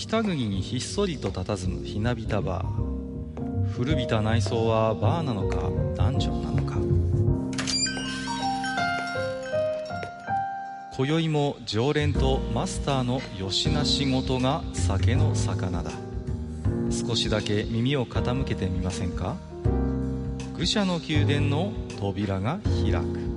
北国にひっそりと佇むひなびたバー。古びた内装はバーなのかダンジョンなのか。今宵も常連とマスターのよしな仕事が酒の魚だ。少しだけ耳を傾けてみませんか？愚者の宮殿の扉が開く。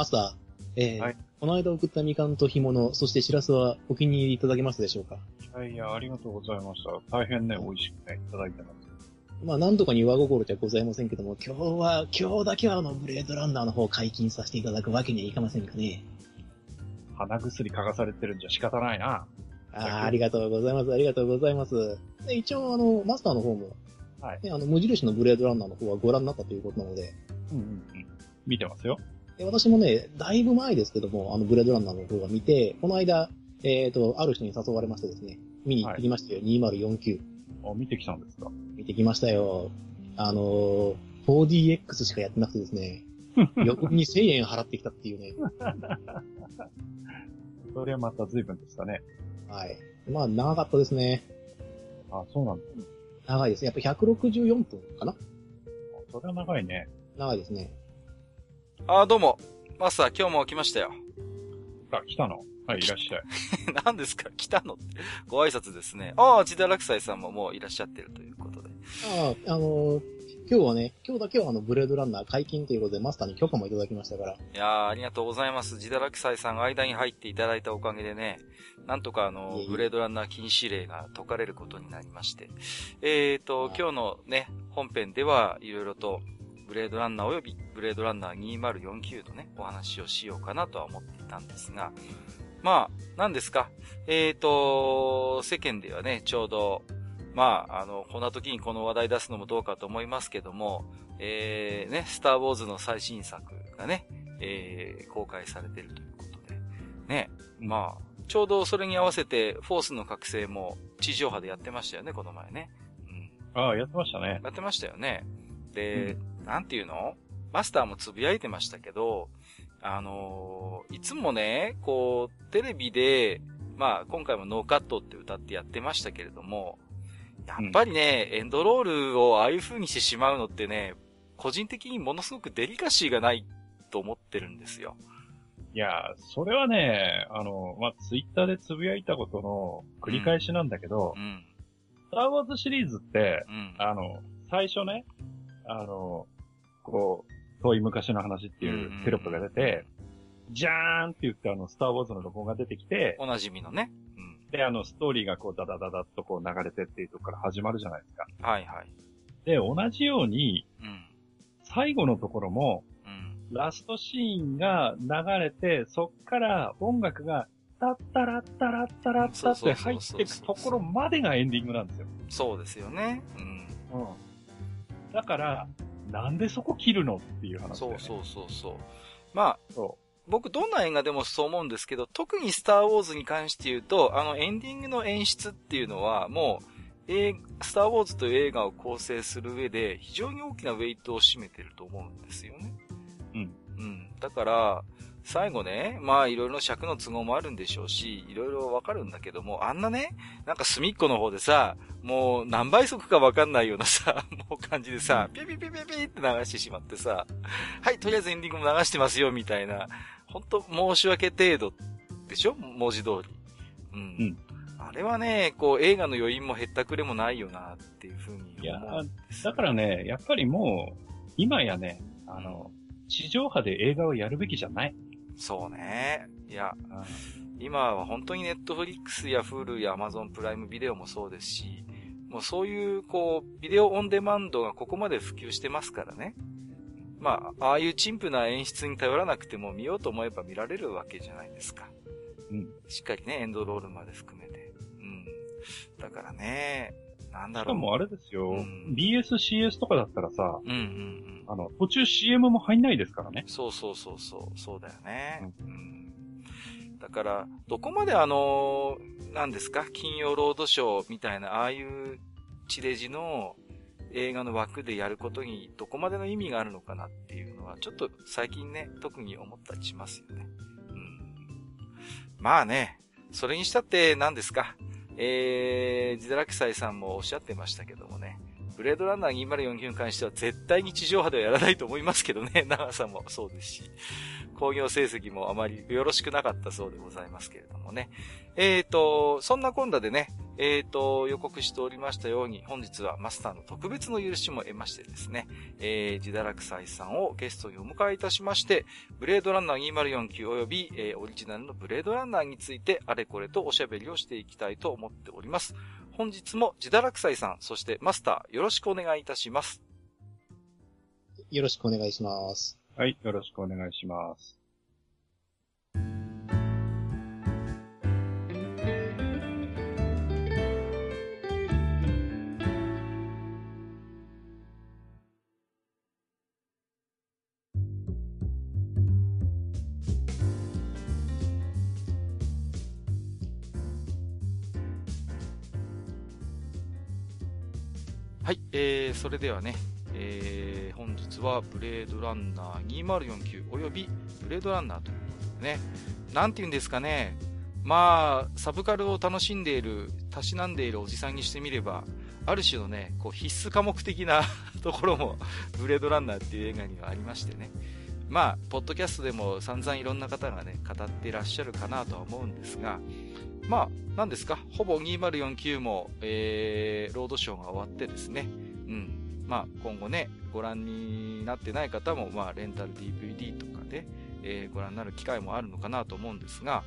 マスター、えーはいこの間送ったみかんと干物、そしてしらすはお気に入りいただけましたでしょうか？いやいや、ありがとうございました。大変ね、美味しくね、いただいてます。まあ、なんとかに上心じゃございませんけども、今日は、今日だけはあの、ブレードランナーの方を解禁させていただくわけにはいかませんかね。鼻薬嗅がされてるんじゃ仕方ないな。ああ、ありがとうございます、ありがとうございます。で一応、あの、マスターの方も、はい。ね、あの、無印のブレードランナーの方はご覧になったということなので、うんうんうん。見てますよ。で私もね、だいぶ前ですけども、あの、ブレードランナーの方は見て、この間、えっ、と、ある人に誘われましてですね、見に行ってきましたよ、2049。あ、見てきたんですか？見てきましたよ。あのー、4DX しかやってなくてですね、横に1000円払ってきたっていうね。それはまた随分でしたね。はい。まあ、長かったですね。あ、そうなんだ。長いですね。やっぱ164分かなそれは長いね。長いですね。あ、どうも。マスター、今日も来ましたよ。あ、来たの？はい、いらっしゃい。何ですか？来たのって。ご挨拶ですね。ああ、ジダラクサイさんももういらっしゃってるということで。ああ、あのー今日はね、今日だけはあの、ブレードランナー解禁ということで、マスターに許可もいただきましたから。いやー、ありがとうございます。ジダラクサイさんが間に入っていただいたおかげでね、なんとかあのいえい、えブレードランナー禁止令が解かれることになりまして。えーとはい、今日のね、本編ではいろいろと、ブレードランナー及びブレードランナー2049のね、お話をしようかなとは思っていたんですが、まあ、何ですか？えーと、世間ではね、ちょうど、まあ、あの、こんな時にこの話題出すのもどうかと思いますけども、えー、ね、スターウォーズの最新作がね、えー、公開されているということで、ね、まあ、ちょうどそれに合わせて、フォースの覚醒も地上波でやってましたよね、この前ね。うん。あ、やってましたね。やってましたよね。で、なんていうの？マスターもつぶやいてましたけど、あのーいつもね、こう、テレビで、まあ、今回もノーカットって歌ってやってましたけれども、やっぱりね、エンドロールをああいう風にしてしまうのってね、個人的にものすごくデリカシーがないと思ってるんですよ。いや、それはね、あの、まあ、ツイッターでつぶやいたことの繰り返しなんだけど、うん。スターウォーズシリーズって、うん。あの、最初ね、あの、こう、遠い昔の話ってうんいうテロップが出て、じゃーんって言ってあの、スターウォーズのロゴが出てきて、おなじみのね。うん。で、あの、ストーリーがこう、ダダダダっとこう流れてっていうとこから始まるじゃないですか。はいはい。で、同じように、うん。最後のところも、うん。ラストシーンが流れて、そっから音楽が、タッタラッタラッタラッタって入っていくところまでがエンディングなんですよ。そうですよね。うん。うん。だから、なんでそこ切るのっていう話ね。そうそうそうそう。まあ、そ僕どんな映画でもそう思うんですけど、特にスターウォーズに関して言うと、あのエンディングの演出っていうのは、もう、映スターウォーズという映画を構成する上で、非常に大きなウェイトを占めてると思うんですよね。うん。うん。だから、最後ね、まあいろいろ尺の都合もあるんでしょうし、いろいろわかるんだけども、あんなね、なんか隅っこの方でさ、もう何倍速かわかんないようなさ、もう感じでさ、ピピピピピって流してしまってさ、はい、とりあえずエンディングも流してますよ、みたいな、ほんと申し訳程度でしょ？文字通り。うん。うんあれはね、こう映画の余韻も減ったくれもないよな、っていうふうにいや思うんですだからね、やっぱりもう、今やね、あの、地上波で映画をやるべきじゃない。そうね。いや、今は本当にネットフリックスや Hulu や Amazon プライムビデオもそうですし、もうそういう、こう、ビデオオンデマンドがここまで普及してますからね。まあ、ああいう陳腐な演出に頼らなくても見ようと思えば見られるわけじゃないですか。うん。しっかりね、エンドロールまで含めて。うん。だからね、なんだろう。しかもあれですよ、うん BS、CS とかだったらさ、うんうんうん。あの、途中 CM も入んないですからね。そうそうそうそう、そうだよね。うん。だから、どこまであの、何ですか、金曜ロードショーみたいな、ああいう地デジの映画の枠でやることにどこまでの意味があるのかなっていうのは、ちょっと最近ね、特に思ったりしますよね。うん。まあね、それにしたって何ですか？えー、ジダラクサイさんもおっしゃってましたけどもね。ブレードランナー2049に関しては絶対に地上波ではやらないと思いますけどね。長さもそうですし。工業成績もあまりよろしくなかったそうでございますけれどもね。えーと、そんな今度でね、えーと、予告しておりましたように、本日はマスターの特別の許しも得ましてですね、えー、ジダラクサイさんをゲストにお迎えいたしまして、ブレードランナー2049及び、えー、オリジナルのブレードランナーについてあれこれとおしゃべりをしていきたいと思っております。本日もジダラクサイさん、そしてマスター、よろしくお願いいたします。よろしくお願いします。はい、よろしくお願いします。はい、えー、それではね、えー、本日はブレードランナー2049およびブレードランナーということでね、なんて言うんですかね、まあ、サブカルを楽しんでいる、たしなんでいるおじさんにしてみれば、ある種のね、こう必須科目的な ところも、ブレードランナーっていう映画にはありましてね。まあ、ポッドキャストでも散々いろんな方がね、語ってらっしゃるかなとは思うんですが、まあ、何ですか、ほぼ2049も、えー、ロードショーが終わってですね、うん。まあ、今後ね、ご覧になってない方も、まあ、レンタル DVD とかで、えー、ご覧になる機会もあるのかなと思うんですが、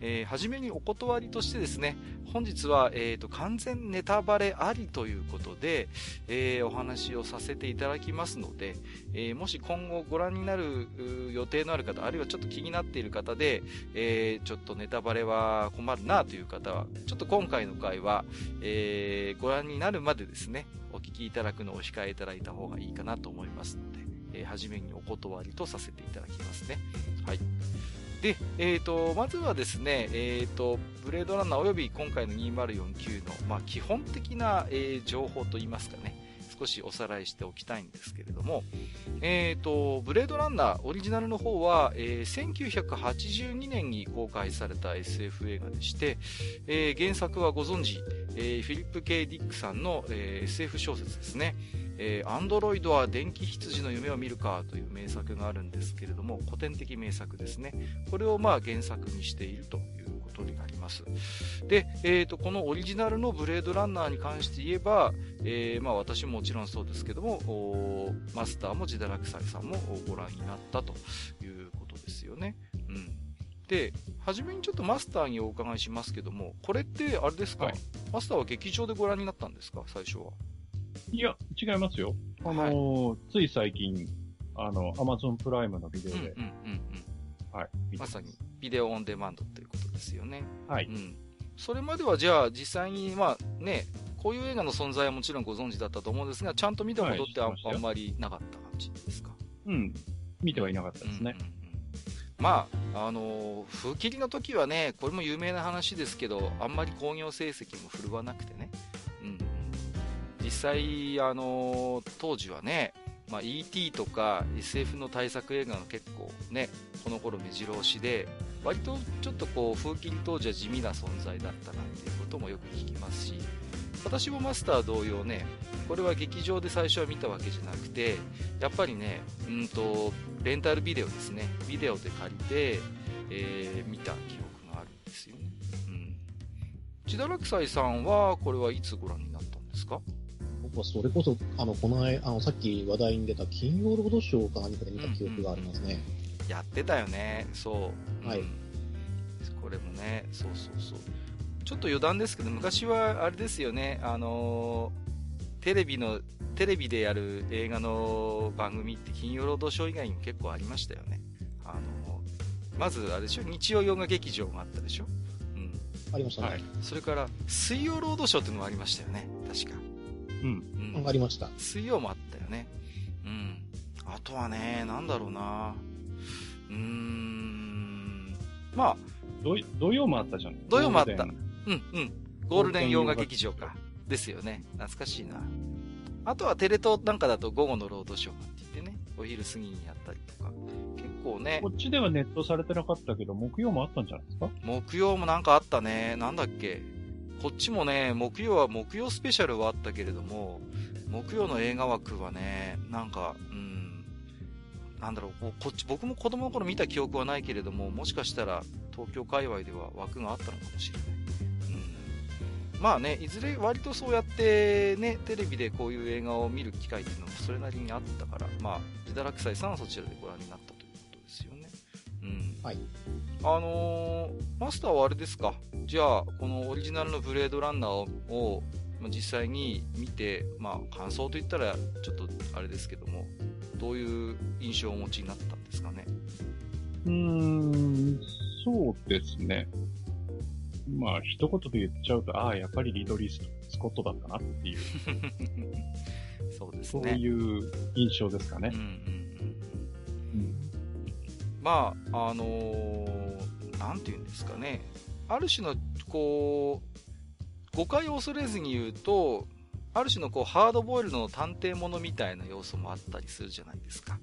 えー、はじめにお断りとしてですね、本日は、えーと、完全ネタバレありということで、えー、お話をさせていただきますので、えー、もし今後ご覧になる予定のある方、あるいはちょっと気になっている方で、え、ちょっとネタバレは困るなという方は、ちょっと今回の回は、え、ご覧になるまでですね、お聞きいただくのをお控えいただいた方がいいかなと思いますので、えー、初めにお断りとさせていただきますね。はい。で、えーと、まずはですね、えーと、ブレードランナーおよび今回の2049の、まあ、基本的な、えー、情報といいますかね、少しおさらいしておきたいんですけれども、えーと、ブレードランナーオリジナルの方は、えー、1982年に公開された SF 映画でして、えー、原作はご存知、えー、フィリップ・ケイ・ディックさんの、えー、SF 小説ですね。えー、アンドロイドは電気羊の夢を見るかという名作があるんですけれども、古典的名作ですね。これをまあ原作にしているということになります。で、えーと、このオリジナルのブレードランナーに関して言えば、えー、まあ私ももちろんそうですけども、マスターもジダラクサイさんもご覧になったということですよね。うん。で、はじめにちょっとマスターにお伺いしますけども、これってあれですか、はい、マスターは劇場でご覧になったんですか？最初は。いや、違いますよ。あのーはい、つい最近、あの、アマゾンプライムのビデオで。うんうんうんうん。はい。まさに、ビデオオンデマンドっていうことですよね。はい。うん。それまではじゃあ実際に、まあね、こういう映画の存在はもちろんご存知だったと思うんですが、ちゃんと見たことってあ,、あんまりなかった感じですか？うん。見てはいなかったですね。うんうんうん、まあ、あのー、風切りの時はね、これも有名な話ですけど、あんまり興行成績も振るわなくてね。実際、あの当時はね、まあ、ET とか SF の大作映画が結構ね、この頃目白押しで、割とちょっとこう、風切り当時は地味な存在だったなんていうこともよく聞きますし、私もマスター同様ね、これは劇場で最初は見たわけじゃなくて、やっぱりね、うんと、レンタルビデオですね。ビデオで借りて、えー、見た記憶があるんですよね。うん。千田落斎さんは、これはいつご覧になったんですか、それこそ、あの、このあの、さっき話題に出た金曜ロードショーか何かで見た記憶がありますね。やってたよね、そう。はい、うん。これもね、そうそうそう。ちょっと余談ですけど、昔はあれですよね、あのー、テレビの、テレビでやる映画の番組って金曜ロードショー以外にも結構ありましたよね。あのー、まず、あれでしょ、日曜洋画劇場があったでしょ。うん。ありましたね。はい。それから、水曜ロードショーっていうのもありましたよね、確か。うん。うん、ありました。水曜もあったよね。うん。あとはね、なんだろうな。うーん。まあ、土土曜もあったじゃん。土曜もあったうん、うん。ゴールデン洋画劇場か。ですよね。懐かしいな。あとはテレ東なんかだと午後のロードショーって言ってね、お昼過ぎにやったりとか。結構ねこ、っちではネットされてなかったけど、木曜もあったんじゃないですか？木曜もなんかあったね。なんだっけ。こっちもね、木曜は木曜スペシャルはあったけれども、木曜の映画枠はね、なんか、うん、なんだろう、こっち、僕も子供の頃見た記憶はないけれども、もしかしたら東京界隈では枠があったのかもしれない。うん、まあね、いずれ割とそうやってね、テレビでこういう映画を見る機会っていうのもそれなりにあったから、まあ、自堕落斎さんはそちらでご覧になったうん。はい。あのーマスターはあれですか？じゃあ、このオリジナルのブレードランナーを、実際に見て、まあ、感想といったら、ちょっとあれですけども、どういう印象をお持ちになったんですかね？うーん、そうですね。まあ、一言で言っちゃうと、ああ、やっぱりリドリー・スコットだったなっていう、そうですそうね。いう印象ですかねうんうんまあ、あのーなんて言うんですかね。ある種の、こう、誤解を恐れずに言うと、ある種のこう、ハードボイルドの探偵ものみたいな要素もあったりするじゃないですか。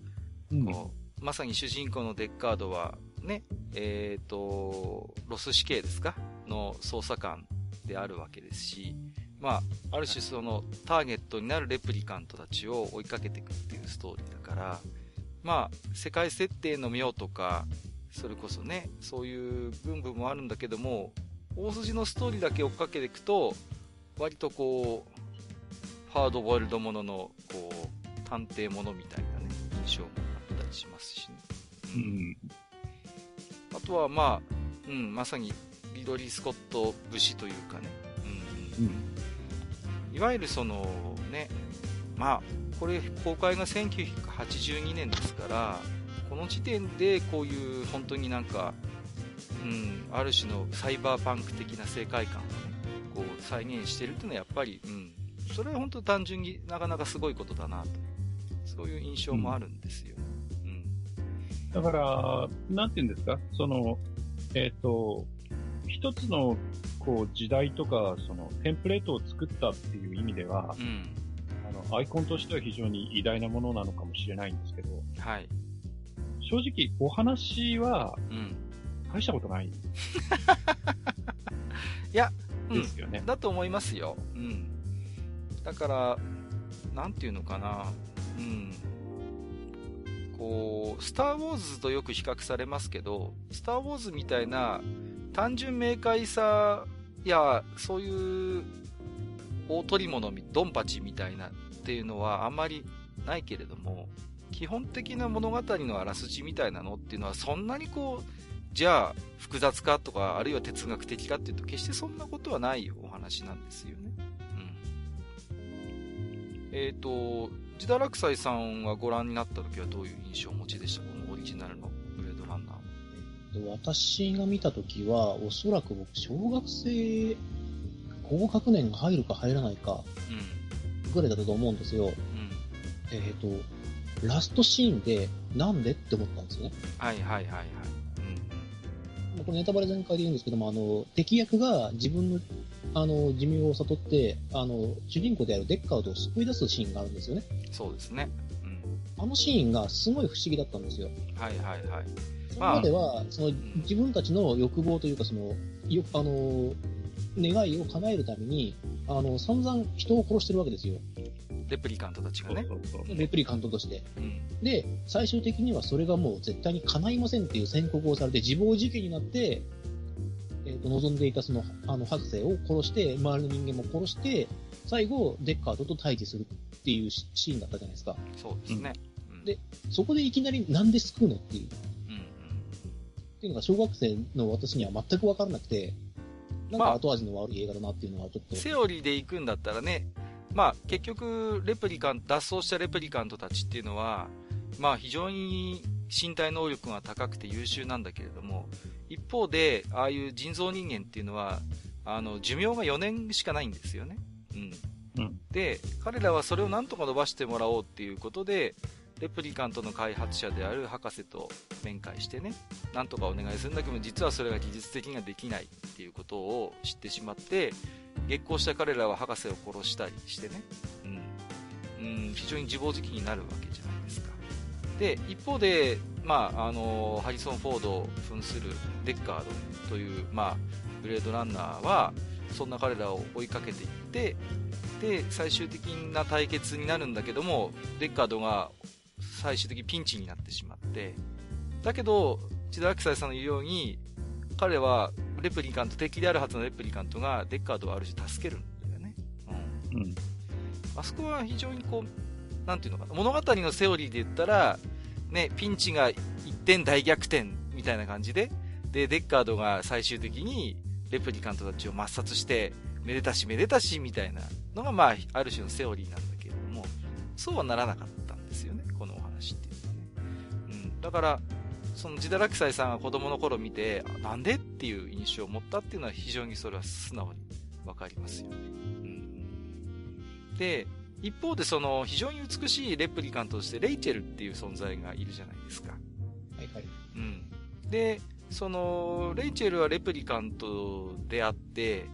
うんこうまさに主人公のデッカードは、ね、えっ、と、ロス死刑ですか？の捜査官であるわけですし、まあ、ある種そのターゲットになるレプリカントたちを追いかけていくっていうストーリーだから、まあ、世界設定の妙とか、それこそね、そういう部分もあるんだけども、大筋のストーリーだけ追っかけていくと、割とこう、ハードボイルドものの、こう、探偵ものみたいなね、印象もあったりしますしね。うん。あとはまあ、うん、まさにリドリー・スコット節というかね、うんうん。いわゆるそのね、まあ、これ公開が1982年ですから、この時点でこういう本当になんか、うん、ある種のサイバーパンク的な世界観をね、こう再現してるっていうのはやっぱり、うん、それは本当単純になかなかすごいことだなと。そういう印象もあるんですよ。うん。だから、なんて言うんですか？その、えっ、と、一つの、こう、時代とか、その、テンプレートを作ったっていう意味では、うん。あの、アイコンとしては非常に偉大なものなのかもしれないんですけど、はい。正直、お話は、うん。大したことない いや、うんですよね。だと思いますよ。うん。だから、なんていうのかな。うん。こう、スター・ウォーズとよく比較されますけど、スター・ウォーズみたいな単純明快さや、そういう大取り物み、ドンパチみたいなっていうのはあんまりないけれども、基本的な物語のあらすじみたいなのっていうのはそんなにこう、じゃあ複雑かとか、あるいは哲学的かっていうと決してそんなことはないお話なんですよね。うん。えっ、と、ジダラクサイさんはご覧になった時はどういう印象をお持ちでしたこのオリジナルのブレードランナーは。私が見たときは、おそらく僕、小学生、高学年が入るか入らないかぐらいだったと思うんですよ。うん。うん。えっ、と、ラストシーンで、なんでって思ったんですよね。はいはいはいはい。まあこれネタバレ全開で言うんですけども、あの、敵役が自分の、あの、寿命を悟って、あの、主人公であるデッカードを救い出すシーンがあるんですよね。うん。そうですね。うん。あのシーンがすごい不思議だったんですよ。はいはいはい。それまでは、その、自分たちの欲望というか、その、よ、あの、願いを叶えるために、あの、散々人を殺してるわけですよ。レプリカントたちがね。レプリカントとして。うん。で、最終的にはそれがもう絶対に叶いませんっていう宣告をされて、自暴自棄になって、えっ、と、望んでいたその、あの、博士を殺して、周りの人間も殺して、最後、デッカードと対峙するっていうシシーンだったじゃないですか。そうですね。うん。でそこでいきなりなんで救うのっていう。うんうん。っていうのが小学生の私には全く分からなくて、なんまあか後味の悪い映画だなっていうのはちょっと。セオリーで行くんだったらね、まあ結局、レプリカント、脱走したレプリカントたちっていうのは、まあ非常に身体能力が高くて優秀なんだけれども、一方で、ああいう人造人間っていうのは、あの、寿命が4年しかないんですよね。うん。うん。で、彼らはそれをなんとか伸ばしてもらおうっていうことで、レプリカントの開発者である博士と面会してね、なんとかお願いするんだけど、実はそれが技術的にはできないっていうことを知ってしまって、激高した彼らは博士を殺したりしてね、うん、うん、非常に自暴自棄になるわけじゃないですか。で、一方で、まあ、あのハリソン・フォードを扮するデッカードという、まあ、ブレードランナーは、そんな彼らを追いかけていって、で、最終的な対決になるんだけども、デッカードが最終的にピンチになってしまって、だけど、千田明斎さんの言うように、彼はレプリカント、敵であるはずのレプリカントがデッカードをある種助けるんだよね。うん。うん、あそこは非常にこう、なんていうのかな、物語のセオリーで言ったら、ね、ピンチが1点大逆転みたいな感じで、で、デッカードが最終的にレプリカントたちを抹殺して、めでたしめでたしみたいなのが、まあ、ある種のセオリーなんだけれども、そうはならなかったんですよね、だから、そのジダラキサイさんが子供の頃見て、なんでっていう印象を持ったっていうのは非常にそれは素直にわかりますよね。うん。で、一方でその非常に美しいレプリカントとしてレイチェルっていう存在がいるじゃないですか。はいはい。うん。で、その、レイチェルはレプリカントであって、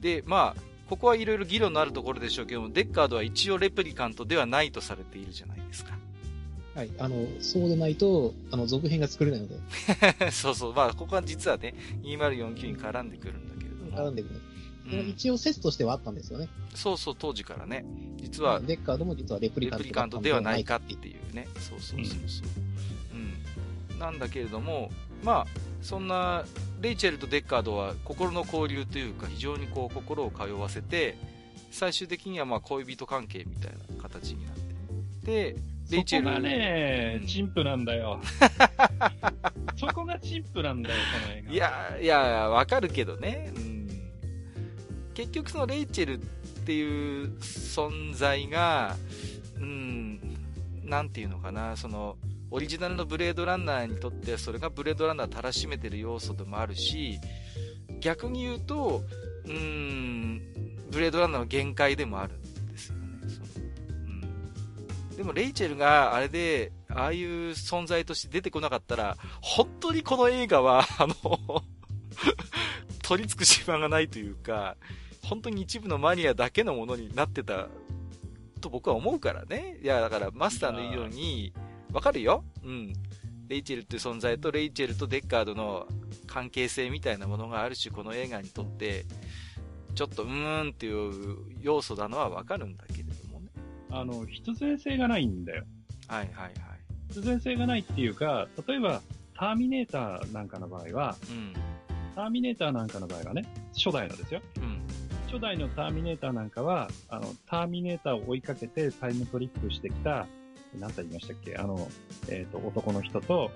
で、まあ、ここはいろいろ議論のあるところでしょうけども、デッカードは一応レプリカントではないとされているじゃないですか。はい。あの、そうでないと、あの、続編が作れないので。そうそう。まあ、ここは実はね、2049に絡んでくるんだけれども。絡んでくる。うん、一応説としてはあったんですよね。そうそう、当時からね。実は、デッカードも実はレプリカントレプリカントではないかっていうね。そうそうそうそう。うん、うん。なんだけれども、まあ、そんな、レイチェルとデッカードは心の交流というか、非常にこう、心を通わせて、最終的にはまあ恋人関係みたいな形になって。で、レイチェル。そこがね、陳腐なんだよ。そこが陳腐なんだよ、この映画。いや、いや、わかるけどね。うん。結局そのレイチェルっていう存在が、うん、なんていうのかな、その、オリジナルのブレードランナーにとってそれがブレードランナーをたらしめてる要素でもあるし、逆に言うと、うーん、ブレードランナーの限界でもあるでもレイチェルがあれで、ああいう存在として出てこなかったら、本当にこの映画は、あの取り付く島がないというか、本当に一部のマニアだけのものになってたと僕は思うからね。いや、だからマスターの言うように、わかるようん。レイチェルっていう存在とレイチェルとデッカードの関係性みたいなものがある種この映画にとって、ちょっとうーんっていう要素なのはわかるんだけど。あの、必然性がないんだよ。はいはいはい。必然性がないっていうか、例えば、ターミネーターなんかの場合は、うん、ターミネーターなんかの場合はね、初代のですよ。うん、初代のターミネーターなんかは、あの、ターミネーターを追いかけてタイムトリップしてきた何て言いましたっけあの、えっ、ー、と、男の人と、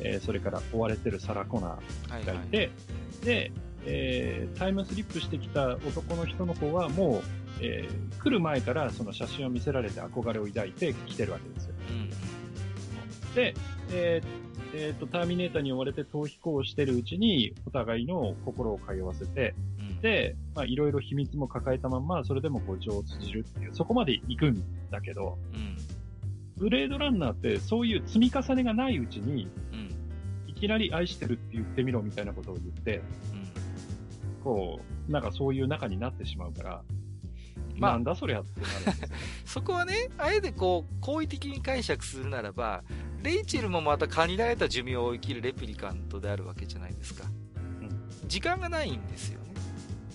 うん、えー、それから追われてるサラ・コナーがいて、はいはい、で、えー、タイムスリップしてきた男の人の方はもう、えー、来る前からその写真を見せられて憧れを抱いて来てるわけですよ。うん、で、えーえーと、ターミネーターに追われて逃避行してるうちに、お互いの心を通わせて、うん、で、まあ、いろいろ秘密も抱えたまま、それでもこう、情を通じるっていう、そこまで行くんだけど、うん、ブレードランナーってそういう積み重ねがないうちに、うん、いきなり愛してるって言ってみろみたいなことを言って、うん、こう、なんかそういう中になってしまうから、まあ、なんだそりゃってなるんですよ、ね、そこはね、あえてこう、好意的に解釈するならば、レイチェルもまた限られた寿命を生きるレプリカントであるわけじゃないですか。うん、時間がないんですよね。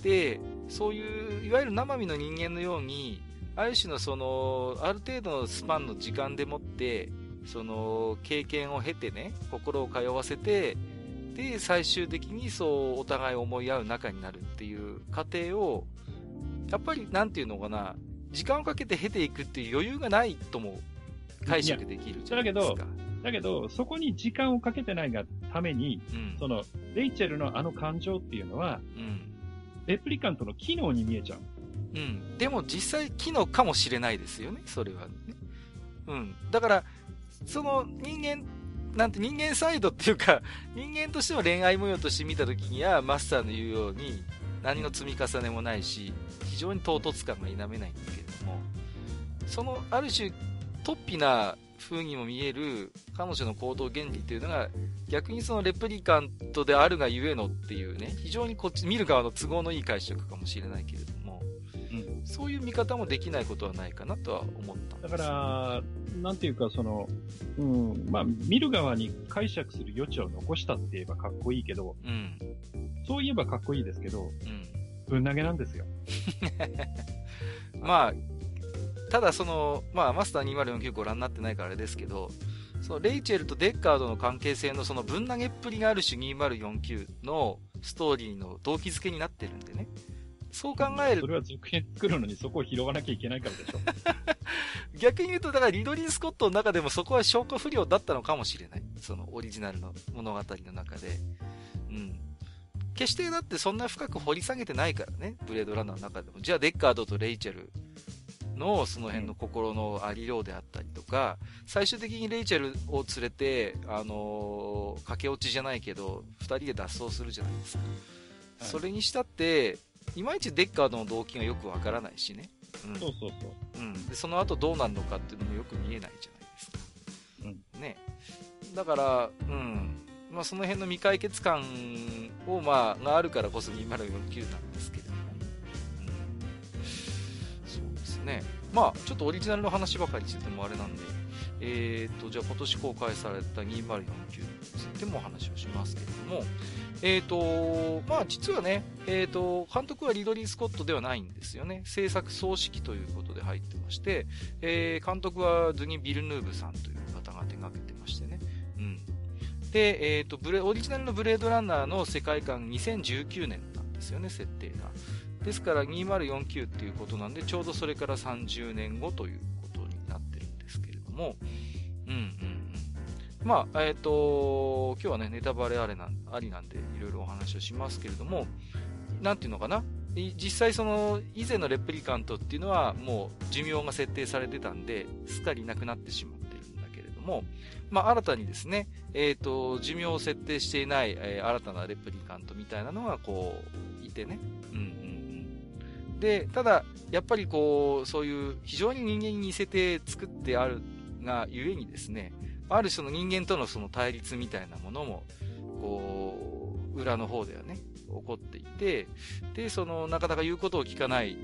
で、そういう、いわゆる生身の人間のように、ある種のその、ある程度のスパンの時間でもって、その、経験を経てね、心を通わせて、で、最終的にそう、お互い思い合う仲になるっていう過程を、やっぱり、なんていうのかな、時間をかけて経ていくっていう余裕がないとも解釈できるじゃないですか。だけど、だけど、そこに時間をかけてないがために、うん、その、レイチェルのあの感情っていうのは、うん、レプリカントの機能に見えちゃう。うん。でも実際機能かもしれないですよね、それはね。うん。だから、その人間、なんて人間サイドっていうか、人間としての恋愛模様として見たときには、マスターの言うように、何の積み重ねもないし、非常に唐突感が否めないんだけれども、その、ある種、突飛な風にも見える彼女の行動原理というのが逆にそのレプリカントであるがゆえのっていうね、非常にこっち見る側の都合のいい解釈かもしれないけれど、そういう見方もできないことはないかなとは思っただから、なんていうかその、うん、まあ見る側に解釈する余地を残したって言えばかっこいいけど、うん、そう言えばかっこいいですけど、うん、ぶん投げなんですよ。まあ、ただその、まあ、マスター2049ご覧になってないからあれですけど、そのレイチェルとデッカードの関係性のそのぶん投げっぷりがある種2049のストーリーの動機づけになってるんでね。そう考えると。それは続編作るのにそこを拾わなきゃいけないからでしょ。逆に言うと、だからリドリー・スコットの中でもそこは消化不良だったのかもしれない。そのオリジナルの物語の中で。うん。決してだってそんな深く掘り下げてないからね。ブレードランナーの中でも。じゃあデッカードとレイチェルのその辺の心のありようであったりとか、最終的にレイチェルを連れて、あのー、駆け落ちじゃないけど、二人で脱走するじゃないですか。はい、それにしたって、いまいちデッカードの動機がよくわからないしね。うん、そうそうそう。うん。で、その後どうなるのかっていうのもよく見えないじゃないですか。うん。ね。だから、うん。まあ、その辺の未解決感を、まあ、があるからこそ2049なんですけど。ね。まあ、ちょっとオリジナルの話ばかりしててもあれなんで、えーと、じゃあ今年公開された2049についてもお話をしますけれども、えーと、まあ実はね、えーと、監督はリドリー・スコットではないんですよね。制作総指揮ということで入ってまして、えー、監督はドゥニ・ビルヌーブさんという方が手掛けてましてね。うん。で、えーと、ブレ、オリジナルのブレードランナーの世界観2019年なんですよね、設定が。ですから2049っていうことなんで、ちょうどそれから30年後ということになってるんですけれども、うんうん。まあ、えっ、ー、と、今日はね、ネタバレあれなありなんで、いろいろお話をしますけれども、なんていうのかな？実際その以前のレプリカントっていうのはもう寿命が設定されてたんで、すっかりなくなってしまってるんだけれども、まあ新たにですね、えっ、ー、と、寿命を設定していない、えー、新たなレプリカントみたいなのがこう、いてね、うん、で、ただ、やっぱりこう、そういう非常に人間に似せて作ってあるがゆえにですね、ある種の人間とのその対立みたいなものも、こう、裏の方ではね、起こっていて、で、その、なかなか言うことを聞かない、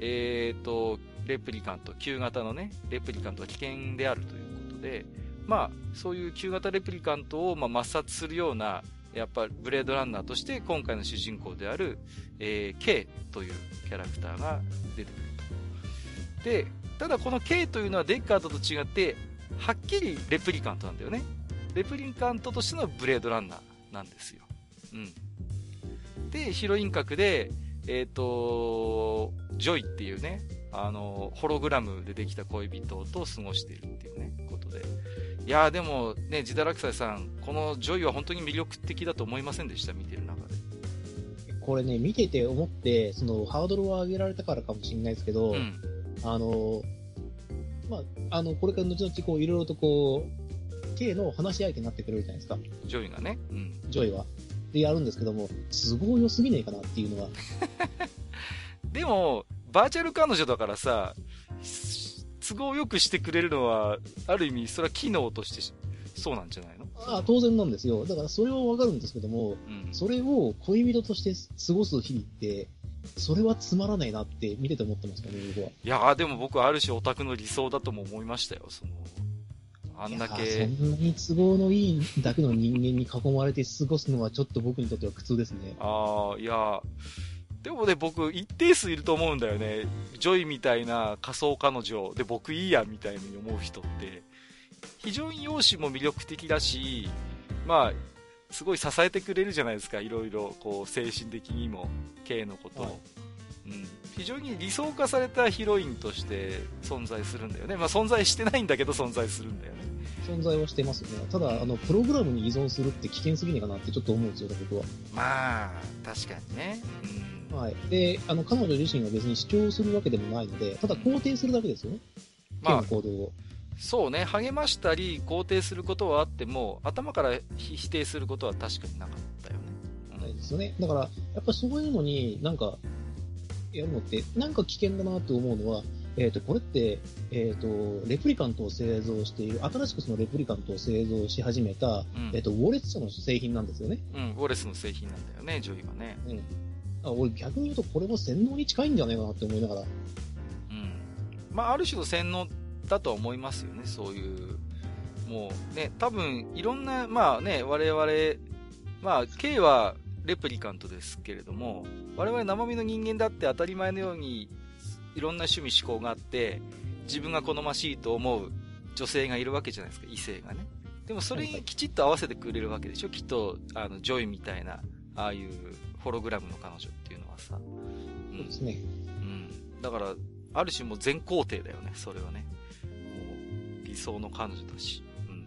えっ、ー、と、レプリカント、旧型のね、レプリカントは危険であるということで、まあ、そういう旧型レプリカントを、まあ、抹殺するような、やっぱブレードランナーとして今回の主人公である、えー、K というキャラクターが出てくると。で、ただこの K というのはデッカートと違って、はっきりレプリカントなんだよね。レプリカントとしてのブレードランナーなんですよ。うん。で、ヒロイン格で、えっ、ー、と、ジョイっていうね、あの、ホログラムでできた恋人と過ごしているっていうね、ことで。いやでもね、ジダラクサイさん、このジョイは本当に魅力的だと思いませんでした？見てる中で。これね、見てて思って、その、ハードルを上げられたからかもしれないですけど、うん、あの、まあ、あの、これから後々こう、いろいろとこう、K の話し相手になってくれるじゃないですか。ジョイがね。うん。ジョイは。で、やるんですけども、都合良すぎねえかなっていうのは。でも、バーチャル彼女だからさ、都合よくしてくれるのは、ある意味、それは機能としてそうなんじゃないの？ああ、当然なんですよ。だからそれはわかるんですけども、うん、それを恋人として過ごす日々って、それはつまらないなって見てて思ってますかね、僕は。いやでも僕はある種オタクの理想だとも思いましたよ、その。あんだけ。そんなに都合のいいだけの人間に囲まれて過ごすのはちょっと僕にとっては苦痛ですね。ああ、いやでもね、僕、一定数いると思うんだよね。ジョイみたいな仮想彼女で僕いいやみたいに思う人って、非常に容姿も魅力的だし、まあ、すごい支えてくれるじゃないですか、いろいろ、こう、精神的にも、K のことを。はい、うん。非常に理想化されたヒロインとして存在するんだよね。まあ、存在してないんだけど存在するんだよね。存在はしてますね。ただ、あの、プログラムに依存するって危険すぎねえかなってちょっと思うんですよ、僕は。まあ、確かにね。うんはい。で、あの、彼女自身は別に主張するわけでもないので、ただ肯定するだけですよね。まあ、行動を。そうね、励ましたり、肯定することはあっても、頭から否定することは確かになかったよね。ないですよね。だから、やっぱそういうのになんか、やるのって、なんか危険だなって思うのは、えっ、ー、と、これって、えっ、ー、と、レプリカントを製造している、新しくそのレプリカントを製造し始めた、うん、えっ、と、ウォレス社の製品なんですよね。うん、ウォレスの製品なんだよね、ジョイはね。うん。あ俺逆に言うと、これも洗脳に近いんじゃないかなって思いながら。うん。まあ、ある種の洗脳だとは思いますよね、そういう。もうね、多分、いろんな、まあね、我々、まあ、K はレプリカントですけれども、我々生身の人間だって当たり前のようにいろんな趣味嗜好があって、自分が好ましいと思う女性がいるわけじゃないですか、異性がね。でもそれにきちっと合わせてくれるわけでしょ、きっと、あの、ジョイみたいな、ああいうホログラムの彼女っていうのはさ。うん、そうですね。うん。だから、ある種もう全肯定だよね、それはね。仮想の彼女だし。うん。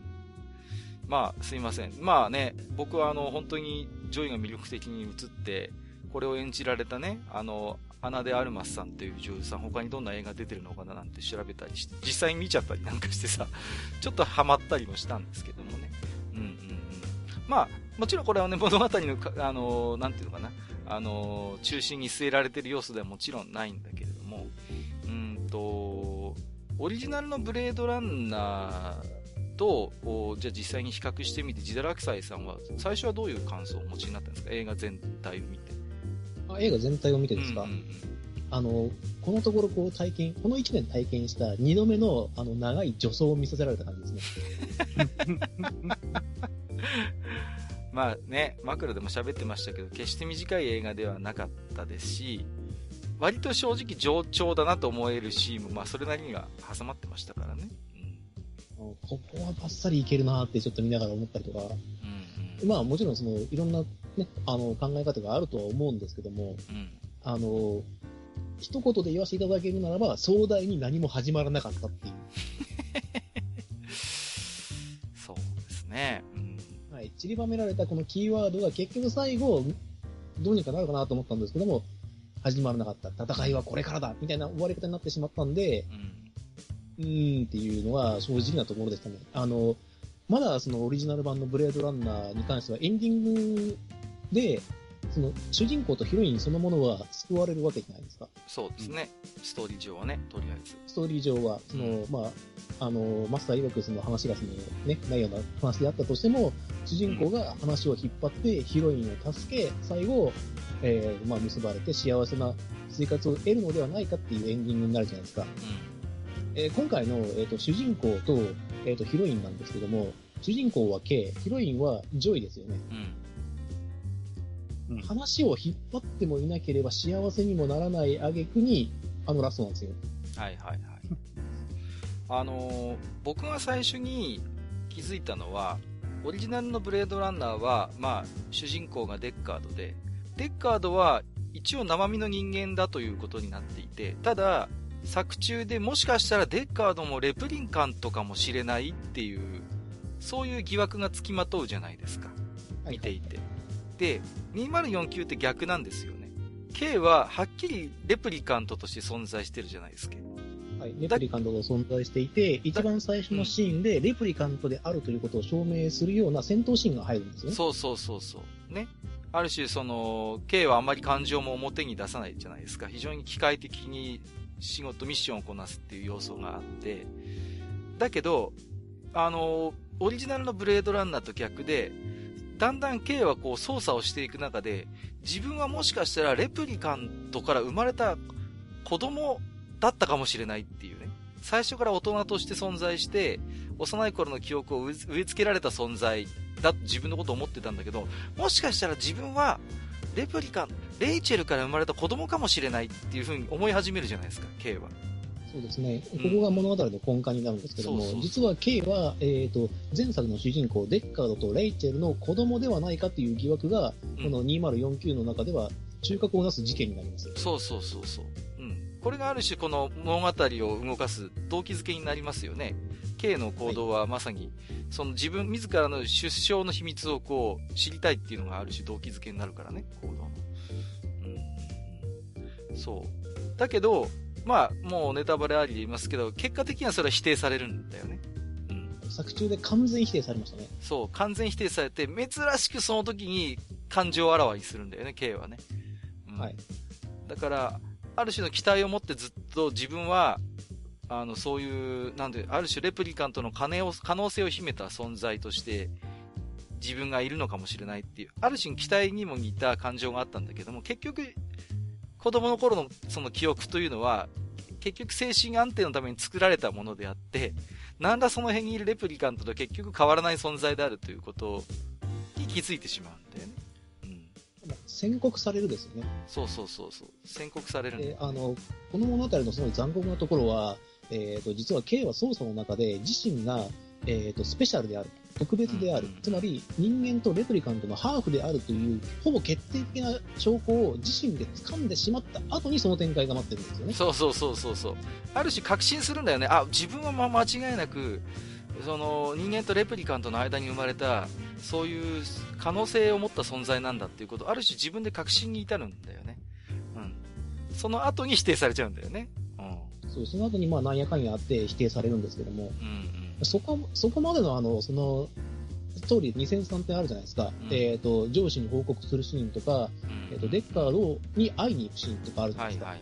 まあ、すいません。まあね、僕はあの、本当にジョイが魅力的に映って、これを演じられたね、あの、アナ・デ・アルマスさんという女優さん、他にどんな映画出てるのかななんて調べたりして、実際に見ちゃったり なんかしてさ、ちょっとハマったりもしたんですけどもね。うんうんうん。まあ、もちろんこれはね、物語の、あのなんていうのかな、あの中心に据えられてる要素ではもちろんないんだけれども、うんと、オリジナルのブレードランナーと、じゃあ実際に比較してみて、ジダラクサイさんは、最初はどういう感想をお持ちになったんですか？映画全体を見て。あ映画全体を見てですか、うんうんうん、あの、このところこう体験、この1年体験した2度目のあの長い助走を見させられた感じですね。まあね、マクロでも喋ってましたけど、決して短い映画ではなかったですし、割と正直上調だなと思えるシーンも、まあそれなりには挟まってましたからね。うん、ここはバッサリいけるなってちょっと見ながら思ったりとか、うんうん、まあもちろんそのいろんなね、あの、考え方があるとは思うんですけども、うん、あの、一言で言わせていただけるならば、壮大に何も始まらなかったっていう。そうですね。うん、はい。散りばめられたこのキーワードが結局最後、どうにかなるかなと思ったんですけども、始まらなかった。戦いはこれからだみたいな終わり方になってしまったんで、うん、うーんっていうのは正直なところでしたね。あの、まだそのオリジナル版のブレードランナーに関してはエンディングで、その主人公とヒロインそのものは救われるわけじゃないですか。そうですね。うん、ストーリー上はね、とりあえず。ストーリー上は、その、うん、まあ、あの、マスター曰くその話がそのね、ないような話であったとしても、主人公が話を引っ張ってヒロインを助け、最後、えー、まあ、結ばれて幸せな生活を得るのではないかっていうエンディングになるじゃないですか。うん、えー、今回の、えーと、主人公と,、えーと、ヒロインなんですけども、主人公は K、ヒロインはジョイですよね。うん話を引っ張ってもいなければ幸せにもならない挙句に、あのラストなんですよ。はいはいはい。あのー、僕が最初に気づいたのは、オリジナルのブレードランナーは、まあ、主人公がデッカードで、デッカードは一応生身の人間だということになっていて、ただ、作中でもしかしたらデッカードもレプリンカントかもしれないっていう、そういう疑惑がつきまとうじゃないですか。見ていて。で、2049って逆なんですよね。K ははっきりレプリカントとして存在してるじゃないですか。はい、レプリカントが存在していて、一番最初のシーンでレプリカントであるということを証明するような戦闘シーンが入るんですよね。そうそうそうそう。ね。ある種、その、K はあんまり感情も表に出さないじゃないですか。非常に機械的に仕事、ミッションをこなすっていう要素があって、だけど、あの、オリジナルのブレードランナーと逆で、だんだん K はこう操作をしていく中で、自分はもしかしたらレプリカントから生まれた子供だったかもしれないっていうね。最初から大人として存在して、幼い頃の記憶を植え付けられた存在だと自分のことを思ってたんだけど、もしかしたら自分はレプリカン、レイチェルから生まれた子供かもしれないっていうふうに思い始めるじゃないですか、K は。そうですね。ここが物語の根幹になるんですけども、実は K は、えっ、ー、と、前作の主人公、デッカードとレイチェルの子供ではないかという疑惑が、うん、この2049の中では中核をなす事件になります。そうそうそうそう。うん。これがある種この物語を動かす動機づけになりますよね。K の行動はまさに、その自分自らの出生の秘密をこう知りたいっていうのがある種動機づけになるからね、行動の。うん。そう。だけど、まあ、もうネタバレありで言いますけど、結果的にはそれは否定されるんだよね。うん。作中で完全否定されましたね。そう、完全否定されて、珍しくその時に感情をあらわにするんだよね、K はね。うん、はい。だから、ある種の期待を持ってずっと自分はあの、そういう、なんで、ある種レプリカントの可能性を秘めた存在として、自分がいるのかもしれないっていう、ある種期待にも似た感情があったんだけども、結局、子供の頃のその記憶というのは、結局精神安定のために作られたものであって、なんだその辺にいるレプリカントと結局変わらない存在であるということに気づいてしまうんだよね。うん。宣告されるですよね。そうそうそうそう。宣告されるで、あの、この物語のすごい残酷なところは、えっ、ー、と、実は K は捜査の中で自身が、えっ、ー、と、スペシャルである。特別である、うんうん、つまり人間とレプリカントのハーフであるという、ほぼ決定的な証拠を自身で掴んでしまった後にその展開が待ってるんですよね。そうそうそうそうそう。ある種確信するんだよね。あ、自分はま間違いなく、その人間とレプリカントの間に生まれた、そういう可能性を持った存在なんだっていうこと、ある種自分で確信に至るんだよね。うん。その後に否定されちゃうんだよね。うん。そう、その後にまあなんやかんやあって否定されるんですけども、うんうんそこ、そこまでのあの、その、ストーリー2003点あるじゃないですか。うん、えっ、ー、と、上司に報告するシーンとか、うん、えっ、ー、と、デッカードに会いに行くシーンとかあるじゃないですか。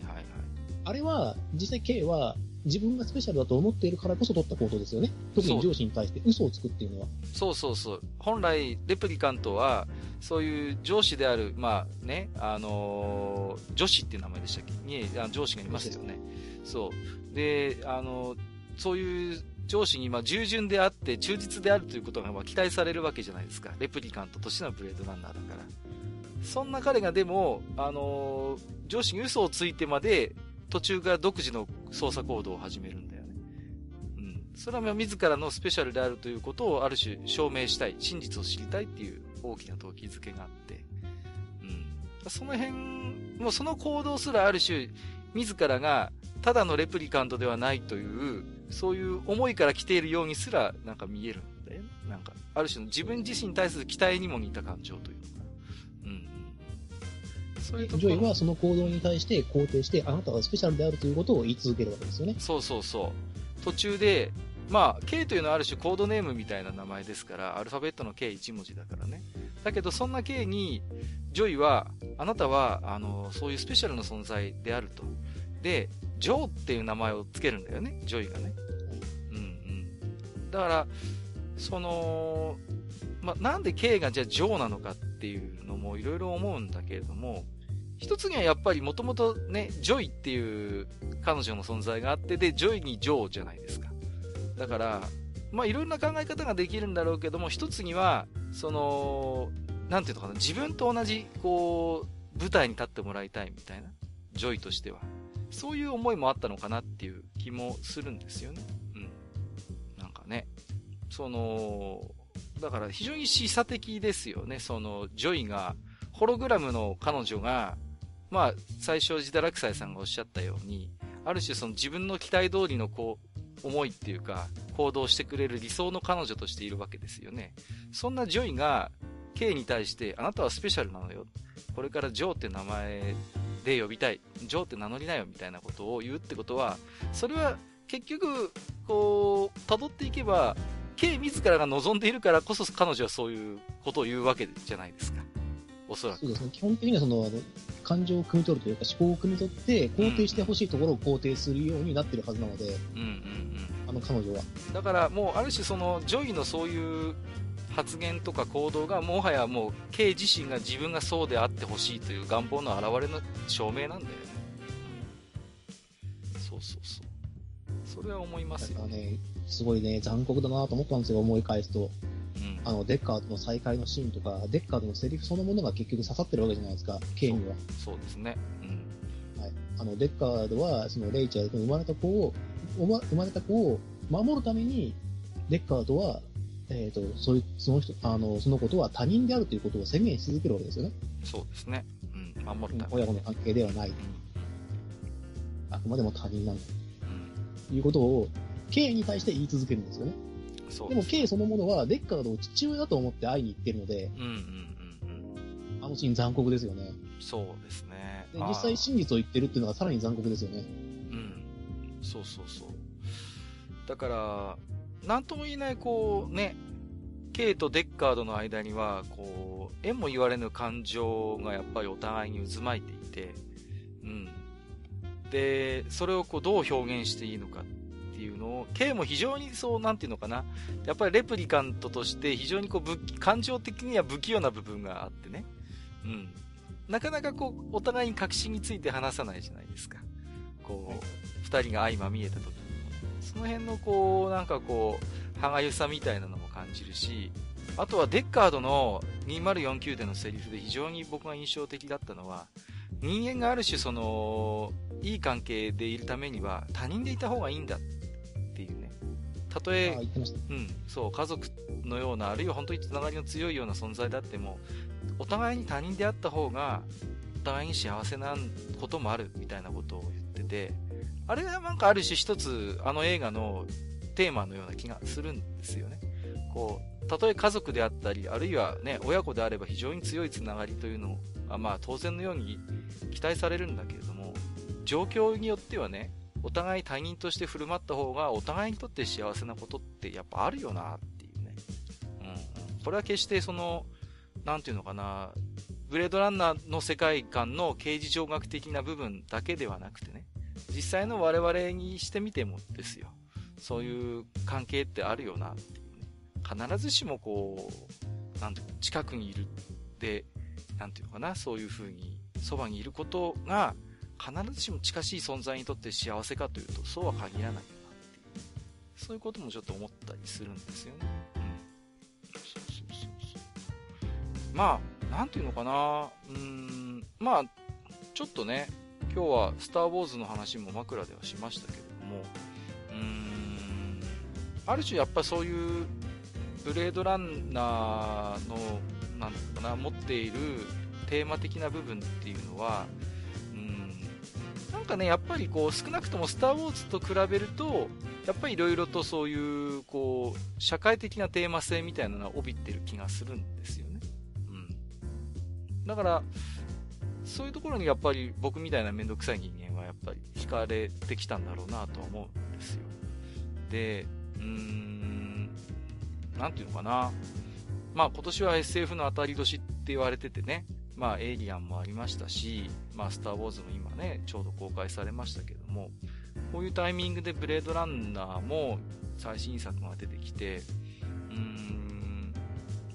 あれは、実際 K は、自分がスペシャルだと思っているからこそ取った行動ですよね。特に上司に対して嘘をつくっていうのは。そうそうそう。本来、レプリカントは、そういう上司である、まあね、あのー、女子っていう名前でしたっけ？に、上司がいますよね。そう。で、あのー、そういう上司にま従順であって忠実であるということがま期待されるわけじゃないですか。レプリカントとしてのブレードランナーだから。そんな彼がでも、あのー、上司に嘘をついてまで途中から独自の捜査行動を始めるんだよね。うん。それは自らのスペシャルであるということをある種証明したい、真実を知りたいっていう大きな動機づけがあって、うん。その辺、もうその行動すらある種、自らがただのレプリカントではないという、そういう思いから来ているようにすら、なんか見えるんだよ。なんか、ある種の自分自身に対する期待にも似た感情というか。うん。そういうところ。ジョイはその行動に対して肯定して、あなたはスペシャルであるということを言い続けるわけですよね。そうそうそう。途中で、まあ、K というのはある種コードネームみたいな名前ですから、アルファベットの K1 文字だからね。だけど、そんな K に、ジョイは、あなたは、あの、そういうスペシャルな存在であると。で、ジョーっていう名前をつけるんだよね、ジョイがね。うんうん。だから、その、まあなんで K がじゃあジョーなのかっていうのもいろいろ思うんだけれども、一つにはやっぱりもともとね、ジョイっていう彼女の存在があって、で、ジョイにジョーじゃないですか。だから、まあいろんな考え方ができるんだろうけども、一つには、その、なんていうのかな、自分と同じ、こう、舞台に立ってもらいたいみたいな、ジョイとしては。そういう思いもあったのかなっていう気もするんですよね。うん。なんかね、その、だから非常に示唆的ですよね。その、ジョイが、ホログラムの彼女が、まあ、最初、ジダラクサイさんがおっしゃったように、ある種その自分の期待通りのこう、思いっていうか、行動してくれる理想の彼女としているわけですよね。そんなジョイが、K に対して、あなたはスペシャルなのよ。これからジョーって名前で呼びたい、ジョーって名乗りなよみたいなことを言うってことは、それは結局、こう、辿っていけば、K 自らが望んでいるからこそ彼女はそういうことを言うわけじゃないですか。おそらく。そうですね。基本的にはその、感情を汲み取るというか思考を汲み取って肯定してほしいところを肯定するようになってるはずなので、うんうんうん、あの彼女は。だからもうある種そのジョイのそういう発言とか行動がもはやもう K 自身が自分がそうであってほしいという願望の表れの証明なんだよね。そうそうそう。それは思いますよね。ねすごいね、残酷だなと思ったんですよ、思い返すと。うん、あの、デッカードの再会のシーンとか、デッカードのセリフそのものが結局刺さってるわけじゃないですか、K には。そうですね。うん。はい。あの、デッカードは、そのレイチャーと生まれた子を、生まれた子を守るために、デッカードはえっ、ー、と、そういう、その人、あの、そのことは他人であるということを宣言し続けるわけですよね。そうですね。うん、守るため親子の関係ではない。うん、あくまでも他人なんだ。うん、いうことを、K に対して言い続けるんですよね。そうでも K そのものは、デッカードを父親だと思って会いに行ってるので、うんうんうんうん。あのシーン残酷ですよね。そうですね。で実際真実を言ってるっていうのはさらに残酷ですよね。うん。そうそうそう。だから、なんとも言えない、こう、ね、K とデッカードの間には、こう、縁も言われぬ感情がやっぱりお互いに渦巻いていて、うん。で、それをこう、どう表現していいのかっていうのを、K も非常にそう、なんていうのかな。やっぱりレプリカントとして非常にこう、感情的には不器用な部分があってね。うん。なかなかこう、お互いに確信について話さないじゃないですか。こう、二人が相ま見えた時に。その辺のこう、なんかこう、歯がゆさみたいなのも感じるし、あとはデッカードの2049でのセリフで非常に僕が印象的だったのは、人間がある種その、いい関係でいるためには他人でいた方がいいんだっていうね。たとえ、うん、そう、家族のような、あるいは本当につながりの強いような存在だっても、お互いに他人であった方が、お互いに幸せなこともあるみたいなことを言ってて、あれはなんかある種一つ、あの映画のテーマのような気がするんですよね。こう、たとえ家族であったり、あるいはね、親子であれば非常に強いつながりというのは、まあ当然のように期待されるんだけれども、状況によってはね、お互い他人として振る舞った方がお互いにとって幸せなことってやっぱあるよなっていうね。うん。これは決してその、なんていうのかな、ブレードランナーの世界観の刑事上学的な部分だけではなくてね、実際の我々にしてみてもですよ。そういう関係ってあるよなっていうね必ずしもこう、なんていうか、近くにいるで、なんていうのかな、そういう風に、そばにいることが、必ずしも近しい存在にとって幸せかというと、そうは限らないなっていう。そういうこともちょっと思ったりするんですよね。うん。まあ、なんていうのかな、うーん、まあ、ちょっとね、今日はスター・ウォーズの話も枕ではしましたけれども、うーん、ある種やっぱりそういうブレードランナーの、なんかな、持っているテーマ的な部分っていうのは、うん、なんかね、やっぱりこう、少なくともスター・ウォーズと比べると、やっぱり色々とそういう、こう、社会的なテーマ性みたいなのは帯びてる気がするんですよね。うん。だから、そういうところにやっぱり僕みたいなめんどくさい人間はやっぱり惹かれてきたんだろうなとは思うんですよ。で、うーん、なんていうのかな。まあ今年は SF の当たり年って言われててね、まあエイリアンもありましたし、まあスターウォーズも今ね、ちょうど公開されましたけども、こういうタイミングでブレードランナーも最新作が出てきて、うーん、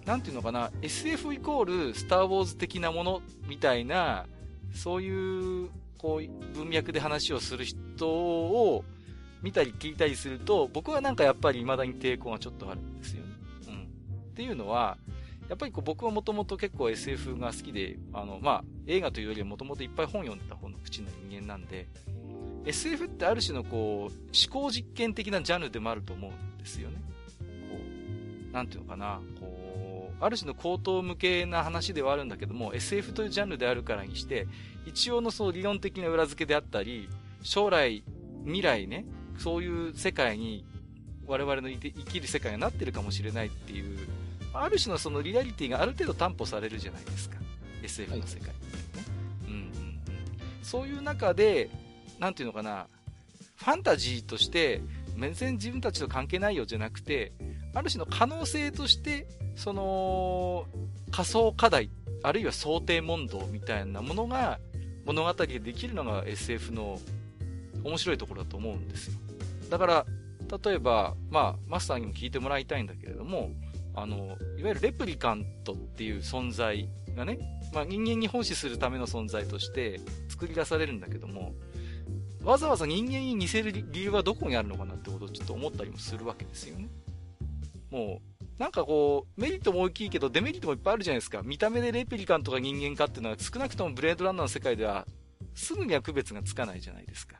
なんていうのかな、SF イコールスターウォーズ的なものみたいな、そういう、こう、文脈で話をする人を見たり聞いたりすると、僕はなんかやっぱり未だに抵抗がちょっとあるんですよね。うんっていうのは、やっぱりこう僕はもともと結構 SF が好きで、あの、まあ、映画というよりはもともといっぱい本読んでた方の口の人間なんで、SF ってある種のこう、思考実験的なジャンルでもあると思うんですよね。こう、なんていうのかな、こう、ある種の口頭向けな話ではあるんだけども、SF というジャンルであるからにして、一応のそう理論的な裏付けであったり、将来、未来ね、そういう世界に我々の生きる世界がなってるかもしれないっていうある種のそのリアリティがある程度担保されるじゃないですか。SF の世界ってね。うんうんうん。そういう中で、なんていうのかな、ファンタジーとして、全然自分たちと関係ないよじゃなくて、ある種の可能性として、その、仮想課題、あるいは想定問答みたいなものが物語でできるのが SF の面白いところだと思うんですよ。だから、例えば、まあ、マスターにも聞いてもらいたいんだけれども、あの、いわゆるレプリカントっていう存在がね、まあ、人間に奉仕するための存在として作り出されるんだけども、わざわざ人間に似せる理由はどこにあるのかなってことをちょっと思ったりもするわけですよね。もう、なんかこう、メリットも大きいけどデメリットもいっぱいあるじゃないですか。見た目でレプリカントが人間かっていうのは少なくともブレードランナーの世界ではすぐには区別がつかないじゃないですか。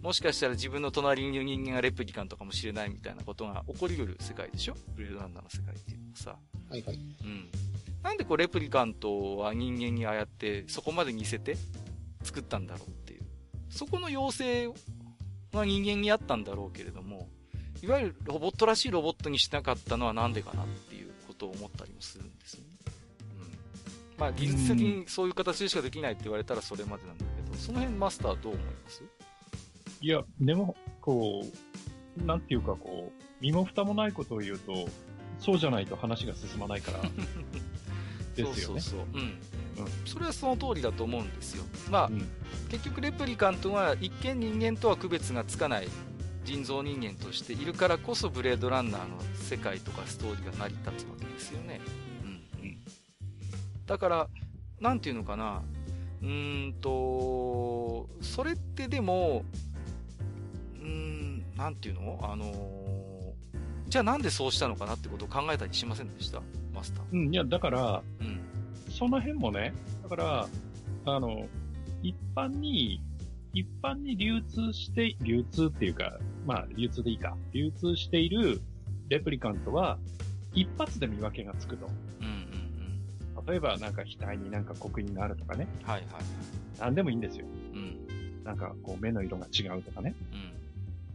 もしかしたら自分の隣にいる人間がレプリカントかもしれないみたいなことが起こり得る世界でしょ？ブレードランナーの世界っていうのはさ。はいはい。うん。なんでこうレプリカントは人間にああやってそこまで似せて作ったんだろうっていう。そこの要請が人間にあったんだろうけれども、いわゆるロボットらしいロボットにしなかったのはなんでかなっていうことを思ったりもするんですよね。うん。まあ技術的にそういう形でしかできないって言われたらそれまでなんだけど、その辺マスターどう思います？いや、でも、こう、なんていうかこう、身も蓋もないことを言うと、そうじゃないと話が進まないから、ですよね。そうそうそう。うん。うん。それはその通りだと思うんですよ。まあ、うん、結局レプリカントは一見人間とは区別がつかない人造人間としているからこそブレードランナーの世界とかストーリーが成り立つわけですよね。うん。うん。だから、なんていうのかな。うーんと、それってでも、うーん、なんていうの？あのー、じゃあなんでそうしたのかなってことを考えたりしませんでした？マスター。うん、いや、だから、うん。その辺もね、だから、あの、一般に一般に流通して、流通っていうか、まあ、流通でいいか。流通しているレプリカントは、一発で見分けがつくと。うんうんうん。例えば、なんか額になんか刻印があるとかね。はいはい。なんでもいいんですよ。うん。なんか、こう、目の色が違うとかね。う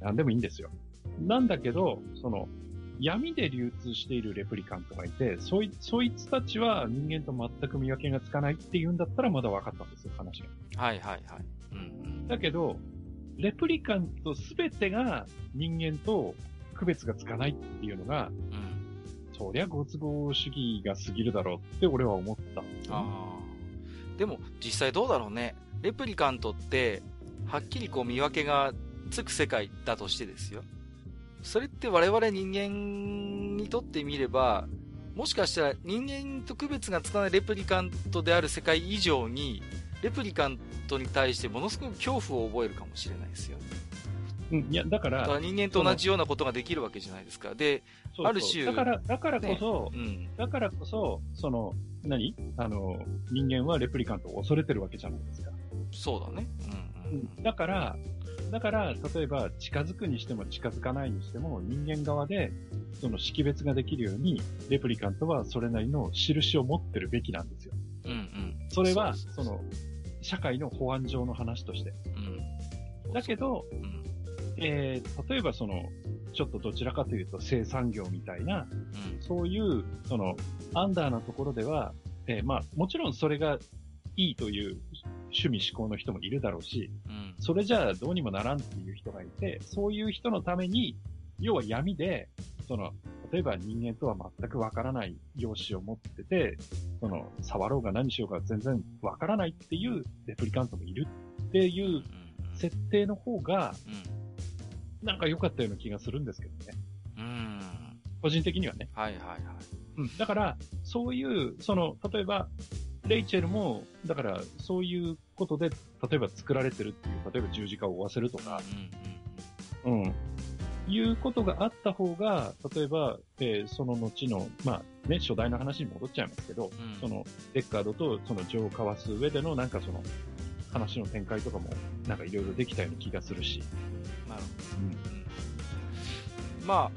ん。なんでもいいんですよ。なんだけど、その、闇で流通しているレプリカントがいて、そい、そいつたちは人間と全く見分けがつかないっていうんだったらまだ分かったんですよ、話が。はいはいはい。だけど、レプリカントすべてが人間と区別がつかないっていうのが、うん、そりゃご都合主義が過ぎるだろうって俺は思ったんですよ、ね、でも実際どうだろうね。レプリカントって、はっきりこう見分けがつく世界だとしてですよ。それって我々人間にとってみれば、もしかしたら人間と区別がつかないレプリカントである世界以上に、レプリカントに対してものすごく恐怖を覚えるかもしれないですよ。うん、いや、だから。から人間と同じようなことができるわけじゃないですか。で、そうそうある種。だから、だからこそ、ねうん、だからこそ、その、何？あの、人間はレプリカントを恐れてるわけじゃないですか。そうだね。うん、うん、だから、だから、例えば近づくにしても近づかないにしても人間側でその識別ができるようにレプリカントはそれなりの印を持ってるべきなんですよ。うんうん。それは、その、社会の保安上の話として。うん、だけど、うん、えー、例えばその、ちょっとどちらかというと生産業みたいな、うん、そういう、その、アンダーなところでは、えー、まあ、もちろんそれがいいという趣味思考の人もいるだろうし、うん、それじゃあどうにもならんっていう人がいて、そういう人のために、要は闇で、その、例えば人間とは全くわからない容姿を持ってて、その、触ろうが何しようが全然わからないっていうレプリカントもいるっていう設定の方が、なんか良かったような気がするんですけどね。うん。個人的にはね。はいはいはい。うん。だから、そういう、その、例えば、レイチェルも、だから、そういうことで、例えば作られてるっていう、例えば十字架を追わせるとか、うん、うん、うん。いうことがあった方が、例えば、えー、その後の、まあね、初代の話に戻っちゃいますけど、うん、その、デッカードとその情を交わす上での、なんかその、話の展開とかも、なんかいろいろできたような気がするし。なるほど。うん。まあ、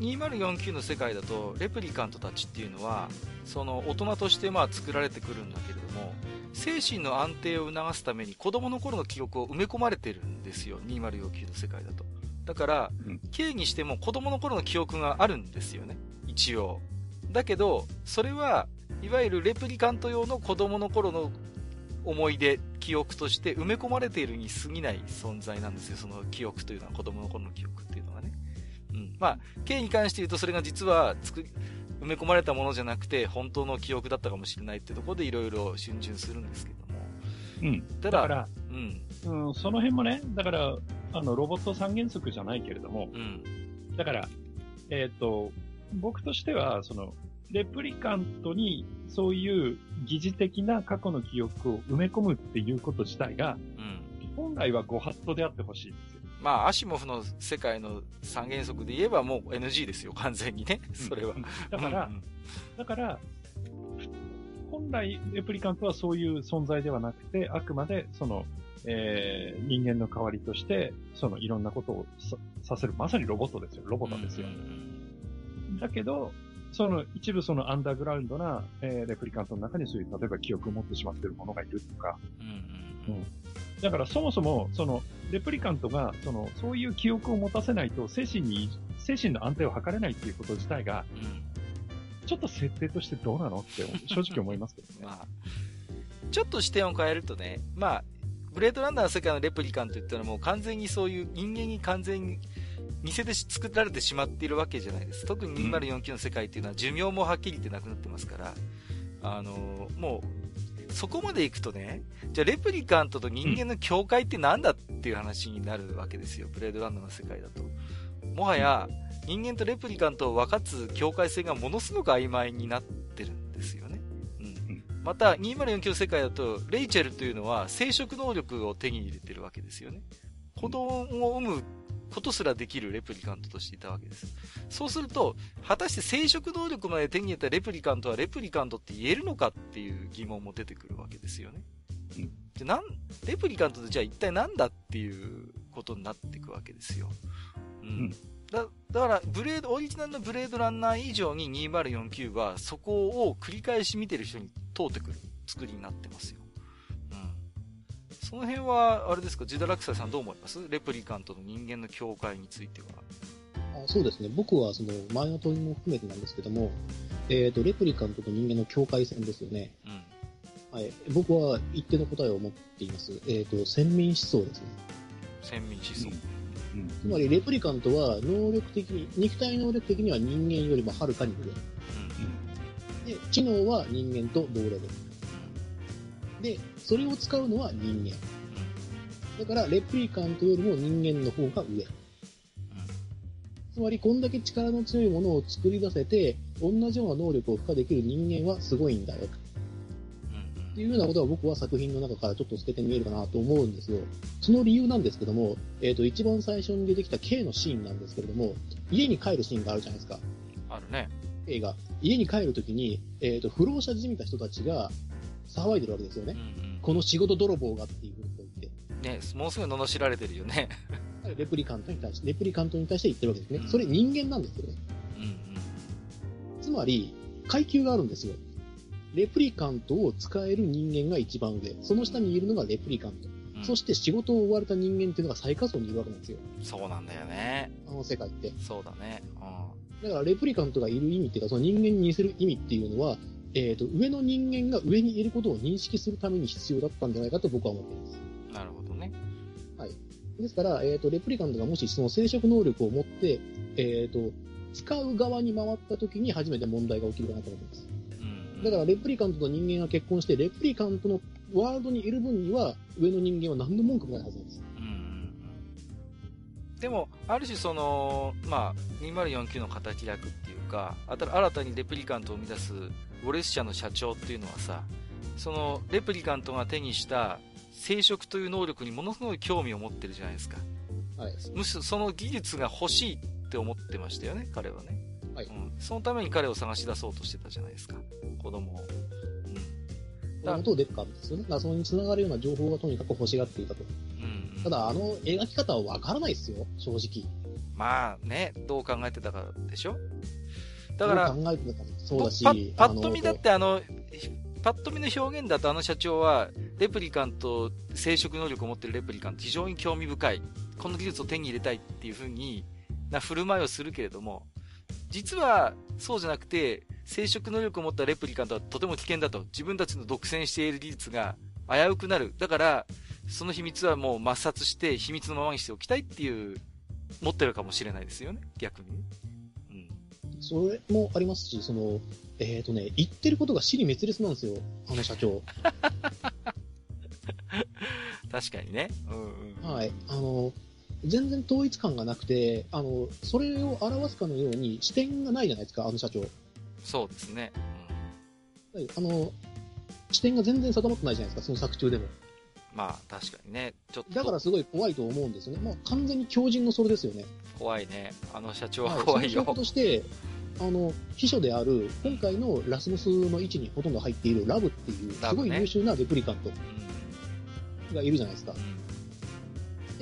2049の世界だと、レプリカントたちっていうのは、その、大人としてまあ作られてくるんだけれども、精神の安定を促すために子供の頃の記憶を埋め込まれてるんですよ、2049の世界だと。だから、うん、K にしても子供の頃の記憶があるんですよね。一応。だけど、それは、いわゆるレプリカント用の子供の頃の思い出、記憶として埋め込まれているに過ぎない存在なんですよ。その記憶というのは子供の頃の記憶っていうのはね。うん。まあ、K に関して言うとそれが実は作り、埋め込まれたものじゃなくて本当の記憶だったかもしれないっていうところでいろいろ逡巡するんですけども。うん。ただ、だから、うん、うん。その辺もね、だから、あの、ロボット三原則じゃないけれども、うん、だから、えっ、ー、と、僕としては、その、レプリカントにそういう疑似的な過去の記憶を埋め込むっていうこと自体が、うん、本来はご法度であってほしいんですよ。まあ、アシモフの世界の三原則で言えばもう NG ですよ、完全にね。それは。だから、だから、本来レプリカントはそういう存在ではなくて、あくまでそのえー、人間の代わりとして、そのいろんなことをさせる、まさにロボットですよ、ロボットですよ。だけど、その一部そのアンダーグラウンドな、えー、レプリカントの中にそういう、例えば記憶を持ってしまっているものがいるとか、うん、だからそもそも、その、レプリカントが、その、そういう記憶を持たせないと、精神に、精神の安定を図れないっていうこと自体が、うん、ちょっと設定としてどうなのって正直思いますけどね。まあ、ちょっと視点を変えるとね、まあ、ブレードランナーの世界のレプリカント言ったらもう完全にそういう人間に完全に似せて作られてしまっているわけじゃないです。特に204 9の世界っていうのは寿命もはっきり言ってなくなってますから、あのー、もう、そこまで行くとね、じゃあレプリカントと人間の境界って何だっていう話になるわけですよ。ブレードランナーの世界だと。もはや、人間とレプリカントを分かつ境界線がものすごく曖昧になってるんですよね。うん。また、2049の世界だと、レイチェルというのは生殖能力を手に入れてるわけですよね。子供を産むことすらできるレプリカントとしていたわけです。そうすると、果たして生殖能力まで手に入れたレプリカントはレプリカントって言えるのかっていう疑問も出てくるわけですよね。うん、じゃなん、レプリカントってじゃあ一体何だっていうことになっていくわけですよ。うん。うん、だだから、ブレード、オリジナルのブレードランナー以上に2049はそこを繰り返し見てる人に通ってくる作りになってますよ。その辺は、あれですか、ジダラクサイさんどう思います？レプリカントの人間の境界については。あそうですね。僕は、その、前の問いも含めてなんですけども、えっ、ー、と、レプリカントと人間の境界線ですよね。うん。はい。僕は一定の答えを持っています。えっ、ー、と、先民思想ですね。先民思想。うん、つまり、レプリカントは能力的に、肉体能力的には人間よりもはるかに上。うん、で、知能は人間と同レベル。で、それを使うのは人間。だから、レプリカントよりも人間の方が上。つまり、こんだけ力の強いものを作り出せて、同じような能力を付加できる人間はすごいんだよ。っていうようなことは僕は作品の中からちょっと透けて見えるかなと思うんですよ。その理由なんですけども、えっ、ー、と、一番最初に出てきた K のシーンなんですけれども、家に帰るシーンがあるじゃないですか。あるね。映画。家に帰るときに、えっ、ー、と、不老者じみた人たちが騒いでるわけですよね。うんうんこの仕事泥棒がっていうふうに言って。ね、もうすぐ罵られてるよね。レプリカントに対して、レプリカントに対して言ってるわけですね。うん、それ人間なんですよね。うんうん、つまり、階級があるんですよ。レプリカントを使える人間が一番上。その下にいるのがレプリカント。うん、そして仕事を追われた人間っていうのが最下層にいるわけなんですよ。そうなんだよね。あの世界って。そうだね。うん。だからレプリカントがいる意味っていうか、その人間に似せる意味っていうのは、えっ、ー、と、上の人間が上にいることを認識するために必要だったんじゃないかと僕は思っています。なるほどね。はい。ですから、えっ、ー、と、レプリカントがもしその生殖能力を持って、えっ、ー、と、使う側に回った時に初めて問題が起きるかなと思います。うん、だから、レプリカントと人間が結婚して、レプリカントのワールドにいる分には、上の人間は何の文句もないはずなんです。でも、ある種その、まあ、2049の形役っていうか、新たにレプリカントを生み出すウォレス社の社長っていうのはさ、そのレプリカントが手にした生殖という能力にものすごい興味を持ってるじゃないですか。はい。むしろその技術が欲しいって思ってましたよね、彼はね。はい。うん。そのために彼を探し出そうとしてたじゃないですか。子供を。うん。だ元デッカーですよね。そこに繋がるような情報がとにかく欲しがっていたと。うん、ただ、あの描き方はわからないですよ、正直。まあね、どう考えてたかでしょ？だから、考えてたかそうだし、パッと見だってあの、パッと見の表現だとあの社長は、レプリカント、生殖能力を持ってるレプリカント、非常に興味深い。この技術を手に入れたいっていう風にな振る舞いをするけれども、実はそうじゃなくて、生殖能力を持ったレプリカントはとても危険だと。自分たちの独占している技術が危うくなる。だから、その秘密はもう抹殺して秘密のままにしておきたいっていう、持ってるかもしれないですよね、逆に。それもありますし、その、えっ、ー、とね、言ってることが死に滅裂なんですよ、あの社長。確かにね。うんうん、はい。あの、全然統一感がなくて、あの、それを表すかのように視点がないじゃないですか、あの社長。そうですね。うん、はい。あの、視点が全然定まってないじゃないですか、その作中でも。まあ、確かにね。ちょっと。だからすごい怖いと思うんですよね。まあ、完全に強靭のそれですよね。怖いね。あの社長は怖いよ。はい、として、あの、秘書である、今回のラスムスの位置にほとんど入っているラブっていう、すごい優秀なレプリカントがいるじゃないですか。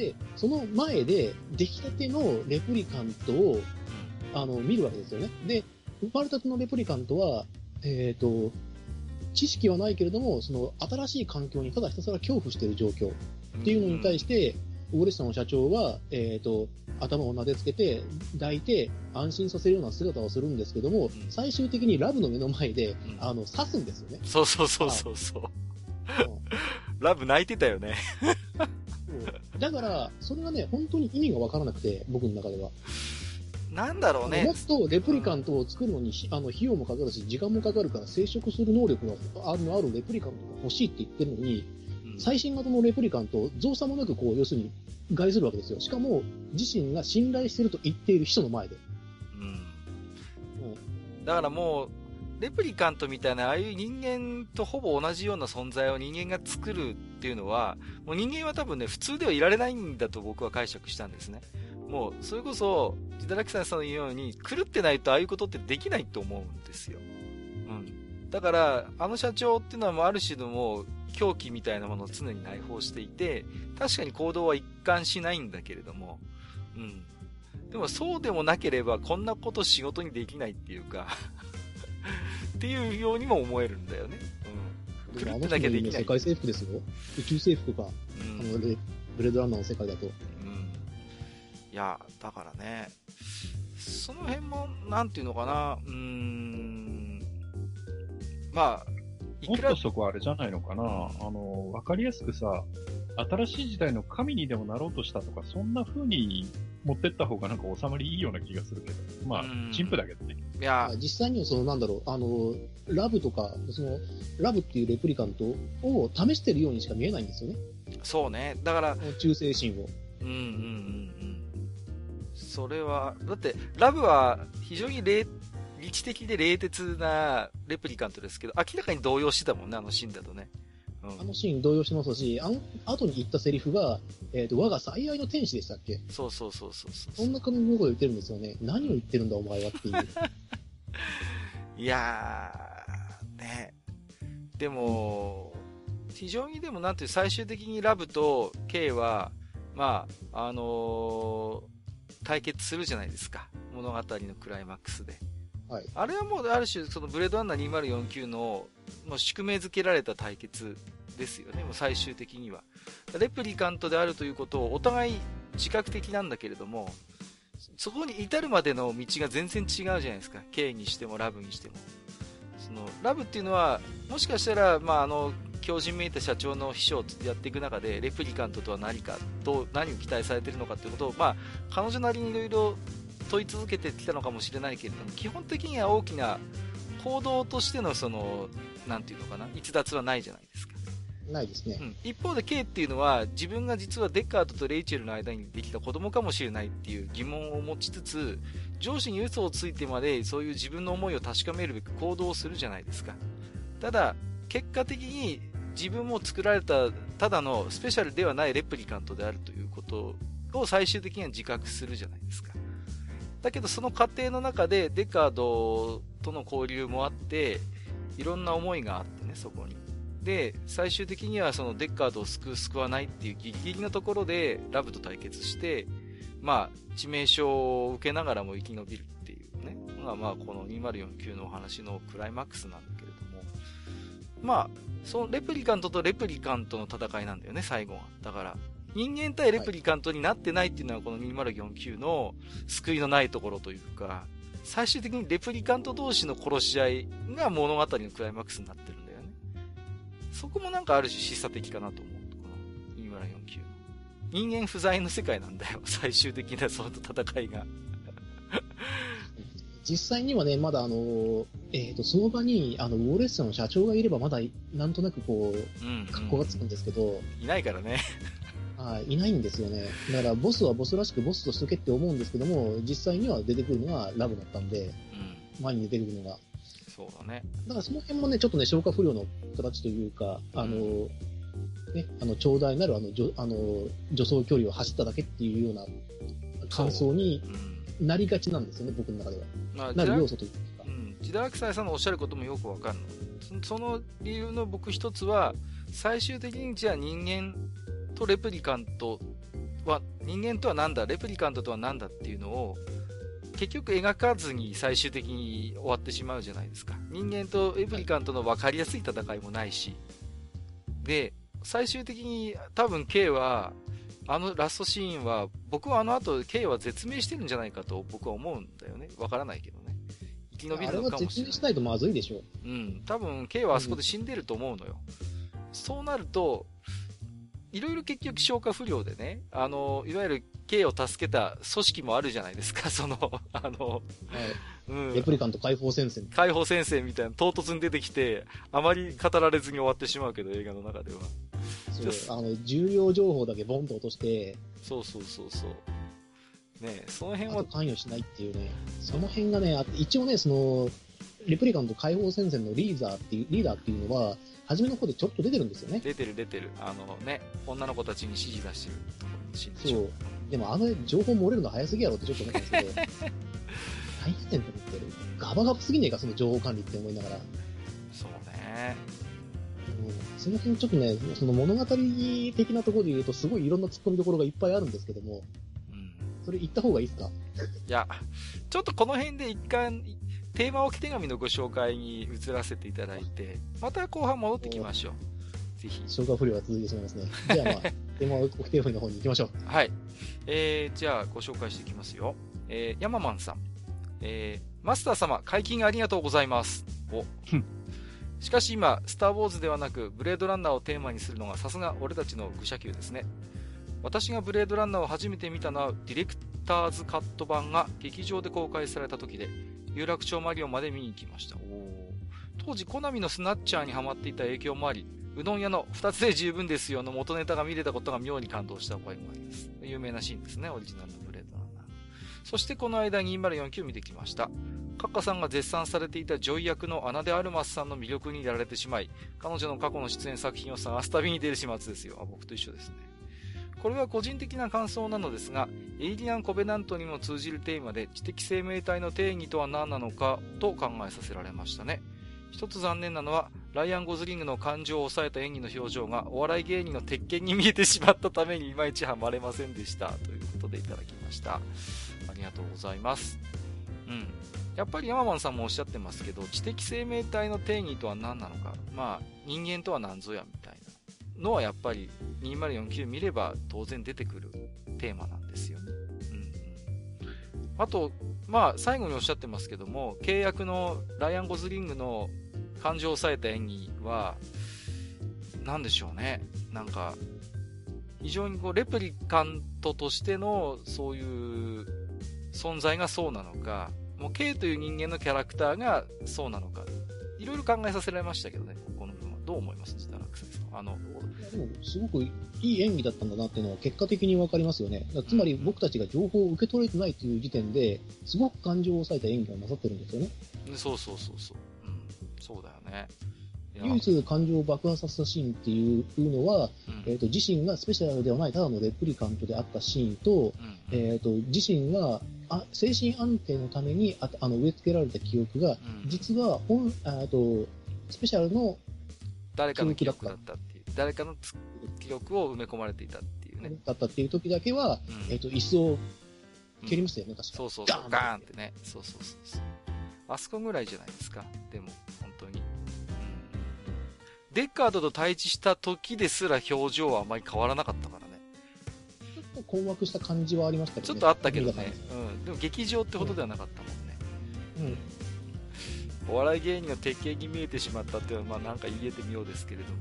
で、その前で、出来たてのレプリカントを、あの、見るわけですよね。で、生まれたてのレプリカントは、えっ、ー、と、知識はないけれども、その新しい環境にただひたすら恐怖している状況っていうのに対して、オーレスタの社長は、えっ、ー、と、頭を撫でつけて、抱いて、安心させるような姿をするんですけども、うん、最終的にラブの目の前で、うん、あの、刺すんですよね。そうそうそうそうそう。ラブ泣いてたよねだから、それがね、本当に意味がわからなくて、僕の中では。なんだろうね。もっとレプリカントを作るのに、あの、費用もかかるし、時間もかかるから生殖する能力があるあるレプリカントが欲しいって言ってるのに、うん、最新型のレプリカントを造作もなく、こう、要するに、害するわけですよ。しかも、自身が信頼してると言っている人の前で。うん。うん、だからもう、レプリカントみたいな、ああいう人間とほぼ同じような存在を人間が作るっていうのは、もう人間は多分ね、普通ではいられないんだと僕は解釈したんですね。もう、それこそ、ジダラキさんさんの言うように、狂ってないとああいうことってできないと思うんですよ。うん。だから、あの社長っていうのはもうある種のもう、狂気みたいなものを常に内包していて、確かに行動は一貫しないんだけれども、うん。でもそうでもなければ、こんなこと仕事にできないっていうかっていうようにも思えるんだよね。うん。狂ってなきゃできない。世界征服ですよ。宇宙征服か。うん、あの、ブレードランナーの世界だと。いや、だからね、その辺も、なんていうのかな、うーん、まあ、いくら。もっとそこあれじゃないのかな、あの、わかりやすくさ、新しい時代の神にでもなろうとしたとか、そんな風に持ってった方がなんか収まりいいような気がするけど。まあ、陳腐だけどね。いや、実際にはそのなんだろう、あの、ラブとか、その、ラブっていうレプリカントを試してるようにしか見えないんですよね。そうね。だから、忠誠心を。うんうんうんうん。それは、だって、ラブは非常に理知的で冷徹なレプリカントですけど、明らかに動揺してたもんね、あのシーンだとね。うん、あのシーン動揺しますし、あの後に言ったセリフが、えっ、ー、と、我が最愛の天使でしたっけ？そうそうそうそうそう。そんな感じのこと言ってるんですよね。何を言ってるんだ、お前はっていう。いやー、ね。でも、非常にでもなんていう、最終的にラブと K は、まあ、あのー対決するじゃないですか。物語のクライマックスで。はい。あれはもう、ある種、そのブレードランナー2049の、もう宿命づけられた対決ですよね、もう最終的には。レプリカントであるということをお互い自覚的なんだけれども、そこに至るまでの道が全然違うじゃないですか。K にしてもラブにしても。その、ラブっていうのは、もしかしたら、まあ、あの、強靭めいた社長の秘書をやっていく中で、レプリカントとは何か、どう、何を期待されているのかということを、まあ、彼女なりにいろいろ問い続けてきたのかもしれないけれども、基本的には大きな行動としての、その、なんていうのかな、逸脱はないじゃないですか。ないですね。うん。一方で K っていうのは、自分が実はデッカートとレイチェルの間にできた子供かもしれないっていう疑問を持ちつつ、上司に嘘をついてまで、そういう自分の思いを確かめるべく行動をするじゃないですか。ただ、結果的に自分も作られたただのスペシャルではないレプリカントであるということを最終的には自覚するじゃないですか。だけどその過程の中でデカードとの交流もあって、いろんな思いがあってね、そこに。で、最終的にはそのデッカードを救う、救わないっていうギリギリのところでラブと対決して、まあ、致命傷を受けながらも生き延びるっていうね、のがまあこの2049のお話のクライマックスなんだけれども、まあ、そのレプリカントとレプリカントの戦いなんだよね、最後は。だから、人間対レプリカントになってないっていうのはこの2049の救いのないところというか、最終的にレプリカント同士の殺し合いが物語のクライマックスになってるんだよね。そこもなんかある種示唆的かなと思う。この2049の。人間不在の世界なんだよ、最終的なその戦いが。実際にはね、まだあの、えっ、ー、と、その場に、あの、ウォーレス社の社長がいれば、まだ、なんとなくこう、格好がつくんですけど、いないからね。はい、いないんですよね。だから、ボスはボスらしくボスとしとけって思うんですけども、実際には出てくるのはラブだったんで、うん、前に出てくるのが。そうだね。だからその辺もね、ちょっとね、消化不良の形というか、あの、うん、ね、あの、長大なるあの、じょあの、助走距離を走っただけっていうような感想になりがちなんですよね、僕の中では。まあ、なる要素というか。うん。ジダークサイさんのおっしゃることもよくわかるの。その理由の僕一つは、最終的にじゃあ人間とレプリカントは、人間とは何だ、レプリカントとは何だっていうのを、結局描かずに最終的に終わってしまうじゃないですか。人間とレプリカントの分かりやすい戦いもないし。で、最終的に多分 K は、あのラストシーンは、僕はあの後、K は絶命してるんじゃないかと僕は思うんだよね。わからないけどね。生き延びるのかもしれない。あれは絶命しないとまずいでしょ。うん。多分、K はあそこで死んでると思うのよ。うん、そうなると、いろいろ結局消化不良でね、あの、いわゆる K を助けた組織もあるじゃないですか、その、あの、はい、うん。レプリカント解放戦線。解放戦線みたいな唐突に出てきて、あまり語られずに終わってしまうけど、映画の中では。そう、あの、重要情報だけボンと落として、そうそうそうそう。ねその辺は。関与しないっていうね、その辺がね、あ一応ね、その、レプリカント解放戦線のリーダーっていう、リーダーっていうのは、初めの方でちょっと出てるんですよね。出てる出てる。あのね、女の子たちに指示出してるそう。でもあの情報漏れるの早すぎやろってちょっと思ったんですけど、大変って思ってる。ガバガバすぎねえか、その情報管理って思いながら。そうね。うん、その辺ちょっとね、その物語的なところで言うと、すごいいろんな突っ込みどころがいっぱいあるんですけども、うん、それ言った方がいいですか？いや、ちょっとこの辺で一回、テーマ置き手紙のご紹介に移らせていただいて、また後半戻ってきましょう。ぜひ。消化不良が続いてしまいますね。じゃあまあ、テーマ置き手紙の方に行きましょう。はい。えー、じゃあご紹介していきますよ。えー、ヤママンさん。えー、マスター様、解禁ありがとうございます。お。しかし今、スターウォーズではなく、ブレードランナーをテーマにするのがさすが俺たちの愚者級ですね。私がブレードランナーを初めて見たのは、ディレクターズカット版が劇場で公開された時で、有楽町マリオンまで見に行きました。お当時、コナミのスナッチャーにハマっていた影響もあり、うどん屋の2つで十分ですよの元ネタが見れたことが妙に感動した覚えもあります。有名なシーンですね、オリジナルのブレードランナー。そしてこの間2049見てきました。カッカさんが絶賛されていたジョイ役のアナ・デ・アルマスさんの魅力にやられてしまい、彼女の過去の出演作品を探すたびに出る始末ですよ。あ、僕と一緒ですね。これは個人的な感想なのですが、エイリアン・コベナントにも通じるテーマで知的生命体の定義とは何なのかと考えさせられましたね。一つ残念なのは、ライアン・ゴズリングの感情を抑えた演技の表情がお笑い芸人の鉄拳に見えてしまったためにいまいちハマれませんでした。ということでいただきました。ありがとうございます。うん。やっぱりヤママンさんもおっしゃってますけど、知的生命体の定義とは何なのか。まあ、人間とは何ぞやみたいな。のはやっぱり2049見れば当然出てくるテーマなんですよ。うん。あと、まあ、最後におっしゃってますけども、契約のライアン・ゴズリングの感情を抑えた演技は、何でしょうね。なんか、非常にこう、レプリカントとしての、そういう存在がそうなのか、もう K という人間のキャラクターがそうなのか、いろいろ考えさせられましたけどね、どう思います？あの、でも、すごくいい演技だったんだなっていうのは結果的にわかりますよね。つまり僕たちが情報を受け取れてないという時点で、すごく感情を抑えた演技をなさってるんですよね。そうそうそうそう。うん、そうだよね。唯一感情を爆発させたシーンっていうのは、うん、えっ、ー、と、自身がスペシャルではないただのレプリカントであったシーンと、うん、えっ、ー、と、自身があ精神安定のためにああの植え付けられた記憶が、うん、実は本、あと、スペシャルの誰かの記憶だったっていう。誰かの記憶を埋め込まれていたっていうね。だったっていう時だけは、うん、えっ、ー、と、椅子を蹴りましたよね、うん、確かそうそうそう。ガーンってね。そうそうそうそう。あそこぐらいじゃないですか。でも、本当に。うん。デッカードと対峙した時ですら表情はあまり変わらなかったからね。ちょっと困惑した感じはありましたけどね。ちょっとあったけどね。うん。でも劇場ってほどではなかったもんね。うん。うんお笑い芸人の鉄拳に見えてしまったっていうのは、まあなんか言えてみようですけれども、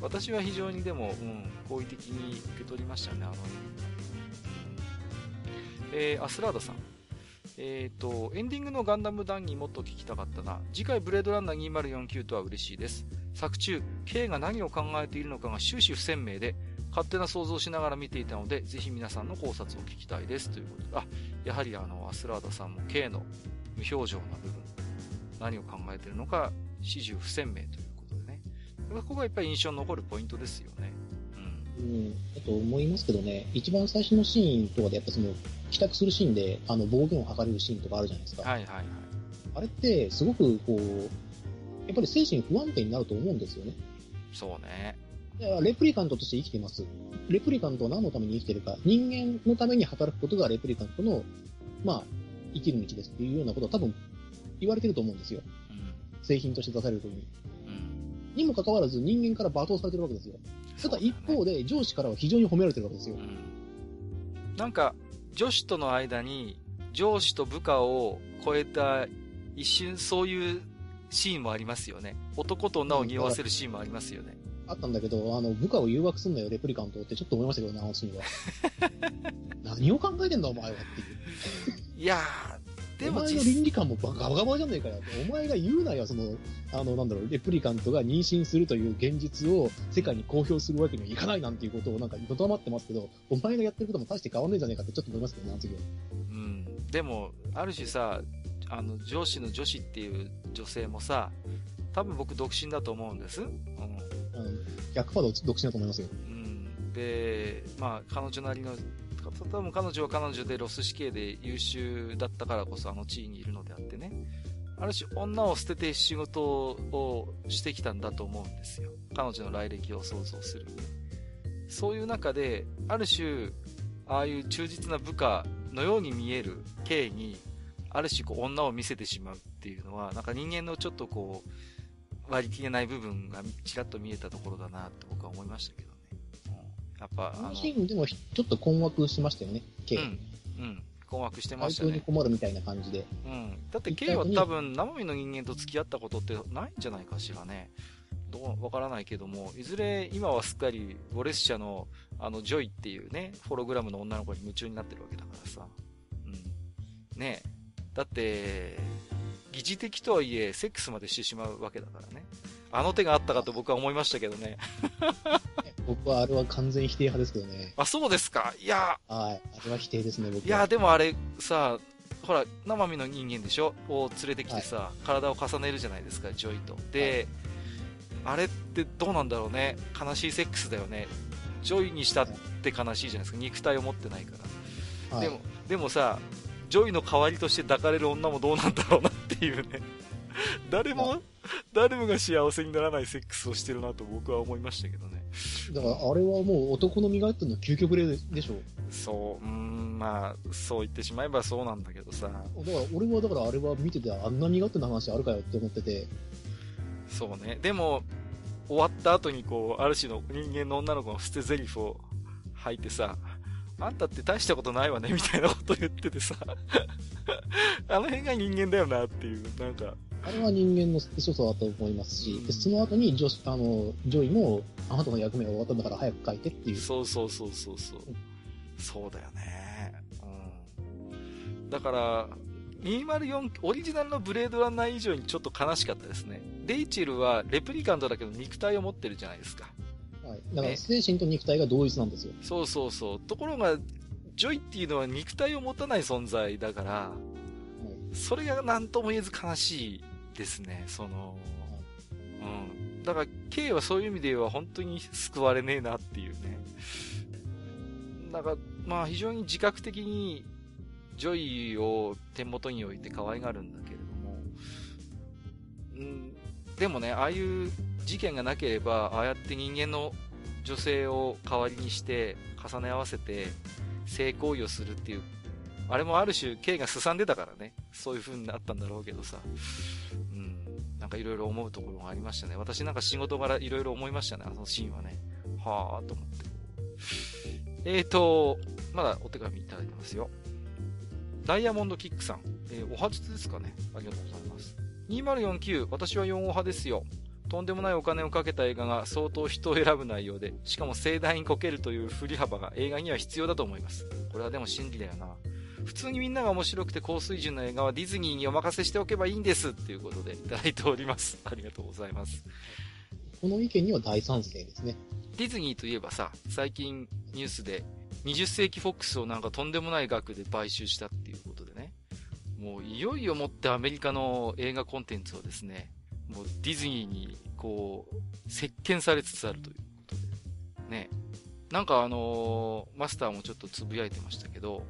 私は非常にでも、うん、好意的に受け取りましたね、あの、えー、アスラーダさん。えっ、ー、と、エンディングのガンダム談義もっと聞きたかったな。次回ブレードランナー2049とは嬉しいです。作中、K が何を考えているのかが終始不鮮明で、勝手な想像しながら見ていたので、ぜひ皆さんの考察を聞きたいです。ということで、あ、やはりあの、アスラーダさんも K の無表情な部分、何を考えているのか、始終不鮮明ということでね。ここがやっぱり印象に残るポイントですよね。うん。うん。だと思いますけどね、一番最初のシーンとかで、やっぱその、帰宅するシーンで、あの、暴言を吐かれるシーンとかあるじゃないですか。はいはいはい。あれって、すごく、こう、やっぱり精神不安定になると思うんですよね。そうね。レプリカントとして生きています。レプリカントは何のために生きてるか、人間のために働くことがレプリカントの、まあ、生きる道ですっていうようなことは多分言われてると思うんですよ。うん、製品として出されるときに。うん、にもかかわらず人間から罵倒されてるわけですよ。ただ一方で上司からは非常に褒められてるわけですよ。うん、なんか、女子との間に上司と部下を超えた一瞬そういうシーンもありますよね。男と女を匂わせるシーンもありますよね。あったんだけど、あの、部下を誘惑すんなよ、レプリカントってちょっと思いましたけどね、あのシーンは。何を考えてんだ、お前はっていう。いやでもお前の倫理観もガバガバじゃねえかよ。お前が言うなよ、その、あの、なんだろう、レプリカントが妊娠するという現実を世界に公表するわけにはいかないなんていうことをなんか、とどまってますけど、お前がやってることも大して変わんねえじゃねえかってちょっと思いますけどね、あの時は。うん。でも、ある種さ、あの、上司の女子っていう女性もさ、多分僕独身だと思うんです。うん。うん、100%独身だと思いますよ。うん。で、まあ、彼女なりの多分彼女は彼女でロス死刑で優秀だったからこそあの地位にいるのであってね。ある種女を捨てて仕事をしてきたんだと思うんですよ。彼女の来歴を想像する。そういう中で、ある種、ああいう忠実な部下のように見える K に、ある種こう女を見せてしまうっていうのは、なんか人間のちょっとこう、割り切れない部分がちらっと見えたところだなって僕は思いましたけど。やっぱ、あの。シーンでもちょっと困惑しましたよね、K。うん。うん。困惑してましたね。に困るみたいな感じで。うん。だって K は多分、生身の人間と付き合ったことってないんじゃないかしらね。どう、わからないけども、いずれ今はすっかり、ウォレス社の、あの、ジョイっていうね、ホログラムの女の子に夢中になってるわけだからさ。うん。ねだって、疑似的とはいえ、セックスまでしてしまうわけだからね。あの手があったかと僕は思いましたけどね。僕はあれは完全否定派ですけどね。あ、そうですか。いや。はい。あれは否定ですね、僕いや、でもあれ、さ、ほら、生身の人間でしょ？を連れてきてさ、はい、体を重ねるじゃないですか、ジョイと。で、はい、あれってどうなんだろうね？悲しいセックスだよね。ジョイにしたって悲しいじゃないですか。肉体を持ってないから。はい、でも、でもさ、ジョイの代わりとして抱かれる女もどうなんだろうなっていうね。誰も、誰もが幸せにならないセックスをしてるなと僕は思いましたけどね。だから、あれはもう男の身勝手の究極例でしょそう、うん、まあ、そう言ってしまえばそうなんだけどさ。だから、俺はだからあれは見てて、あんな身勝手な話あるかよって思ってて。そうね。でも、終わった後にこう、ある種の人間の女の子の捨て台詞を吐いてさ、あんたって大したことないわね、みたいなこと言っててさ、あの辺が人間だよなっていう、なんか、あれは人間の所作だと思いますし、うん、その後にジョあのジョイも、あなたの役目が終わったんだから早く帰ってっていう。そうそうそうそうそう。そうだよね。うん。だから、2049、オリジナルのブレードランナー以上にちょっと悲しかったですね。レイチェルはレプリカントだけど肉体を持ってるじゃないですか。はい。だから精神と肉体が同一なんですよ。そうそうそう。ところが、ジョイっていうのは肉体を持たない存在だから、はい、それが何とも言えず悲しいですね、その、うん。だから、K はそういう意味で言えば本当に救われねえなっていうね。だから、まあ非常に自覚的に、ジョイを手元に置いて可愛がるんだけれども、うん、でもね、ああいう事件がなければ、ああやって人間の女性を代わりにして重ね合わせて性行為をするっていうあれもある種、K がすさんでたからね。そういう風になったんだろうけどさ。うん。なんかいろいろ思うところがありましたね。私なんか仕事柄いろいろ思いましたね。あのシーンはね。はぁと思って。えーと、まだお手紙いただいてますよ。ダイヤモンドキックさん。えー、お初ですかね。ありがとうございます。2049、私は4号派ですよ。とんでもないお金をかけた映画が相当人を選ぶ内容で、しかも盛大にこけるという振り幅が映画には必要だと思います。これはでも真理だよな。普通にみんなが面白くて高水準の映画はディズニーにお任せしておけばいいんですっていうことでいただいております。ありがとうございます。この意見には大賛成ですね。ディズニーといえばさ、最近ニュースで20世紀フォックスをなんかとんでもない額で買収したっていうことでね。もういよいよもってアメリカの映画コンテンツをですね、もうディズニーにこう、席巻されつつあるということで。ね。なんかあのー、マスターもちょっとつぶやいてましたけど、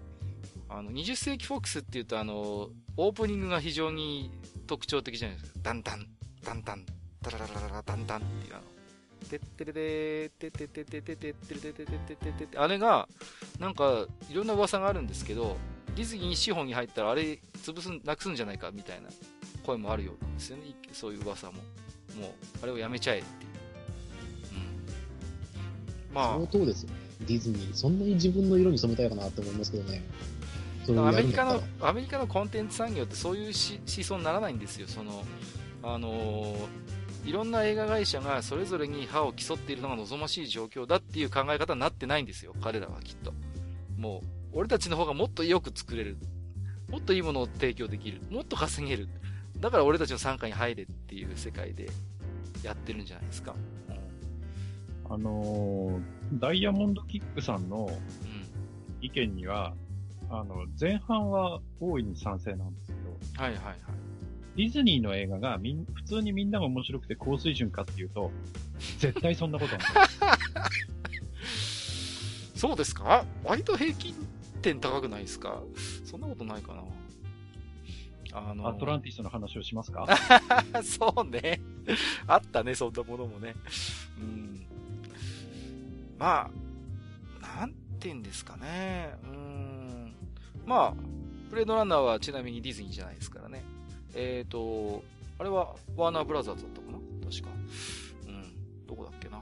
あの、20世紀フォックスって言うと、あの、オープニングが非常に特徴的じゃないですか。ダンダン、ダンダン、ダラララララダンダンっていうあの、てってれでー、てってってってってってってってってってってってあれが、なんか、いろんな噂があるんですけど、ディズニー資本に入ったらあれ潰す、なくすんじゃないかみたいな声もあるようなんですよね。そういう噂も。もう、あれをやめちゃえっていう。うん。まあ。相当ですよね。ディズニー。そんなに自分の色に染めたいかなって思いますけどね。アメリカの、アメリカのコンテンツ産業ってそういう思想にならないんですよ。その、あのー、いろんな映画会社がそれぞれに歯を競っているのが望ましい状況だっていう考え方になってないんですよ、彼らはきっと。もう、俺たちの方がもっとよく作れる。もっといいものを提供できる。もっと稼げる。だから俺たちの傘下に入れっていう世界でやってるんじゃないですか。うん、あのー、ダイヤモンドキックさんの意見には、うん、あの、前半は大いに賛成なんですけど、はいはいはい。ディズニーの映画がみん、普通にみんなが面白くて高水準かっていうと、絶対そんなことない。そうですか？割と平均点高くないですか？そんなことないかなあのー、アトランティスの話をしますか？そうね。あったね、そんなものもね。うん。まあ、なんて言うんですかね。うん。まあ、ブレードランナーはちなみにディズニーじゃないですからね。えっ、ー、と、あれはワーナーブラザーズだったかな？確か。うん。どこだっけな？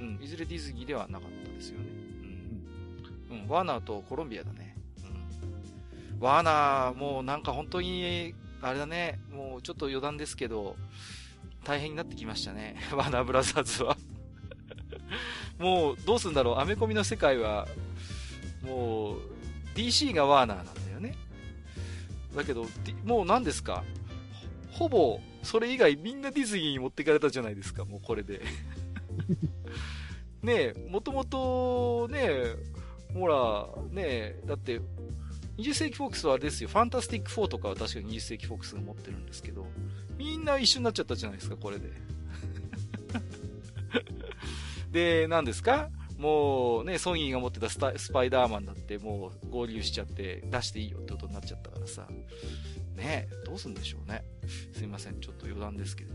うん。いずれディズニーではなかったですよね。うん。うん。ワーナーとコロンビアだね。うん。ワーナー、もうなんか本当に、あれだね。もうちょっと余談ですけど、大変になってきましたね。ワーナーブラザーズは もう、どうすんだろう。アメコミの世界は、もう、DC がワーナーなんだよね。だけど、もう何ですか？ほぼ、それ以外みんなディズニーに持っていかれたじゃないですか、もうこれで。ねえ、もともと、ねえ、ほら、ねえ、だって、20世紀フォックスはあれですよ、ファンタスティック4とかは確かに20世紀フォックスが持ってるんですけど、みんな一緒になっちゃったじゃないですか、これで。で、何ですか？もうね、ソニーが持ってたスパイダーマンだってもう合流しちゃって出していいよってことになっちゃったからさ。ねどうすんでしょうね。すいません、ちょっと余談ですけど。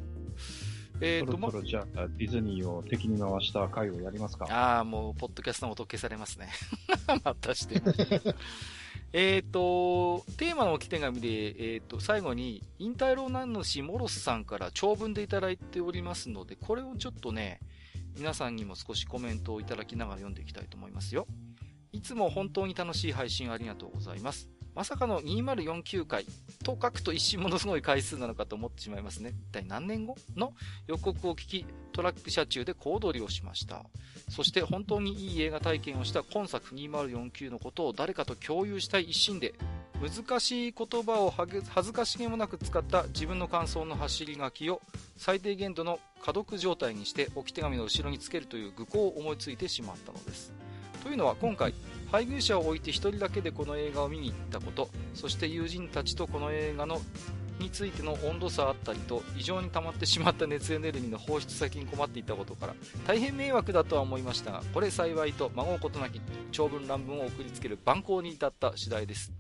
えーと、そろそろじゃあ、ディズニーを敵に回した回をやりますかああ、もう、ポッドキャストの音消されますね。またして。えっと、テーマの置き手紙で、えっ、ー、と、最後に、引退老男主モロスさんから長文でいただいておりますので、これをちょっとね、皆さんにも少しコメントをいただきながら読んでいきたいと思いますよ。いつも本当に楽しい配信ありがとうございます。まさかの2049回と書くと一瞬ものすごい回数なのかと思ってしまいますね。一体何年後の予告を聞き、トラック車中で小躍りをしました。そして本当にいい映画体験をした今作2049のことを誰かと共有したい一心で、難しい言葉を恥ずかしげもなく使った自分の感想の走り書きを最低限度の可読状態にして置き手紙の後ろにつけるという愚行を思いついてしまったのです。というのは今回、配偶者を置いて1人だけでこの映画を見に行ったこと、そして友人たちとこの映画のについての温度差あったりと異常に溜まってしまった熱エネルギーの放出先に困っていたことから大変迷惑だとは思いましたがこれ幸いと孫うことなき長文乱文を送りつける蛮行に至った次第です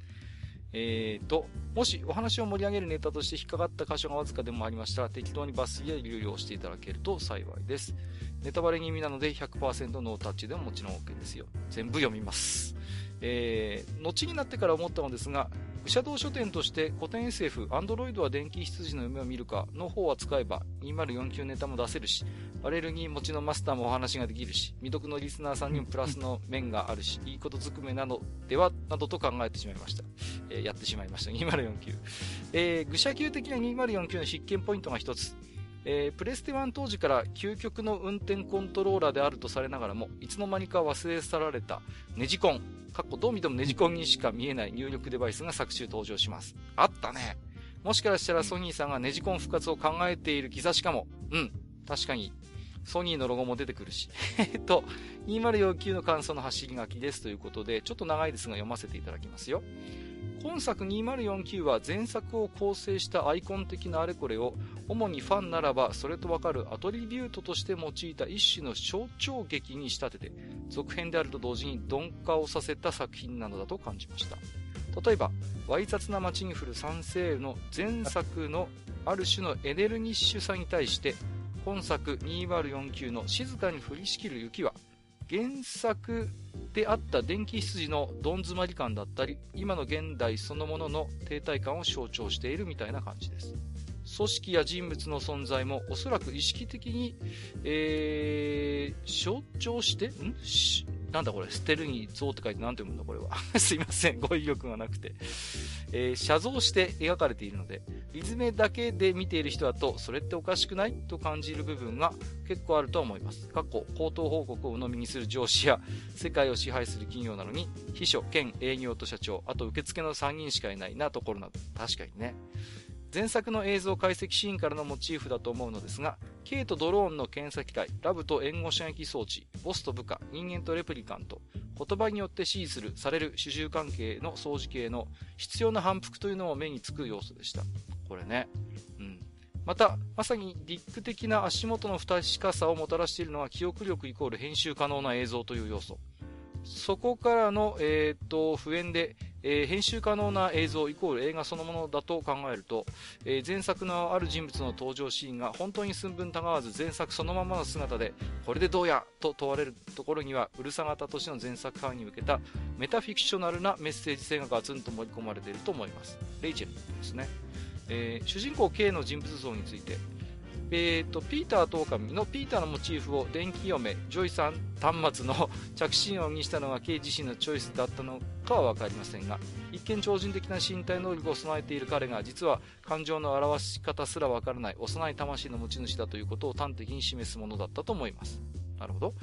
えーと、もしお話を盛り上げるネタとして引っかかった箇所がわずかでもありましたら、適当に抜粋や流用していただけると幸いです。ネタバレ気味なので100%ノータッチでももちろん OK ですよ。全部読みます。えー、後になってから思ったのですが、愚者道書店として古典 SF、アンドロイドは電気羊の夢を見るかの方は使えば2049ネタも出せるし、アレルギー持ちのマスターもお話ができるし、未読のリスナーさんにもプラスの面があるし、いいことずくめなのでは、などと考えてしまいました。えー、やってしまいました。2049。えー、愚者級的な2049の必見ポイントが一つ。えー、プレステ1当時から究極の運転コントローラーであるとされながらも、いつの間にか忘れ去られたネジコン、かっこどう見てもネジコンにしか見えない入力デバイスが作中登場します。あったね。もしかしたらソニーさんがネジコン復活を考えている兆しかも。うん。確かに。ソニーのロゴも出てくるし。えっと、2049の感想の走り書きですということで、ちょっと長いですが読ませていただきますよ。今作2049は前作を構成したアイコン的なあれこれを主にファンならばそれとわかるアトリビュートとして用いた一種の象徴劇に仕立てて続編であると同時に鈍化をさせた作品なのだと感じました。例えばわい雑な街に降る三世の前作のある種のエネルギッシュさに対して本作2049の静かに降りしきる雪は原作であった電気羊のどん詰まり感だったり、今の現代そのものの停滞感を象徴しているみたいな感じです。組織や人物の存在もおそらく意識的に、えー、象徴して、ん？しなんだこれ、捨てるに像って書いて何て読むんだこれは。すいません、語彙力がなくて。えー、写像して描かれているので、リズムだけで見ている人だと、それっておかしくない？と感じる部分が結構あると思います。過去、口頭報告を鵜呑みにする上司や、世界を支配する企業なのに、秘書、兼営業と社長、あと受付の3人しかいないなところなど、確かにね。前作の映像解析シーンからのモチーフだと思うのですが、K とドローンの検査機械、ラブと援護射撃装置、ボスと部下、人間とレプリカント、言葉によって指示する、される主従関係の相似系の必要な反復というのも目につく要素でした。これね。うん。また、まさにリック的な足元の不確かさをもたらしているのは記憶力イコール編集可能な映像という要素。そこからの、えー、っと、普遍で、えー、編集可能な映像イコール映画そのものだと考えると、えー、前作のある人物の登場シーンが本当に寸分たがわず前作そのままの姿で、これでどうやと問われるところには、うるさ型としての前作ファンに向けたメタフィクショナルなメッセージ性がガツンと盛り込まれていると思います。レイチェルですね。えー、主人公 K の人物像について、えーと、ピーターと狼のピーターのモチーフを電脳嫁ジョイさん端末の着信音にしたのが K 自身のチョイスだったのかは分かりませんが一見超人的な身体能力を備えている彼が実は感情の表し方すら分からない幼い魂の持ち主だということを端的に示すものだったと思います。なるほど。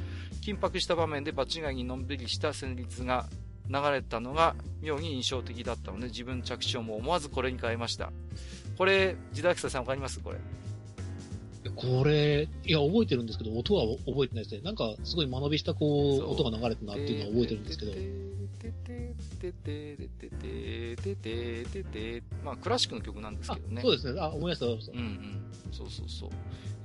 緊迫した場面で場違いにのんびりした旋律が流れたのが妙に印象的だったので自分着信音も思わずこれに変えました。これ時代草さん分かります？これ。これ、いや、覚えてるんですけど、音は覚えてないですね。なんか、すごい間延びした、こう、音が流れたなっていうのは覚えてるんですけど。まあ、クラシックの曲なんですけどね。そうですね。あ、思い出した、思い出した。うんうん。そうそうそう。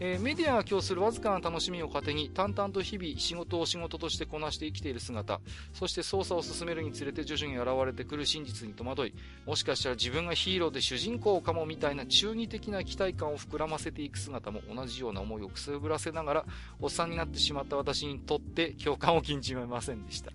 えー、メディアが供するわずかな楽しみを糧に淡々と日々仕事を仕事としてこなして生きている姿。そして捜査を進めるにつれて徐々に現れてくる真実に戸惑い。もしかしたら自分がヒーローで主人公かもみたいな中二的な期待感を膨らませていく姿も同じような思いをくすぶらせながらおっさんになってしまった私にとって共感を禁じませんでした、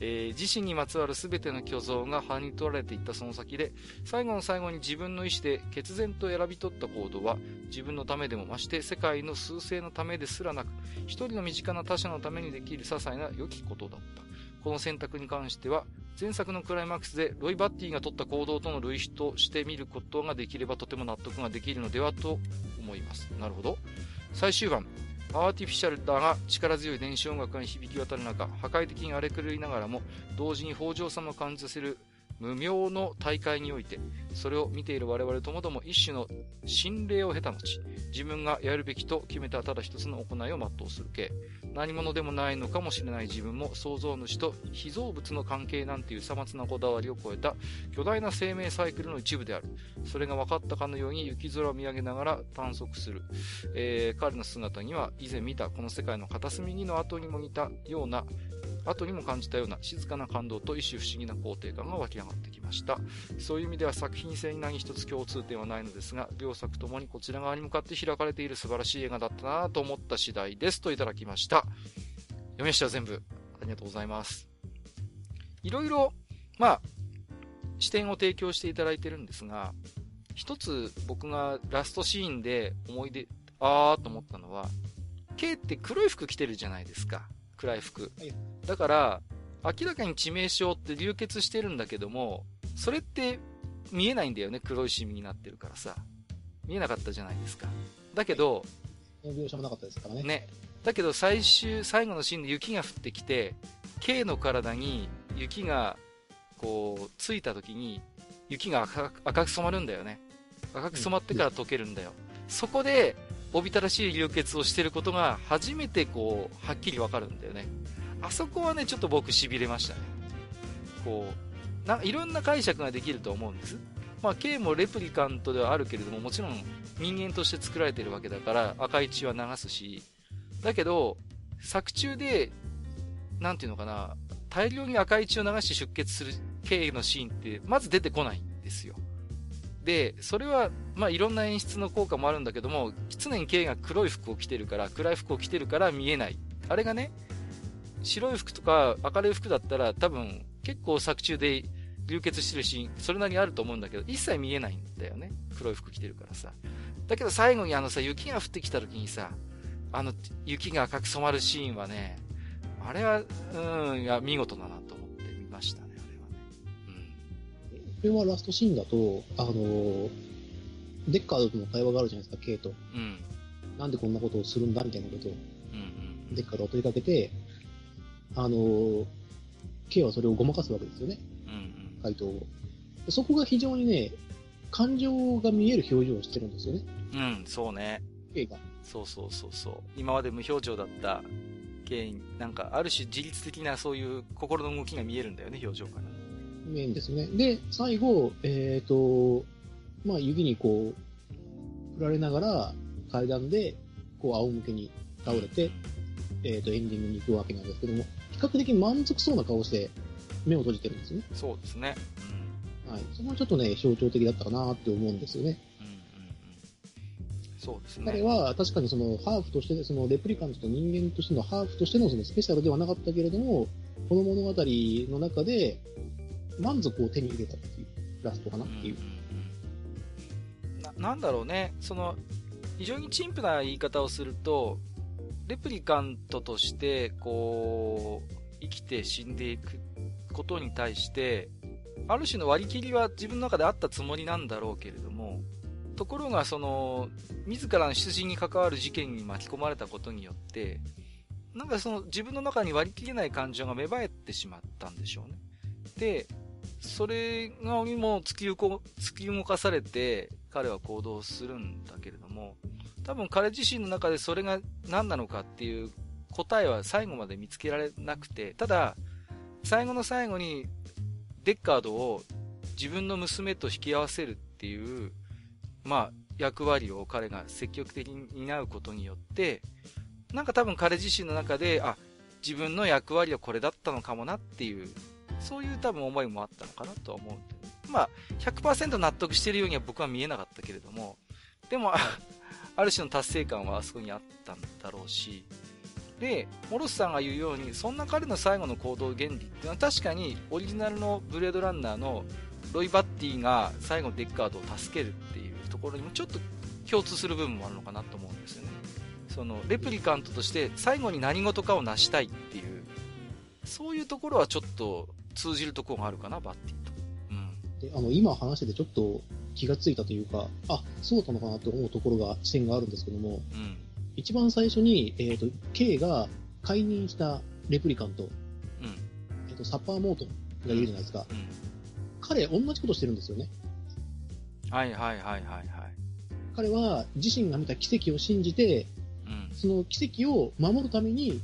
えー、自身にまつわる全ての虚像が歯に取られていったその先で最後の最後に自分の意思で決然と選び取った行動は自分のためでも増して世界の数勢のためですらなく、一人の身近な他者のためにできる些細な良きことだった。この選択に関しては、前作のクライマックスでロイ・バッティが取った行動との類比として見ることができればとても納得ができるのではと思います。なるほど。最終盤、アーティフィシャルだが力強い電子音楽が響き渡る中、破壊的に荒れ狂いながらも、同時に北条さんを感じさせる無名の大会において、それを見ている我々ともども一種の心霊を経た後、自分がやるべきと決めたただ一つの行いを全うする系。何者でもないのかもしれない自分も創造主と被造物の関係なんていうさまつなこだわりを超えた巨大な生命サイクルの一部である。それが分かったかのように雪空を見上げながら探索する。えー、彼の姿には以前見たこの世界の片隅にの後にも似たような後にも感じたような静かな感動と一種不思議な肯定感が湧き上がるってきました。そういう意味では作品性に何一つ共通点はないのですが、両作ともにこちら側に向かって開かれている素晴らしい映画だったなと思った次第ですといただきました。読みました全部。ありがとうございます。いろいろ、まあ、視点を提供していただいてるんですが、一つ僕がラストシーンで思い出、あーと思ったのは、K って黒い服着てるじゃないですか。暗い服。だから、明らかに致命傷って流血してるんだけども、それって見えないんだよね、黒いシミになってるからさ。見えなかったじゃないですか。だけど、描写もなかったですからね。ね。だけど最終、最後のシーンで雪が降ってきて、K の体に雪が、こう、ついた時に、雪が赤赤く染まるんだよね。赤く染まってから溶けるんだよ。うん、そこで、おびただしい流血をしてることが初めてこう、はっきりわかるんだよね。あそこはね、ちょっと僕痺れましたね。こう、ないろんな解釈ができると思うんです。まあ、K もレプリカントではあるけれども、もちろん人間として作られてるわけだから、赤い血は流すし、だけど、作中で、なんていうのかな、大量に赤い血を流して出血する K のシーンって、まず出てこないんですよ。で、それは、まあ、いろんな演出の効果もあるんだけども、常に K が黒い服を着てるから、暗い服を着てるから見えない。あれがね、白い服とか明るい服だったら多分結構作中で流血してるシーン、それなりにあると思うんだけど、一切見えないんだよね。黒い服着てるからさ。だけど最後にあのさ、雪が降ってきた時にさ、あの、雪が赤く染まるシーンはね、あれは、うん、いや、見事だなと思って見ましたね。これはラストシーンだと、あの、デッカードとの会話があるじゃないですか、K と。うん。なんでこんなことをするんだみたいなことを。うんうん。デッカードを問いかけて、あのー、K はそれをごまかすわけですよね。うんうん。回答を。そこが非常にね、感情が見える表情をしてるんですよね。うん、そうね。K が。そうそうそうそう。今まで無表情だった原因、なんか、ある種自律的なそういう心の動きが見えるんだよね、表情から。見えるんですね。で、最後、えっ、ー、と、まあ、雪にこう、振られながら、階段で、こう、仰向けに倒れて、えっ、ー、と、エンディングに行くわけなんですけども、比較的満足そうな顔して目を閉じてるんですね。そうですね。うん、はい。そこはちょっとね、象徴的だったかなって思うんですよね。そうですね。彼は確かにそのハーフとして、そのレプリカントと人間としてのハーフとしてのそのスペシャルではなかったけれども、この物語の中で満足を手に入れたっていうラストかなっていう。うん、ななんだろうね、その、非常に陳腐な言い方をすると、レプリカントとして、こう、生きて死んでいくことに対して、ある種の割り切りは自分の中であったつもりなんだろうけれども、ところが、その、自らの出陣に関わる事件に巻き込まれたことによって、なんかその自分の中に割り切れない感情が芽生えてしまったんでしょうね。で、それがも突き突き動かされて彼は行動するんだけれども、多分彼自身の中でそれが何なのかっていう答えは最後まで見つけられなくて、ただ、最後の最後にデッカードを自分の娘と引き合わせるっていうまあ、役割を彼が積極的に担うことによって、なんか多分彼自身の中で、あ、自分の役割はこれだったのかもなっていう、そういう多分思いもあったのかなとは思う。まあ、100%納得してるようには僕は見えなかったけれども、でも、ある種の達成感はあそこにあったんだろうし、で、モロスさんが言うように、そんな彼の最後の行動原理っていうのは確かにオリジナルのブレードランナーのロイ・バッティが最後デッカードを助けるっていうところにもちょっと共通する部分もあるのかなと思うんですよね。そのレプリカントとして最後に何事かを成したいっていう、そういうところはちょっと通じるところがあるかな、バッティ。であの今話しててちょっと気がついたというか、あ、そうだったのかなと思うところが、視点があるんですけども、うん、一番最初に、えっ、ー、と、K が解任したレプリカント、うん、えっ、ー、と、サッパーモートンがいるじゃないですか。うん、彼、同じことしてるんですよね。はいはいはいはいはい。彼は自身が見た奇跡を信じて、うん、その奇跡を守るために、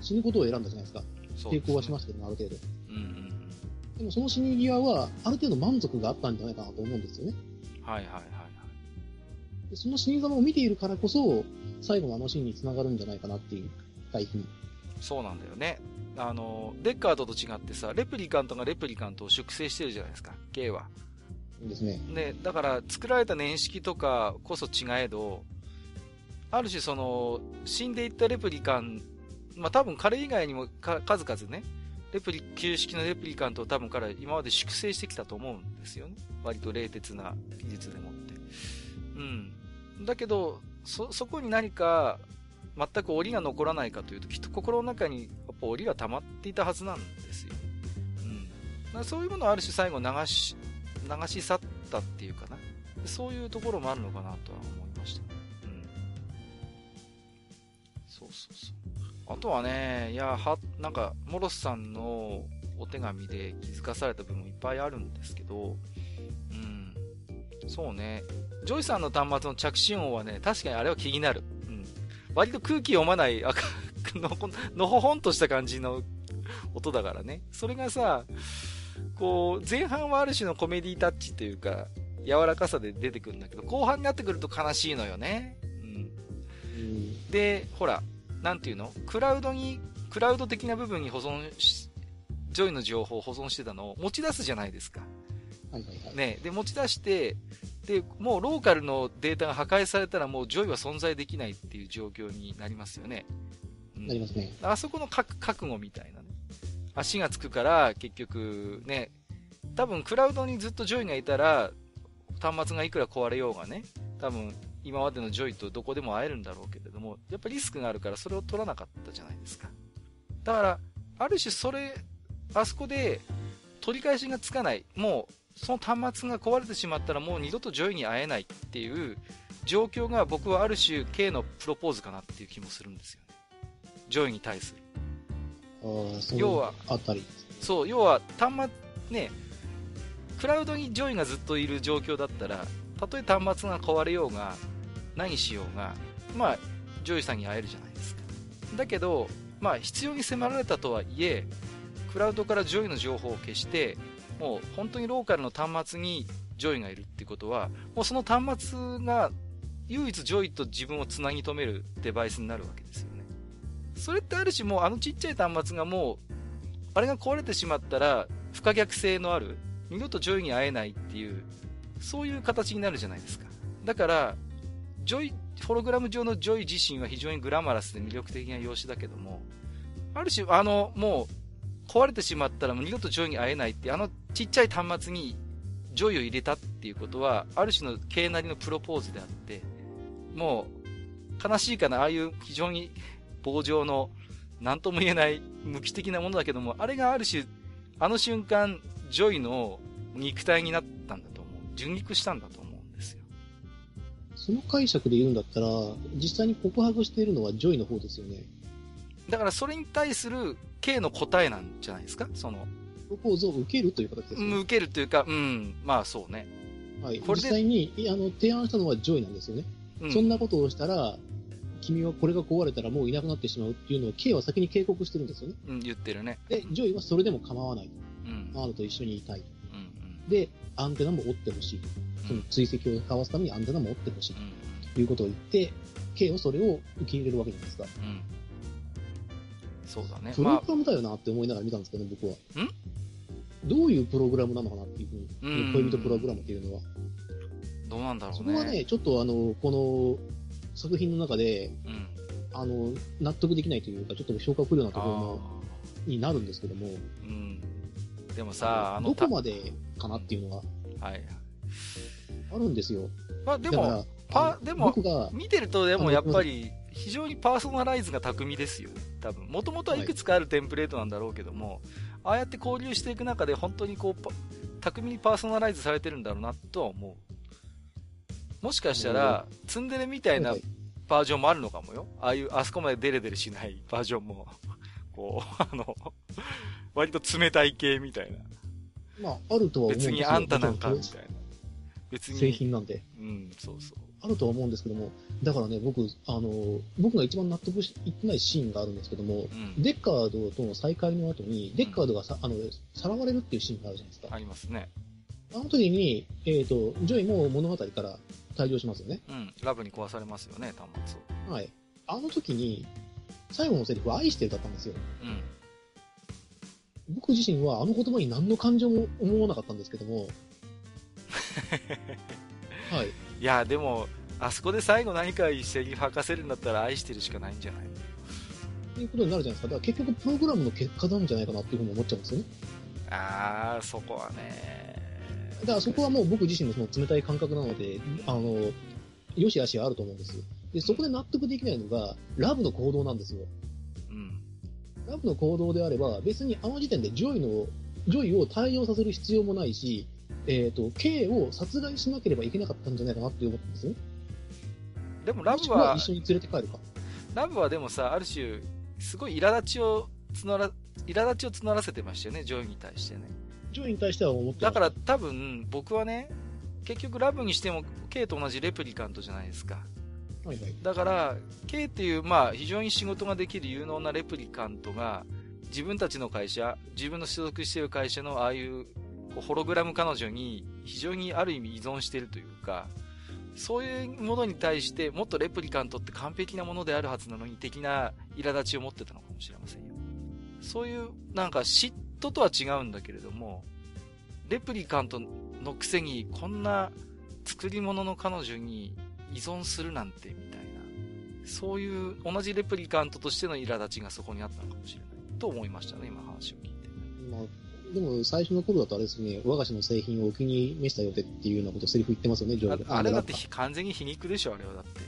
死ぬことを選んだじゃないですか。抵抗はしますけど、ある程度。うんうん、でもその死に際は、ある程度満足があったんじゃないかなと思うんですよね。はいはいはい、はいで。その死に様を見ているからこそ、最後のあのシーンにつながるんじゃないかなっていう、回避に。そうなんだよね。あの、デッカードと違ってさ、レプリカントがレプリカントを粛清してるじゃないですか、K は。ですね。で、だから作られた年式とかこそ違えど、ある種その、死んでいったレプリカン、まあ多分彼以外にも数々ね、レプリ、旧式のレプリカントを多分彼は今まで粛清してきたと思うんですよね。割と冷徹な技術でもって。うん。だけど、そ、そこに何か、全く檻が残らないかというと、きっと心の中にやっぱ檻が溜まっていたはずなんですよ。うん。そういうものをある種最後流し、流し去ったっていうかな。そういうところもあるのかなとは思いました。うん。そうそうそう。あとはね、いや、は、なんか、モロスさんのお手紙で気づかされた部分もいっぱいあるんですけど、うん。そうね。ジョイさんの端末の着信音はね、確かにあれは気になる。うん。割と空気読まない、あの、のほほんとした感じの音だからね。それがさ、こう、前半はある種のコメディタッチというか、柔らかさで出てくるんだけど、後半になってくると悲しいのよね。うん。うん、で、ほら、なんていうの？クラウドに、クラウド的な部分に保存し、ジョイの情報を保存してたのを持ち出すじゃないですか。はいはいはい。ね、で、持ち出して、で、もうローカルのデータが破壊されたらもうジョイは存在できないっていう状況になりますよね。うん、なりますね。あそこの覚悟みたいなね。足がつくから、結局ね、多分クラウドにずっとジョイがいたら、端末がいくら壊れようがね、多分今までのジョイとどこでも会えるんだろうけれども、やっぱリスクがあるからそれを取らなかったじゃないですか。だから、ある種それ、あそこで取り返しがつかない。もうその端末が壊れてしまったらもう二度とジョイに会えないっていう状況が僕はある種 K のプロポーズかなっていう気もするんですよね。ジョイに対する。要は、あたり。そう、要は端末、ね、クラウドにジョイがずっといる状況だったら、たとえ端末が壊れようが、何しようが、まあ、ジョイさんに会えるじゃないですか。だけど、まあ、必要に迫られたとはいえ、クラウドからジョイの情報を消して、もう本当にローカルの端末にジョイがいるってことは、もうその端末が唯一ジョイと自分をつなぎ止めるデバイスになるわけですよね。それってある種もうあのちっちゃい端末がもう、あれが壊れてしまったら不可逆性のある、二度とジョイに会えないっていう、そういう形になるじゃないですか。だから、ジョイ、ホログラム上のジョイ自身は非常にグラマラスで魅力的な様子だけども、ある種、あの、もう、壊れてしまったらもう二度とジョイに会えないって、あのちっちゃい端末にジョイを入れたっていうことは、ある種の K なりのプロポーズであって、もう、悲しいかな、ああいう非常に棒状の、何とも言えない無機的なものだけども、あれがある種、あの瞬間、ジョイの肉体になったんだ。受肉したんだと思うんですよ。その解釈で言うんだったら、実際に告白しているのはジョイの方ですよね。だからそれに対する K の答えなんじゃないですか？その。プロポーズを受けるという形ですね。受けるというか、うん、まあそうね。はい。これ実際に、あの、提案したのはジョイなんですよね。うん、そんなことをしたら、君はこれが壊れたらもういなくなってしまうっていうのを K は先に警告してるんですよね。うん、言ってるね。で、ジョイはそれでも構わない。うん。あなたと一緒にいたい。うんうん、で、アンテナも折ってほしい。その追跡をかわすためにアンテナも折ってほしい。ということを言って、K はそれを受け入れるわけじゃないですか。うん。そうだね。プログラムだよなって思いながら見たんですけど、ね、僕は。ん？どういうプログラムなのかなっていうふうに、恋人プログラムっていうのは。どうなんだろうね。そこはね、ちょっとあの、この作品の中で、うん、あの、納得できないというか、ちょっと消化不良なところも、になるんですけども。うん。でもさ、あの、どこまでかなっていうのは、はい。あるんですよ。まあでも、パでも、見てるとでもやっぱり、非常にパーソナライズが巧みですよ。多分。もともとはいくつかあるテンプレートなんだろうけども、ああやって交流していく中で本当にこう、巧みにパーソナライズされてるんだろうなとは思う。もしかしたら、ツンデレみたいなバージョンもあるのかもよ。ああいう、あそこまでデレデレしないバージョンも、こう、あの、割と冷たい系みたいな。まあ、あるとは思うんです別にあんたなんかみたいな。別に。製品なんで。うん、そうそう。あるとは思うんですけども、だからね、僕、あの、僕が一番納得いってないシーンがあるんですけども、うん、デッカードとの再会の後に、デッカードがさ、うん、あの、さらわれるっていうシーンがあるじゃないですか。ありますね。あの時に、えっ、ー、と、ジョイも物語から退場しますよね。うん、ラブに壊されますよね、端末を。はい。あの時に、最後のセリフは愛してるだったんですよ。うん。僕自身はあの言葉に何の感情も思わなかったんですけども、はい。いや、でも、あそこで最後何か一斉に吐かせるんだったら愛してるしかないんじゃない？っていうことになるじゃないですか。だから結局プログラムの結果なんじゃないかなっていうふうに思っちゃうんですよね。ああ、そこはね。だからそこはもう僕自身のその冷たい感覚なので、あの、よしあしあると思うんです。で、そこで納得できないのが、ラブの行動なんですよ。うん。ラブの行動であれば、別にあの時点でジョイの、ジョイを退場させる必要もないし、えっ、ー、と、K を殺害しなければいけなかったんじゃないかなって思ったんですね。でもラブは、一緒に連れて帰るか。ラブはでもさ、ある種、すごい苛立ちを募ら、苛立ちを募らせてましたよね、ジョイに対してね。ジョイに対しては思ってだから多分、僕はね、結局ラブにしても、K と同じレプリカントじゃないですか。だから、K っていう、まあ、非常に仕事ができる有能なレプリカントが、自分たちの会社、自分の所属している会社のああいうホログラム彼女に非常にある意味依存しているというか、そういうものに対してもっとレプリカントって完璧なものであるはずなのに的な苛立ちを持ってたのかもしれませんよ。そういうなんか嫉妬とは違うんだけれども、レプリカントのくせにこんな作り物の彼女に依存するなんてみたいな、そういう同じレプリカントとしての苛立ちがそこにあったのかもしれないと思いましたね、今話を聞いて。まあでも最初の頃だとあれですね、我が社の製品をお気に召したようでっていうようなことセリフ言ってますよね、上ああれだって完全に皮肉でしょ、あれはだって、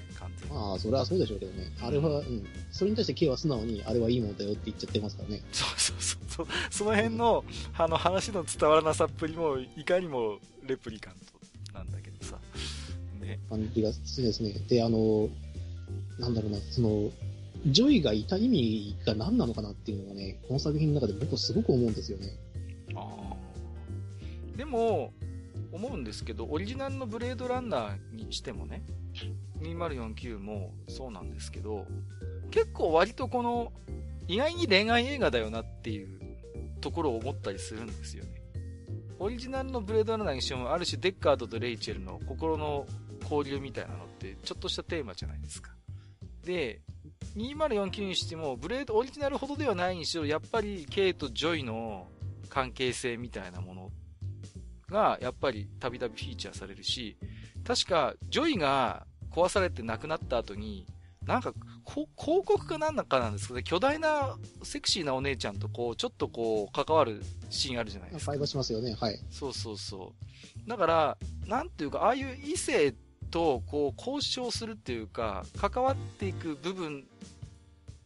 まあ、それはそうでしょうけどね。あれは、うん。それに対して K は素直に、あれはいいものだよって言っちゃってますからね。そうそうそうそう。その辺の、あの話の伝わらなさっぷりも、いかにもレプリカント。ね。感じがするですね。で、あの、なんだろうな、その、ジョイがいた意味が何なのかなっていうのがね、この作品の中で僕はすごく思うんですよね。ああ。でも、思うんですけど、オリジナルのブレードランナーにしてもね、2049もそうなんですけど、結構割とこの、意外に恋愛映画だよなっていうところを思ったりするんですよね。オリジナルのブレードランナーにしても、ある種デッカードとレイチェルの心の交流みたいなのって、ちょっとしたテーマじゃないですか。で、2049にしても、ブレードオリジナルほどではないにしろ、やっぱり K とジョイの関係性みたいなものが、やっぱりたびたびフィーチャーされるし、確か、ジョイが壊されて亡くなった後に、なんか、広告かなんかなんですけど、巨大なセクシーなお姉ちゃんとこう、ちょっとこう、関わるシーンあるじゃないですか。ファイしますよね、はい。そうそうそう。だから、なんていうか、ああいう異性とこう、交渉するっていうか、関わっていく部分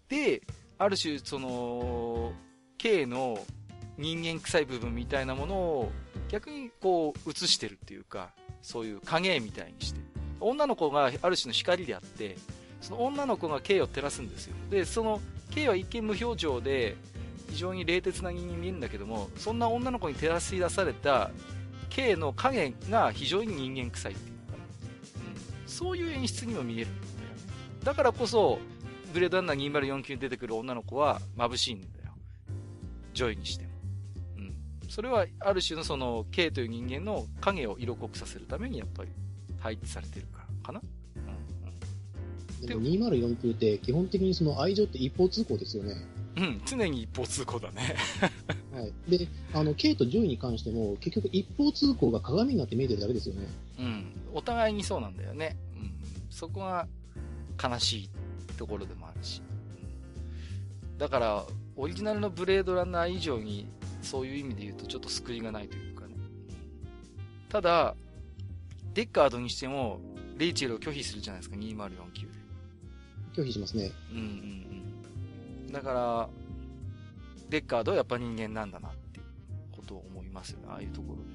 で、ある種、その、K の人間臭い部分みたいなものを逆にこう映してるっていうか、そういう影みたいにして。女の子がある種の光であって、その女の子が K を照らすんですよ。で、その K は一見無表情で、非常に冷徹な人間に見えるんだけども、そんな女の子に照らし出された K の影が非常に人間臭いっていう、そういう演出にも見えるんだよね。だからこそ、ブレードランナー2049に出てくる女の子は眩しいんだよ。ジョイにしても。うん。それはある種のその K という人間の影を色濃くさせるためにやっぱり配置されてるからかな。でも2049って基本的にその愛情って一方通行ですよね。うん、常に一方通行だね。はい。で、あの、K とジョイに関しても、結局一方通行が鏡になって見えてるだけですよね。うん。お互いにそうなんだよね。うん。そこが悲しいところでもあるし。だから、オリジナルのブレードランナー以上に、そういう意味で言うとちょっと救いがないというかね。ただ、デッカードにしても、レイチェルを拒否するじゃないですか、2049で。拒否しますね。うんうんうん。だから、デッカードはやっぱ人間なんだなってことを思いますよね、ああいうところでね。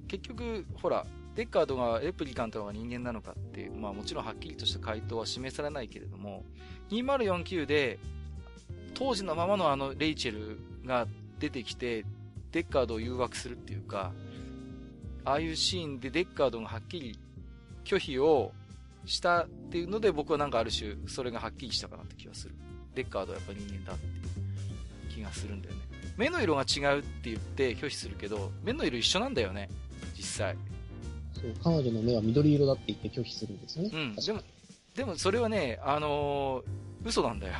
うん、結局、ほら、デッカードがレプリカントが人間なのかっていう、まあもちろんはっきりとした回答は示されないけれども、2049で、当時のままのあのレイチェルが出てきて、デッカードを誘惑するっていうか、ああいうシーンでデッカードがはっきり拒否をしたっていうので僕はなんかある種それがはっきりしたかなって気がする。デッカードはやっぱ人間だっていう気がするんだよね。目の色が違うって言って拒否するけど、目の色一緒なんだよね、実際。そう、彼女の目は緑色だって言って拒否するんですよね。うん。でも、でもそれはね、あのー、嘘なんだよ。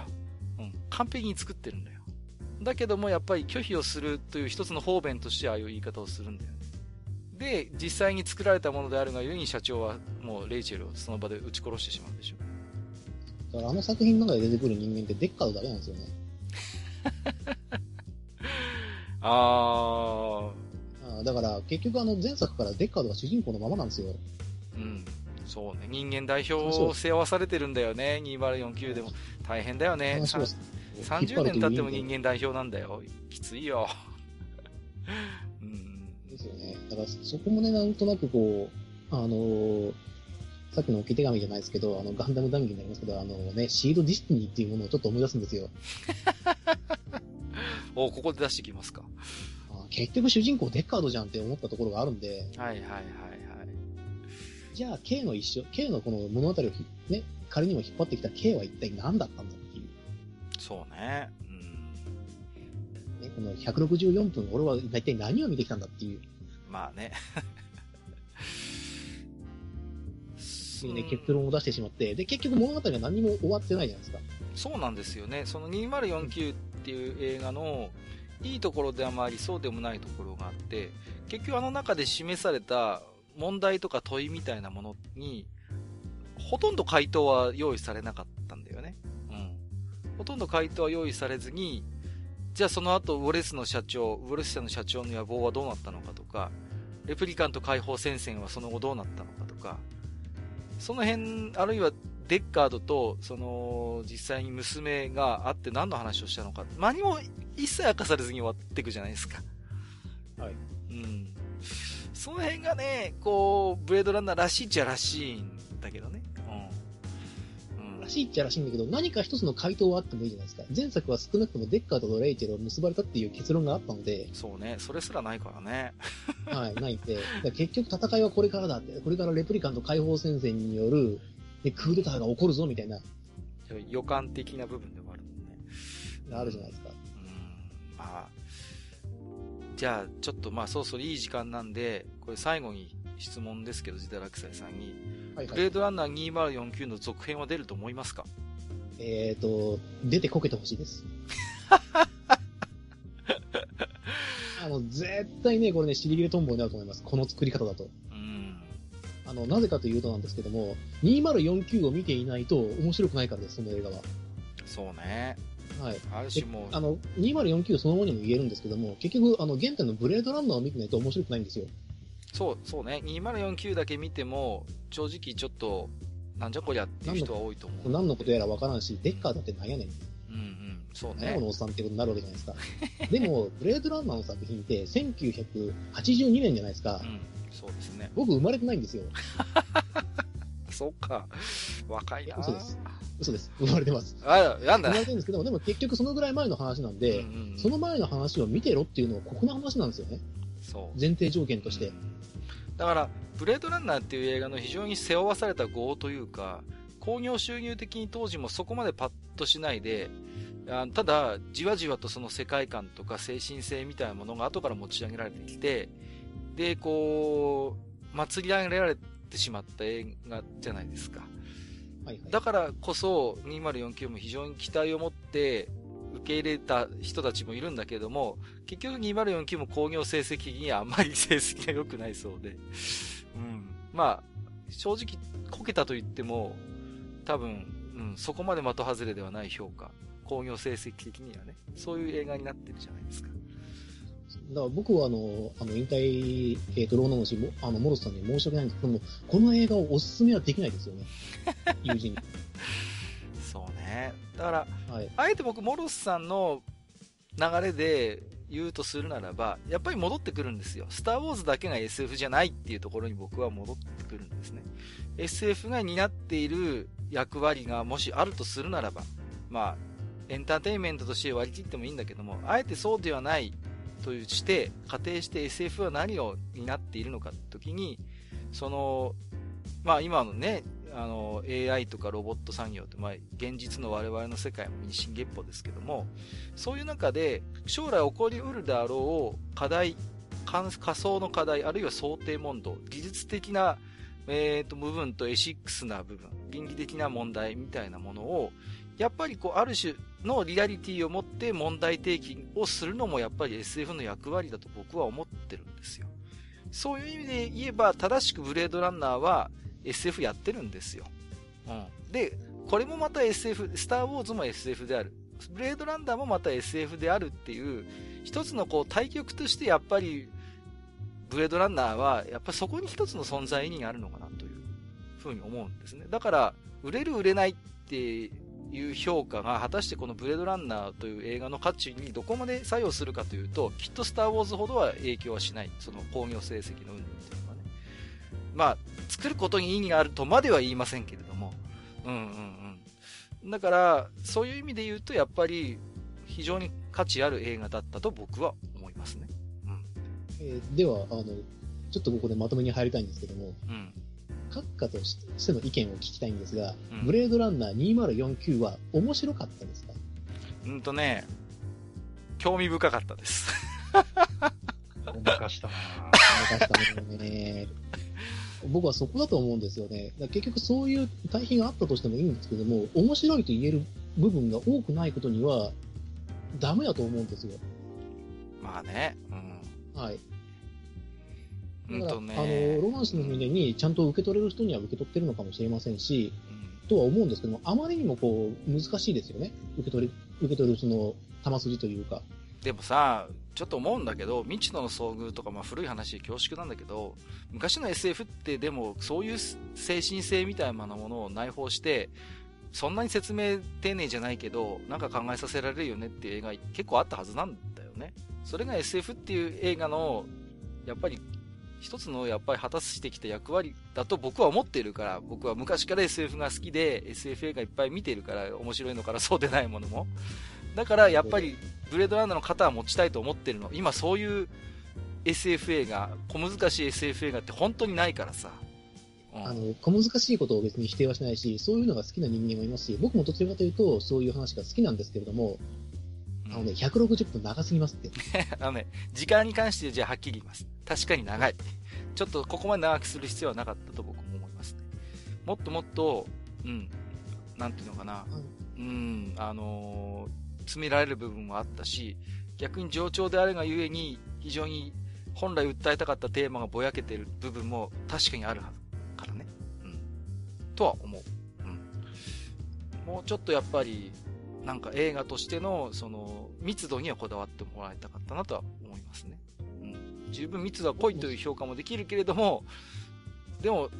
うん。完璧に作ってるんだよ。だけどもやっぱり拒否をするという一つの方便としてああいう言い方をするんだよね。で、実際に作られたものであるがゆえに社長はもうレイチェルをその場で撃ち殺してしまうんでしょだからあの作品の中で出てくる人間ってデッカードだけなんですよね。あー。だから結局あの前作からデッカードが主人公のままなんですよ。うん。そうね。人間代表を背負わされてるんだよね。2049でも。大変だよね。30年経っても人間代表なんだよ。きついよ。うん。ですよね。だからそこもね、なんとなくこう、あのー、さっきの置き手紙じゃないですけど、あの、ガンダム談義になりますけど、あのね、シードディスティニーっていうものをちょっと思い出すんですよ。おここで出してきますか。結局主人公デッカードじゃんって思ったところがあるんで。はいはいはいはい。じゃあ K の一緒、K のこの物語をね、仮にも引っ張ってきた K は一体何だったんだっていう。そうね。うん。ね、この164分、俺は一体何を見てきたんだっていう。まあね。いうね、結論を出してしまって、で、結局物語は何も終わってないじゃないですか。そうなんですよね。その2049っていう映画の、いいところでもありそうでもないところがあって結局あの中で示された問題とか問いみたいなものにほとんど回答は用意されなかったんだよね。うん。ほとんど回答は用意されずに、じゃあその後ウォレスの社長、ウォレス社の社長の野望はどうなったのかとか、レプリカント解放戦線はその後どうなったのかとか、その辺、あるいはデッカードと、その、実際に娘が会って何の話をしたのか、何も一切明かされずに終わっていくじゃないですか。はい。うん。その辺がね、こう、ブレードランナーらしいっちゃらしいんだけどね。うん。らしいっちゃらしいんだけど、何か一つの回答はあってもいいじゃないですか。前作は少なくともデッカードとレイチェルを結ばれたっていう結論があったので。そうね。それすらないからね。はい、ないんで。結局戦いはこれからだって。これからレプリカント解放戦線による、で、クーデターが起こるぞみたいな。予感的な部分でもあるもんね。あるじゃないですか。じゃあ、ちょっとまあ、そろそろいい時間なんで、これ最後に質問ですけど、ジダラクサイさんに。はいはい、ブレードランナー2049の続編は出ると思いますか？えっ、ー、と、出てこけてほしいです。あの、絶対ね、これね、尻切れトンボになると思います。この作り方だと。うん。あの、なぜかというとなんですけども、2049を見ていないと面白くないからです、その映画は。そうね。はい。ある種もあの、2049そのものにも言えるんですけども、結局、あの、原点のブレードランナーを見てないと面白くないんですよ。そう、そうね。2049だけ見ても、正直ちょっと、なんじゃこりゃっていう人は多いと思う。何のことやらわからんし、デッカーだってなんやねん。うんうん。そうね。のおっさんってことになるわけじゃないですか。でも、ブレードランナーの作品って1982年じゃないですか。うん。そうですね。僕生まれてないんですよ。そうか。若いな嘘です。嘘です。生まれてます。あ、なんだ。生まれてるんですけど、でも結局そのぐらい前の話なんで、うんうんうん、その前の話を見てろっていうのはここの話なんですよね。そう。前提条件として。うん、だから、ブレードランナーっていう映画の非常に背負わされた業というか、興行収入的に当時もそこまでパッとしないで、あただ、じわじわとその世界観とか精神性みたいなものが後から持ち上げられてきて、で、こう、祭り上げられてしまった映画じゃないですか。はいはい、だからこそ2049も非常に期待を持って受け入れた人たちもいるんだけども、結局2049も工業成績にはあんまり成績が良くないそうで。うん。まあ、正直こけたと言っても、多分、うん、そこまで的外れではない評価。工業成績的にはね。そういう映画になってるじゃないですか。だから僕はあの、あの、引退、えっ、ー、と、ローナのし、あの、モロスさんに申し訳ないんですけども、この映画をおすすめはできないですよね。友人に。そうね。だから、はい、あえて僕、モロスさんの流れで言うとするならば、やっぱり戻ってくるんですよ。スター・ウォーズだけが SF じゃないっていうところに僕は戻ってくるんですね。SF が担っている役割がもしあるとするならば、まあ、エンターテインメントとして割り切ってもいいんだけども、あえてそうではないとして、仮定して SF は何を担っているのかって時に、その、まあ今のね、あの、AI とかロボット産業って、まあ現実の我々の世界も日進月歩ですけども、そういう中で将来起こりうるであろう課題、仮想の課題、あるいは想定問答、技術的な、えー、と部分とエシックスな部分、倫理的な問題みたいなものを、やっぱりこう、ある種のリアリティを持って問題提起をするのもやっぱり SF の役割だと僕は思ってるんですよ。そういう意味で言えば、正しくブレードランナーは SF やってるんですよ。うん。で、これもまた SF、スター・ウォーズも SF である。ブレードランナーもまた SF であるっていう、一つのこう対極としてやっぱり、ブレードランナーは、やっぱりそこに一つの存在意義があるのかなというふうに思うんですね。だから、売れる売れないっていう評価が果たしてこのブレードランナーという映画の価値にどこまで作用するかというと、きっとスターウォーズほどは影響はしない。その興行成績の運っていうのはね。まあ、作ることに意義があるとまでは言いませんけれども。うんうんうん。だから、そういう意味で言うと、やっぱり非常に価値ある映画だったと僕は思いますね。うん。えー、では、あの、ちょっとここでまとめに入りたいんですけども、うん。閣下としての意見を聞きたいんですが、うん、ブレードランナー2049は面白かったですか？うんとね、興味深かったです。ごまかしたなごまかしたね。僕はそこだと思うんですよね。結局そういう対比があったとしてもいいんですけども、面白いと言える部分が多くないことには、ダメだと思うんですよ。まあね。うん。はい。だから、ね、あの、ロマンスの船にちゃんと受け取れる人には受け取ってるのかもしれませんし、うん、とは思うんですけども、あまりにもこう、難しいですよね。受け取り、受け取るその、玉筋というか。でもさ、ちょっと思うんだけど、未知の遭遇とか、まあ古い話で恐縮なんだけど、昔の SF ってでもそういう精神性みたいなものを内包して、そんなに説明丁寧じゃないけど、なんか考えさせられるよねっていう映画結構あったはずなんだよね。それが SF っていう映画の、やっぱり一つのやっぱり果たしてきた役割だと僕は思っているから、僕は昔から SF が好きで、SF 映画いっぱい見てるから、面白いのから そうでないものも。だからやっぱり、ブレードランナーの肩は持ちたいと思ってるの。今そういう SF 映画、小難しい SF 映画って本当にないからさ。あの、小難しいことを別に否定はしないし、そういうのが好きな人間もいますし、僕もどちらかというと、そういう話が好きなんですけれども、あのね、160分長すぎますって。あのね、時間に関してじゃあはっきり言います。確かに長い。ちょっとここまで長くする必要はなかったと僕も思いますね。もっともっと、うん、なんていうのかな、うん、あのー、詰められる部分もあったし、逆に冗長であるがゆえに、非常に本来訴えたかったテーマがぼやけてる部分も確かにあるはずからね。うん。とは思う。うん。もうちょっとやっぱり、なんか映画としての、その、密度にはこだわってもらいたかったなとは思いますね。十分密度は濃いという評価もできるけれども、でも、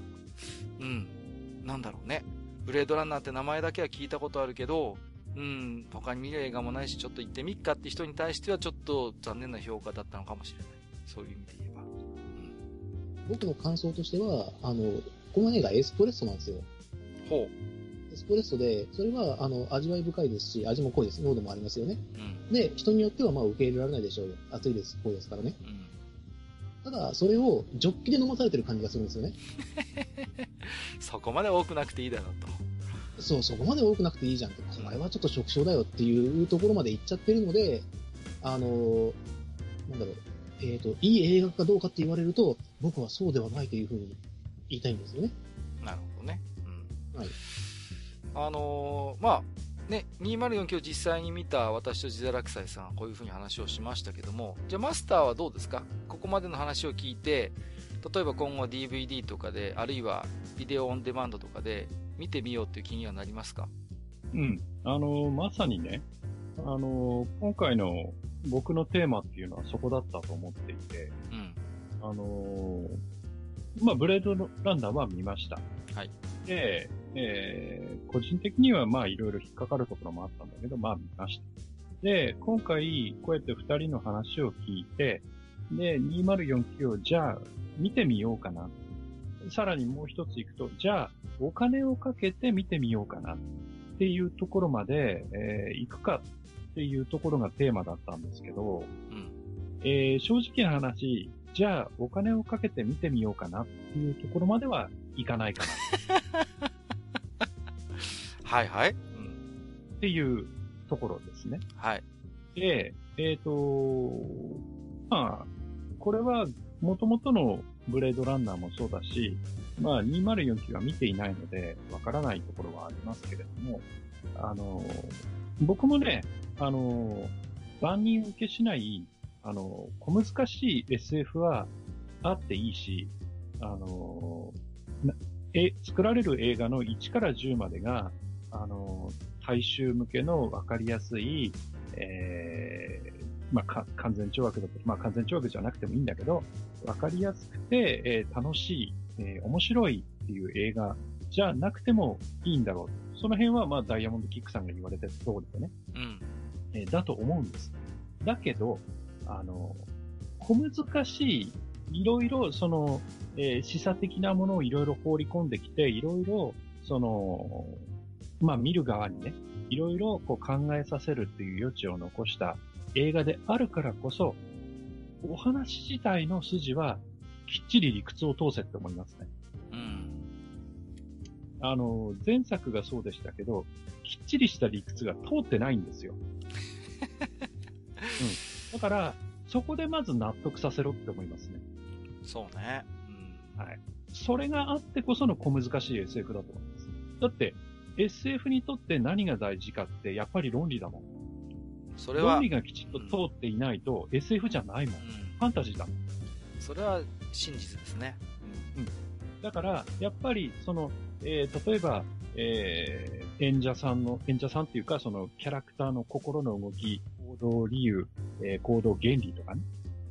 うん、なんだろうね。ブレードランナーって名前だけは聞いたことあるけど、うん、他に見る映画もないし、ちょっと行ってみっかって人に対してはちょっと残念な評価だったのかもしれない。そういう意味で言えば。うん、僕の感想としては、あの、この映画エスプレッソなんですよ。ほう。エスプレッソで、それは、あの、味わい深いですし、味も濃いです。濃度もありますよね。うん、で、人によっては、まあ、受け入れられないでしょうよ。熱いです、濃いですからね。うんただ、それをジョッキで飲まされてる感じがするんですよね。そこまで多くなくていいだろうと。そう、そこまで多くなくていいじゃんって、これはちょっと食傷だよっていうところまで行っちゃってるので、あの、なんだろう、えっ、ー、と、いい映画かどうかって言われると、僕はそうではないというふうに言いたいんですよね。なるほどね。うん。はい。あのー、まあ、ね、204今日実際に見た私とジザラクサイさんはこういう風に話をしましたけども、じゃあマスターはどうですか？ここまでの話を聞いて、例えば今後 DVD とかで、あるいはビデオオンデマンドとかで見てみようっていう気にはなりますか？うん。あの、まさにね、あの、今回の僕のテーマっていうのはそこだったと思っていて、うん。あの、まあ、ブレードランナーは見ました。はい。で、えー、個人的にはまあいろいろ引っかかるところもあったんだけど、まあ見ました。で、今回、こうやって二人の話を聞いて、で、2049をじゃあ見てみようかな。さらにもう一つ行くと、じゃあお金をかけて見てみようかなっていうところまで、えー、行くかっていうところがテーマだったんですけど、うん、えー、正直な話、じゃあお金をかけて見てみようかなっていうところまではいかないかな。はいはい。うん。っていうところですね。はい。で、えっ、ー、と、まあ、これは元々のブレードランナーもそうだし、まあ204は見ていないので、わからないところはありますけれども、あの、僕もね、あの、万人受けしない、あの、小難しい SF はあっていいし、あの、え、作られる映画の1から10までが、あの、大衆向けの分かりやすい、えー、まあ、完全懲悪だと、まあ、完全懲悪じゃなくてもいいんだけど、分かりやすくて、えー、楽しい、えー、面白いっていう映画じゃなくてもいいんだろう。その辺は、まあ、ダイヤモンドキックさんが言われてた通りでね。うん。えー、だと思うんです。だけど、あの、小難しい、いろいろ、その、えー、示唆的なものをいろいろ放り込んできて、いろいろ、その、まあ見る側にね、いろいろこう考えさせるっていう余地を残した映画であるからこそ、お話自体の筋はきっちり理屈を通せって思いますね。うん。あの、前作がそうでしたけど、きっちりした理屈が通ってないんですよ。うん。だから、そこでまず納得させろって思いますね。そうね。うん。はい。それがあってこその小難しい SF だと思います。だって、SF にとって何が大事かって、やっぱり論理だもん。それは。論理がきちっと通っていないと、うん、SF じゃないもん。ファンタジーだもん。それは真実ですね。うん。だから、やっぱり、その、えー、例えば、えー、演者さんの、演者さんっていうか、そのキャラクターの心の動き、行動理由、えー、行動原理とかね。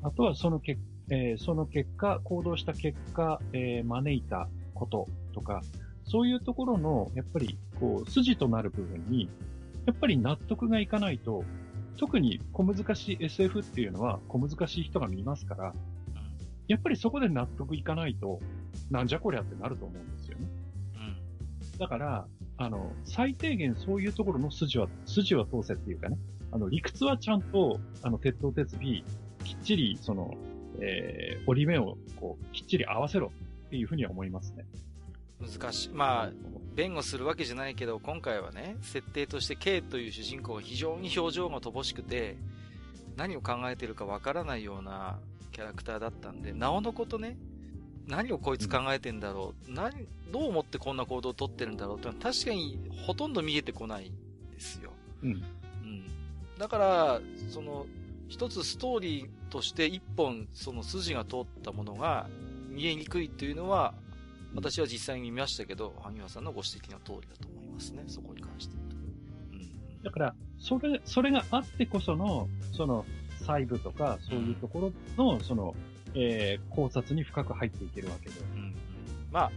あとはその結、えー、その結果、行動した結果、えー、招いたこととか、そういうところの、やっぱり、こう、筋となる部分に、やっぱり納得がいかないと、特に小難しい SF っていうのは小難しい人が見ますから、やっぱりそこで納得いかないと、なんじゃこりゃってなると思うんですよね。うん。だから、あの、最低限そういうところの筋は、筋は通せっていうかね、あの、理屈はちゃんと、あの、鉄頭鉄尾、きっちり、その、えー、折り目を、こう、きっちり合わせろっていうふうには思いますね。難しい。まあ、弁護するわけじゃないけど、今回はね、設定として K という主人公が非常に表情が乏しくて、何を考えてるかわからないようなキャラクターだったんで、なおのことね、何をこいつ考えてんだろう、何、どう思ってこんな行動をとってるんだろうって確かにほとんど見えてこないんですよ。うん。うん。だから、その、一つストーリーとして一本その筋が通ったものが見えにくいというのは、私は実際に見ましたけど、萩原さんのご指摘の通りだと思いますね、そこに関して。うん。だから、それ、それがあってこその、その、細部とか、そういうところの、その、えー、考察に深く入っていけるわけで。うん。まあ、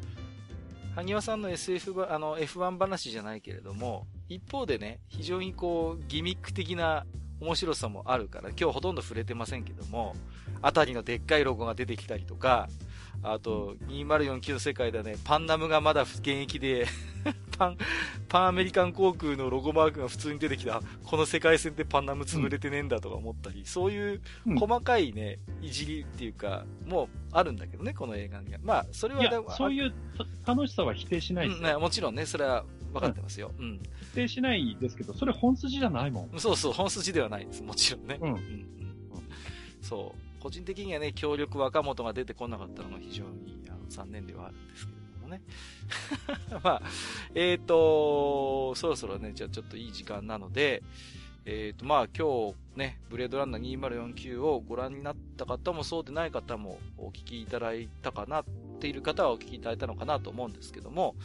萩原さんの SF あの、F1 話じゃないけれども、一方でね、非常にこう、ギミック的な面白さもあるから、今日ほとんど触れてませんけども、あたりのでっかいロゴが出てきたりとか、あと、2049の世界ではね、パンナムがまだ現役で パン、パンアメリカン航空のロゴマークが普通に出てきた、この世界線でパンナム潰れてねえんだとか思ったり、うん、そういう細かいね、いじりっていうか、もうあるんだけどね、この映画には。まあ、それはそういう楽しさは否定しないですよ、うん、もちろんね、それは分かってますよ。うん。否定しないですけど、それ本筋じゃないもん。そうそう、本筋ではないです。もちろんね。うん。うん、うん、そう。個人的にはね、協力若元が出てこなかったのが非常にあの残念ではあるんですけれどもね。まあ、えっ、ー、と、そろそろね、じゃあちょっといい時間なので、えっ、ー、と、まあ今日ね、ブレードランナー2049をご覧になった方もそうでない方もお聞きいただいたかなっている方はお聞きいただいたのかなと思うんですけども、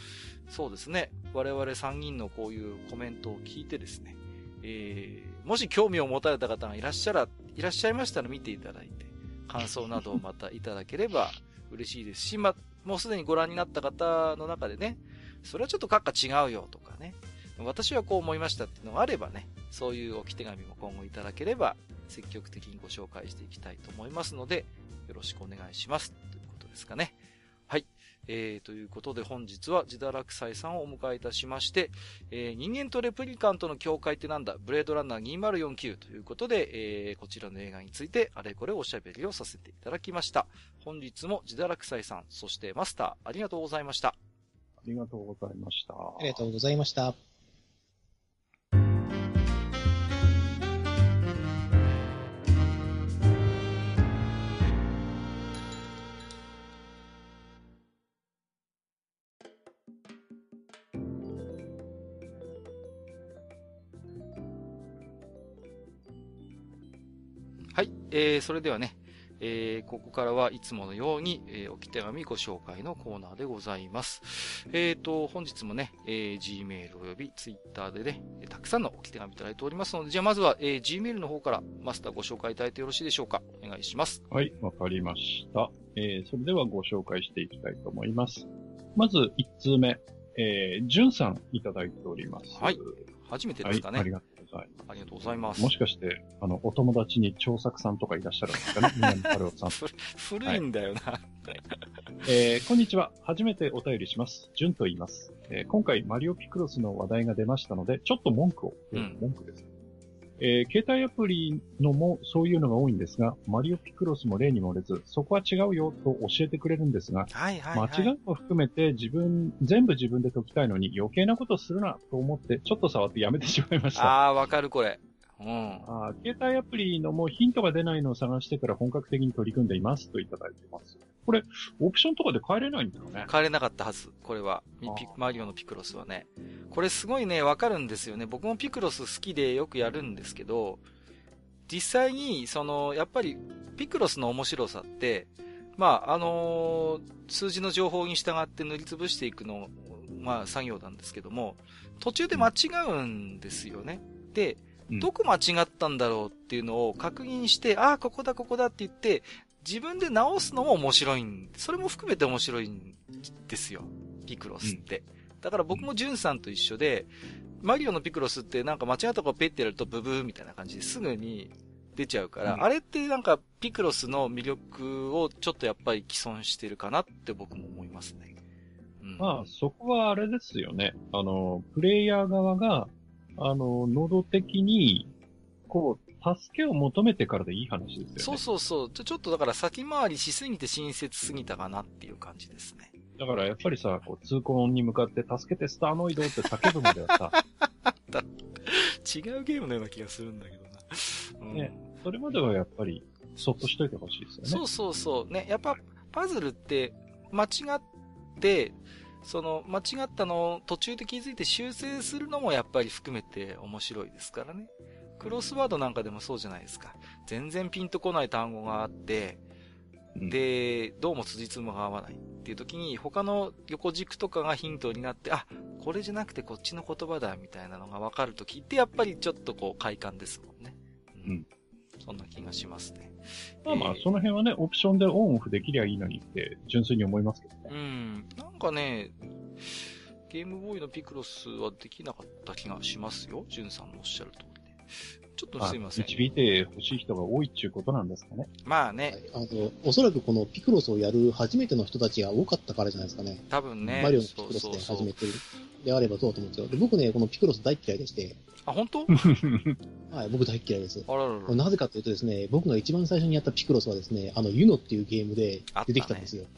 そうですね、我々3人のこういうコメントを聞いてですね、えー、もし興味を持たれた方がいらっしゃら、いらっしゃいましたら見ていただいて、感想などをまたいただければ嬉しいですし、まもうすでにご覧になった方の中でね、それはちょっと閣下違うよとかね、私はこう思いましたっていうのがあればね、そういう置き手紙も今後いただければ、積極的にご紹介していきたいと思いますので、よろしくお願いします。ということですかね。はい。えー、ということで本日は自堕落斎さんをお迎えいたしまして、えー、人間とレプリカントの境界ってなんだ？ブレードランナー2049ということで、えー、こちらの映画についてあれこれおしゃべりをさせていただきました。本日も自堕落斎さん、そしてマスター、ありがとうございました。ありがとうございました。ありがとうございました。えー、それではね、えー、ここからはいつものように、えー、置き手紙ご紹介のコーナーでございます。えーと、本日もね、えー、Gmail および Twitter でね、たくさんの置き手紙いただいておりますので、じゃあまずは、えー、Gmail の方からマスターご紹介いただいてよろしいでしょうか？お願いします。はい、わかりました。えー、それではご紹介していきたいと思います。まず、1通目、えー、じゅんさんいただいております。はい。初めてですかね。はい、ありがとはい。ありがとうございます。もしかして、あの、お友達に長作さんとかいらっしゃるんですかね 南太郎さん。古いんだよな。はい、えー、こんにちは。初めてお便りします。ジュンと言います。えー、今回、マリオピクロスの話題が出ましたので、ちょっと文句を。うん、文句です。えー、携帯アプリのもそういうのが多いんですが、マリオピクロスも例に漏れず、そこは違うよと教えてくれるんですが、はいはいはい、間違いも含めて自分、全部自分で解きたいのに余計なことするなと思って、ちょっと触ってやめてしまいました。ああ、わかるこれ。うん。あ携帯アプリのもうヒントが出ないのを探してから本格的に取り組んでいますといただいてます。これ、オプションとかで変えれないんだよね。変えれなかったはず。これは。マリオのピクロスはね。これすごいね、わかるんですよね。僕もピクロス好きでよくやるんですけど、実際に、その、やっぱり、ピクロスの面白さって、まあ、あのー、数字の情報に従って塗りつぶしていくの、まあ、作業なんですけども、途中で間違うんですよね。で、どこ間違ったんだろうっていうのを確認して、ああ、ここだ、ここだって言って、自分で直すのも面白いん、それも含めて面白いんですよ。ピクロスって。うん、だから僕もジュンさんと一緒で、マリオのピクロスってなんか間違ったとこペッてやるとブブーみたいな感じですぐに出ちゃうから、うん、あれってなんかピクロスの魅力をちょっとやっぱり既存してるかなって僕も思いますね。うん、まあ、そこはあれですよね。あの、プレイヤー側が、あの、喉的に、こう、助けを求めてからでいい話ですよね。そうそうそう。ちょっとだから先回りしすぎて親切すぎたかなっていう感じですね。だからやっぱりさ、こう通行に向かって助けてスターノイドって叫ぶまではさ、違うゲームのような気がするんだけどな。うん、ね、それまではやっぱり、そっとしといてほしいですよね。そうそうそう。ね、やっぱ、パズルって、間違って、その、間違ったのを途中で気づいて修正するのもやっぱり含めて面白いですからね。クロスワードなんかでもそうじゃないですか。全然ピンとこない単語があって、で、どうも辻褄が合わないっていう時に、他の横軸とかがヒントになって、あ、これじゃなくてこっちの言葉だみたいなのがわかるときって、やっぱりちょっとこう快感ですもんね。うん。そんな気がしますね。まあまあ、その辺はね、オプションでオンオフできりゃいいのにって、純粋に思いますけどね。うん。なんかね、ゲームボーイのピクロスはできなかった気がしますよ。ジュンさんのおっしゃる通りで。ちょっとすいません。導いて欲しい人が多いっていうことなんですかね。まあね、はい、あの、おそらくこのピクロスをやる初めての人たちが多かったからじゃないですかね。多分ね。マリオのピクロスで始めてる。であればそうだと思うんですよ。で、僕ね、このピクロス大嫌いでして。あ、本当？はい、僕大嫌いです。あららら。なぜかというとですね、僕が一番最初にやったピクロスはですね、あの、ユノっていうゲームで出てきたんですよ。ね、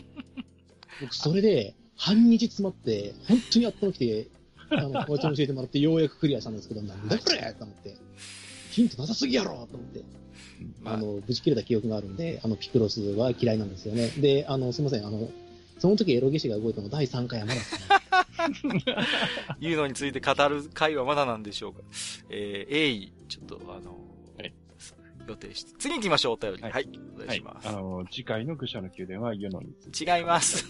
僕、それで、半日詰まって、本当に頭きて、あの、こいつに教えてもらってようやくクリアしたんですけど、なんだこれと思って。ヒントなさすぎやろと思って。まあ、あの、ぶち切れた記憶があるんで、あの、ピクロスは嫌いなんですよね。で、あの、すみません、あの、その時エロゲシが動いたの第3回はまだ。言うのについて語る回はまだなんでしょうか。えー、鋭意、ちょっと、あの、はい、予定して。次行きましょう、お便り。はい。はい、お願いします。はい、あの、次回の愚者の宮殿は言うのに違います。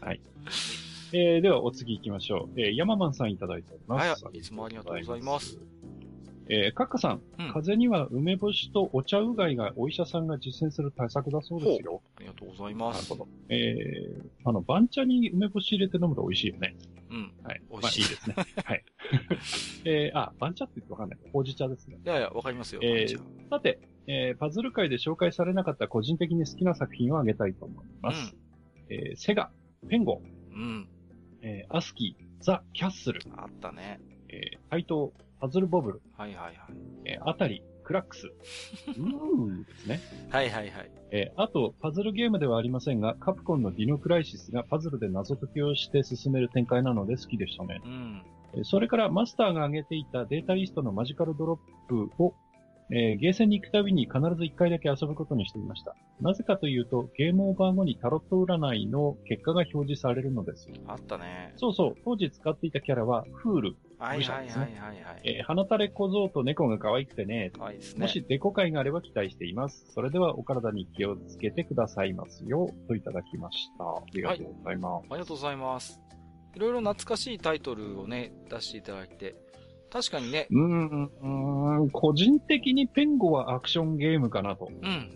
はい。えー、では、お次行きましょう。えー、ヤママンさんいただいております。はい、いつもありがとうございます。えー、カッカさん、うん、風邪には梅干しとお茶うがいがお医者さんが実践する対策だそうですよ。ありがとうございます。なるほど。えー、あの、番茶に梅干し入れて飲むと美味しいよね。うん。はい。美味しい。まあ、いいですね。はい。えー、あ、番茶って言ってわかんない。ほうじ茶ですね。いやいや、わかりますよ。えー、さて、えー、パズル界で紹介されなかった個人的に好きな作品を挙げたいと思います。うん、えー、セガ、ペンゴ、うん。えー、アスキー、ザ・キャッスル。あったね。えー、怪盗、パズルボブル。はいはいはい。えー、あたり、クラックス。うーですね。はいはいはい。えー、あと、パズルゲームではありませんが、カプコンのディノクライシスがパズルで謎解きをして進める展開なので好きでしたね。うん。それからマスターが挙げていたデータリストのマジカルドロップをえー、ゲーセンに行くたびに必ず一回だけ遊ぶことにしていました。なぜかというと、ゲームオーバー後にタロット占いの結果が表示されるのですあったね。そうそう、当時使っていたキャラは、フール。はいはいはいはい、はい。えー、花垂れ小僧と猫が可愛くてね。可愛いですね。もしデコ会があれば期待しています。それではお体に気をつけてくださいますよ。といただきました。ありがとうございます。はい、ありがとうございます。いろいろ懐かしいタイトルをね、出していただいて、確かにね。うん、ん、個人的にペンゴはアクションゲームかなと。うん。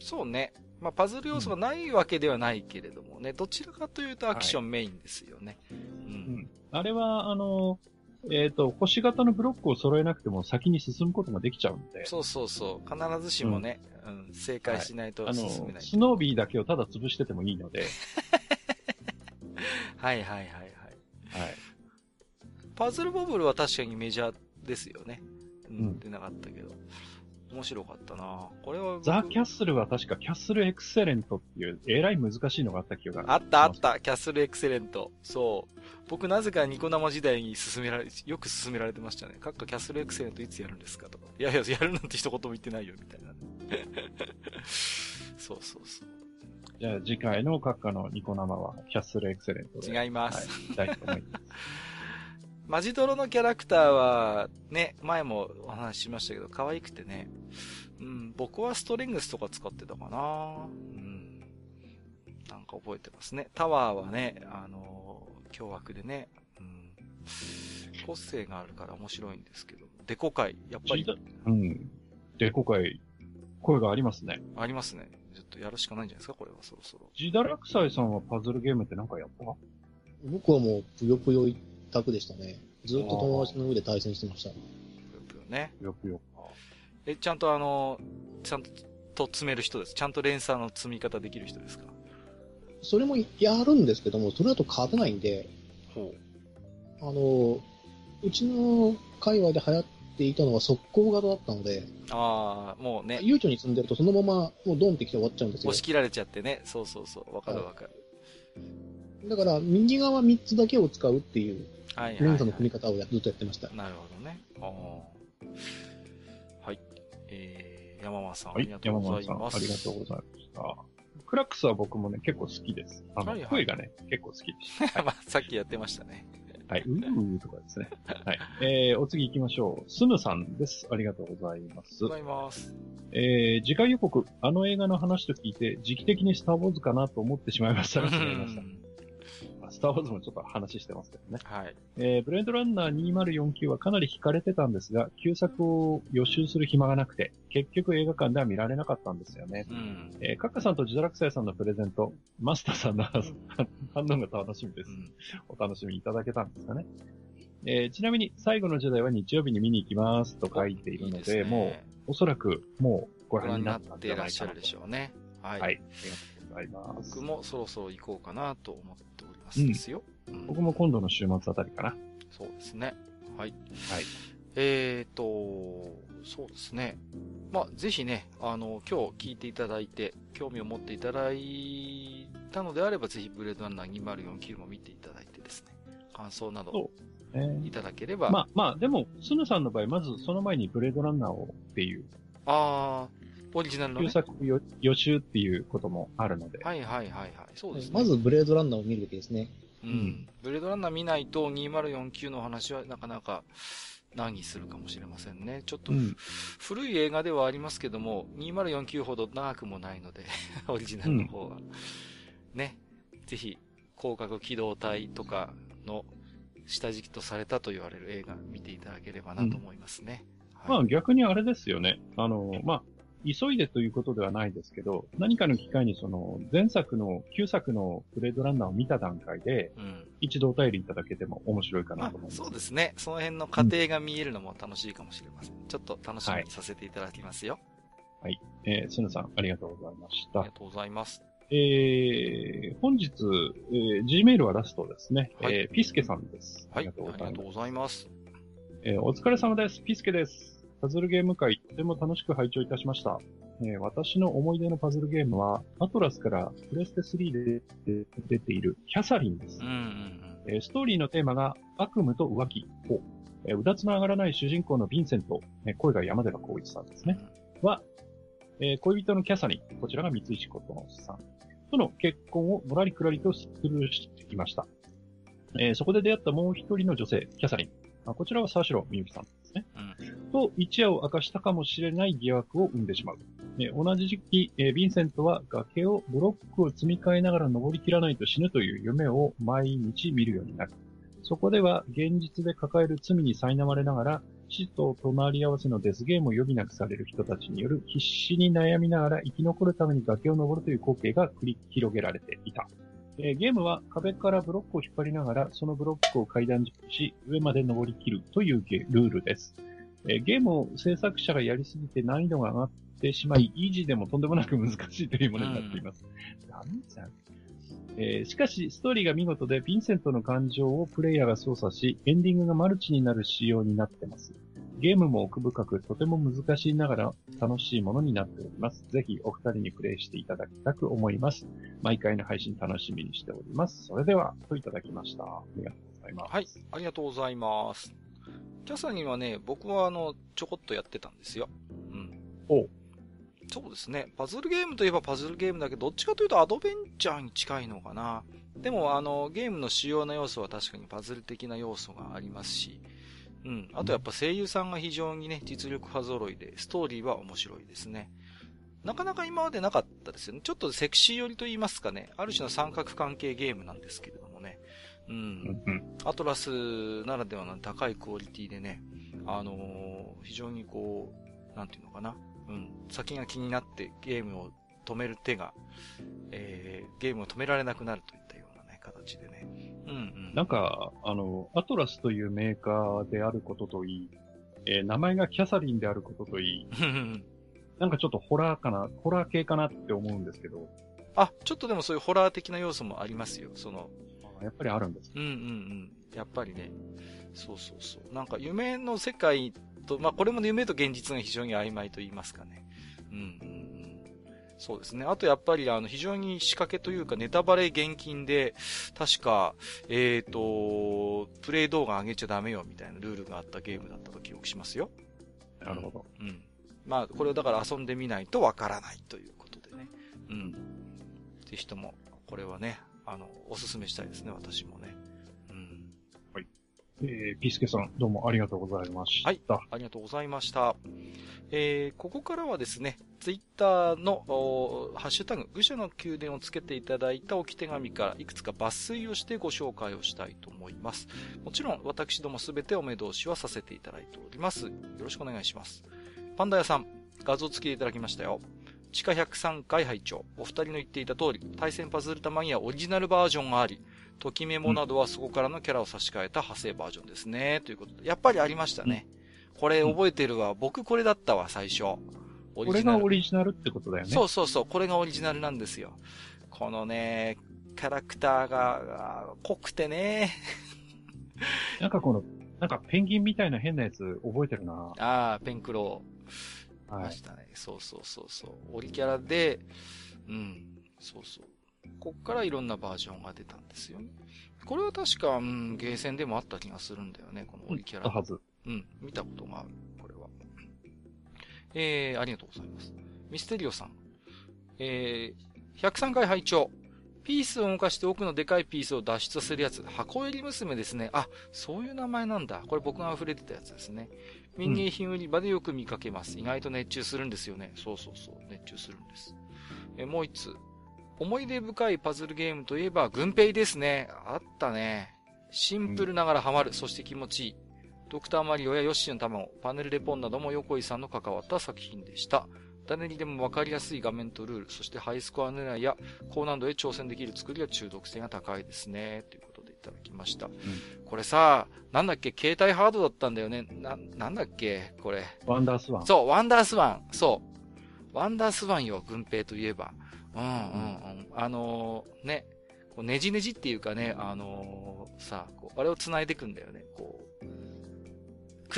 そうね。まあ、パズル要素がないわけではないけれどもね、うん、どちらかというとアクションメインですよね。はい、うん。あれは、あの、えっ、ー、と、星型のブロックを揃えなくても先に進むことができちゃうんで。そうそうそう。必ずしもね、うん、うん、正解しないと進めない、はい、あの、スノービーだけをただ潰しててもいいので。はいはいはいはい。はい。パズルボブルは確かにメジャーですよね。うん、出なかったけど。面白かったなこれは。ザ・キャッスルは確かキャッスルエクセレントっていう、えらい難しいのがあった記憶があったあった、キャッスルエクセレント。そう。僕なぜかニコ生時代に進められ、よく進められてましたね。かっかキャッスルエクセレントいつやるんですかとか。いやいや、やるなんて一言も言ってないよ、みたいな、そうそうそう。じゃあ次回の閣下のニコ生はキャッスルエクセレントで。違います。はい、いと思います。マジドロのキャラクターは、ね、前もお話ししましたけど、可愛くてね。うん、僕はストレングスとか使ってたかなうん。なんか覚えてますね。タワーはね、あのー、凶悪でね、うん。個性があるから面白いんですけど。デコ界、やっぱり。うん。デコ界、声がありますね。ありますね。ちょっとやるしかないんじゃないですか、これはそろそろ。ジダラクサイさんはパズルゲームって何かやった？僕はもう、ぷよぷよ一択でしたね。ずっと友達の上で対戦してました。ぷよぷよね。ぷよぷよか。え、ちゃんとあの、ちゃんと詰める人です。ちゃんと連鎖の積み方できる人ですか？それもやるんですけども、それだと勝てないんで、ほう。あの、うちの界隈で流行っていたのは速攻型だったので、ああ、もうね。悠長に積んでるとそのままもうドンってきて終わっちゃうんですよ。押し切られちゃってね。そうそうそう。わかるわかる。だから、右側3つだけを使うっていう、連鎖の組み方をずっとやってました。なるほどね。はい。えー、山間さん、ありがとうございます。ありがとうございました。クラックスは僕もね、結構好きです。あの、はいはい、声がね、結構好きです。はい、まあ、さっきやってましたね。はい、うーとかですね。はい。えー、お次行きましょう。スヌさんです。ありがとうございます。ありがとうございます。えー、次回予告、あの映画の話と聞いて、時期的にスターウォーズかなと思ってしまいましたが、違いました。スターウォーズもちょっと話してますけどね。はい。えー、ブレードランナー2049はかなり惹かれてたんですが、旧作を予習する暇がなくて、結局映画館では見られなかったんですよね。うん。えー、カッカさんとジダラクサイさんのプレゼント、マスターさんの 反応が楽しみです、うん。お楽しみいただけたんですかね。えー、ちなみに、最後の時代は日曜日に見に行きますと書いているので、いいでね、もう、おそらく、もう、ご覧になったんじゃないかな。っていらっしゃるでしょうね。はい。はい。ありがとうございます。僕もそろそろ行こうかなと思っておりですよ。うん、僕も今度の週末あたりかな。そうですね。はい。はい。えーと、そうですね。まあ、ぜひね、あの、今日聞いていただいて、興味を持っていただいたのであれば、ぜひブレードランナー2049も見ていただいてですね、感想などいただければ。まあ、まあ、でも、スヌさんの場合、まずその前にブレードランナーをっていう。ああ、オリジナルの、ね。旧作予習っていうこともあるので。はいはいはいはい。そうですね。まずブレードランナーを見るべきですね。うん。ブレードランナー見ないと2049の話はなかなか難儀するかもしれませんね。ちょっと、うん、古い映画ではありますけども、2049ほど長くもないので オリジナルの方は。うん、ね。ぜひ、広角機動隊とかの下敷きとされたと言われる映画見ていただければなと思いますね。うんはい、まあ逆にあれですよね。あの、まあ、急いでということではないですけど、何かの機会にその、前作の、旧作のブレードランナーを見た段階で、うん、一度お便りいただけても面白いかなと思います。そうですね。その辺の過程が見えるのも楽しいかもしれません。うん、ちょっと楽しみにさせていただきますよ。はい。はい、えー、すぬさん、ありがとうございました。ありがとうございます。えー、本日、えー、Gmail はラストですね。はい、えー、ピスケさんです。はい。ありがとうございます。えー、お疲れ様です。ピスケです。パズルゲーム会、とても楽しく拝聴いたしました。えー、私の思い出のパズルゲームは、アトラスからプレステ3で出ているキャサリンです。うんうんうん、えー、ストーリーのテーマが悪夢と浮気を、えー、うだつの上がらない主人公のヴィンセント、えー、声が山寺宏一さんですね。うん、は、えー、恋人のキャサリン、こちらが三石琴さん。との結婚をのらりくらりとスルーしてきました。えー、そこで出会ったもう一人の女性、キャサリン。あこちらは沢城みゆきさんですね。うん、と、一夜を明かしたかもしれない疑惑を生んでしまう。えー、同じ時期、えー、ヴィンセントは崖をブロックを積み替えながら登りきらないと死ぬという夢を毎日見るようになる。そこでは現実で抱える罪に苛まれながら、死と隣り合わせのデスゲームを余儀なくされる人たちによる必死に悩みながら生き残るために崖を登るという光景が繰り広げられていた。えー、ゲームは壁からブロックを引っ張りながら、そのブロックを階段軸し、上まで登り切るというルールです。えー、ゲームを制作者がやりすぎて難易度が上がってしまい、イージーでもとんでもなく難しいというものになっています。ダメじゃん。えー、しかし、ストーリーが見事で、ヴィンセントの感情をプレイヤーが操作し、エンディングがマルチになる仕様になってます。ゲームも奥深く、とても難しいながら楽しいものになっております。ぜひお二人にプレイしていただきたく思います。毎回の配信楽しみにしております。それでは、といただきました。ありがとうございます。はい、ありがとうございます。キャサリンはね、僕はあの、ちょこっとやってたんですよ。うん。おそうですね。パズルゲームといえばパズルゲームだけど、どっちかというとアドベンチャーに近いのかな。でも、あの、ゲームの主要な要素は確かにパズル的な要素がありますし、うん。あとやっぱ声優さんが非常にね、実力派揃いで、ストーリーは面白いですね。なかなか今までなかったですよね。ちょっとセクシー寄りと言いますかね。ある種の三角関係ゲームなんですけれどもね。うん。アトラスならではの高いクオリティでね、あの非常にこう、なんていうのかな。うん。先が気になってゲームを止める手が、えー、ゲームを止められなくなるといったようなね、形でね。うんうん。なんか、あの、アトラスというメーカーであることといい、えー、名前がキャサリンであることといい、なんかちょっとホラーかな、ホラー系かなって思うんですけど。あ、ちょっとでもそういうホラー的な要素もありますよ、その。やっぱりあるんですうんうんうん。やっぱりね。そうそうそう。なんか夢の世界と、まあこれも夢と現実が非常に曖昧と言いますかね。うんうんうん。そうですね。あとやっぱりあの非常に仕掛けというかネタバレ厳禁で、確か、えっ、ー、と、プレイ動画上げちゃダメよみたいなルールがあったゲームだったと記憶しますよ。なるほど。うん。まあこれをだから遊んでみないとわからないということでね。うん。ぜひとも、これはね、あの、おすすめしたいですね、私もね。えー、ピースケさん、どうもありがとうございました。はい、ありがとうございました。えー、ここからはですね、ツイッターの、ハッシュタグ、愚者の宮殿をつけていただいた置き手紙からいくつか抜粋をしてご紹介をしたいと思います。もちろん、私どもすべてお目通しはさせていただいております。よろしくお願いします。パンダ屋さん、画像付きでいただきましたよ。地下103回拝聴お二人の言っていた通り、対戦パズル玉にはオリジナルバージョンがあり、ときメモなどはそこからのキャラを差し替えた派生バージョンですね。ということで。やっぱりありましたね。これ覚えてるわ。僕これだったわ、最初。これがオリジナルってことだよね。そうそうそう。これがオリジナルなんですよ。このね、キャラクターが濃くてね。なんかこの、なんかペンギンみたいな変なやつ覚えてるな。ああ、ペンクロー。はい。ましたね。そうそうそうそう。オリキャラで、うん。そうそう。こっからいろんなバージョンが出たんですよね。これは確か、うん、ゲーセンでもあった気がするんだよね、このオリキャラ。はず。うん、見たことがある。えー、ありがとうございます。ミステリオさん。えー、103回拝聴ピースを動かして奥のでかいピースを脱出するやつ。箱入り娘ですね。あ、そういう名前なんだ。これ僕が溢れてたやつですね。民芸品売り場でよく見かけます。意外と熱中するんですよね。そうそうそう。熱中するんです。えもう一つ。思い出深いパズルゲームといえば、軍兵ですね。あったね。シンプルながらハマる、そして気持ちいい。ドクターマリオやヨッシーの卵、パネルレポンなども横井さんの関わった作品でした。誰にでも分かりやすい画面とルール、そしてハイスコア狙いや高難度へ挑戦できる作りは中毒性が高いですね。ということでいただきました。うん、これさ、なんだっけ、携帯ハードだったんだよね。な、なんだっけ、これ。ワンダースワン。そう、ワンダースワン。そう。ワンダースワンよ、軍兵といえば。うんうんうん。あのー、ね、こうねじねじっていうかね、あのー、さ、こう、あれを繋いでいくんだよね、こう、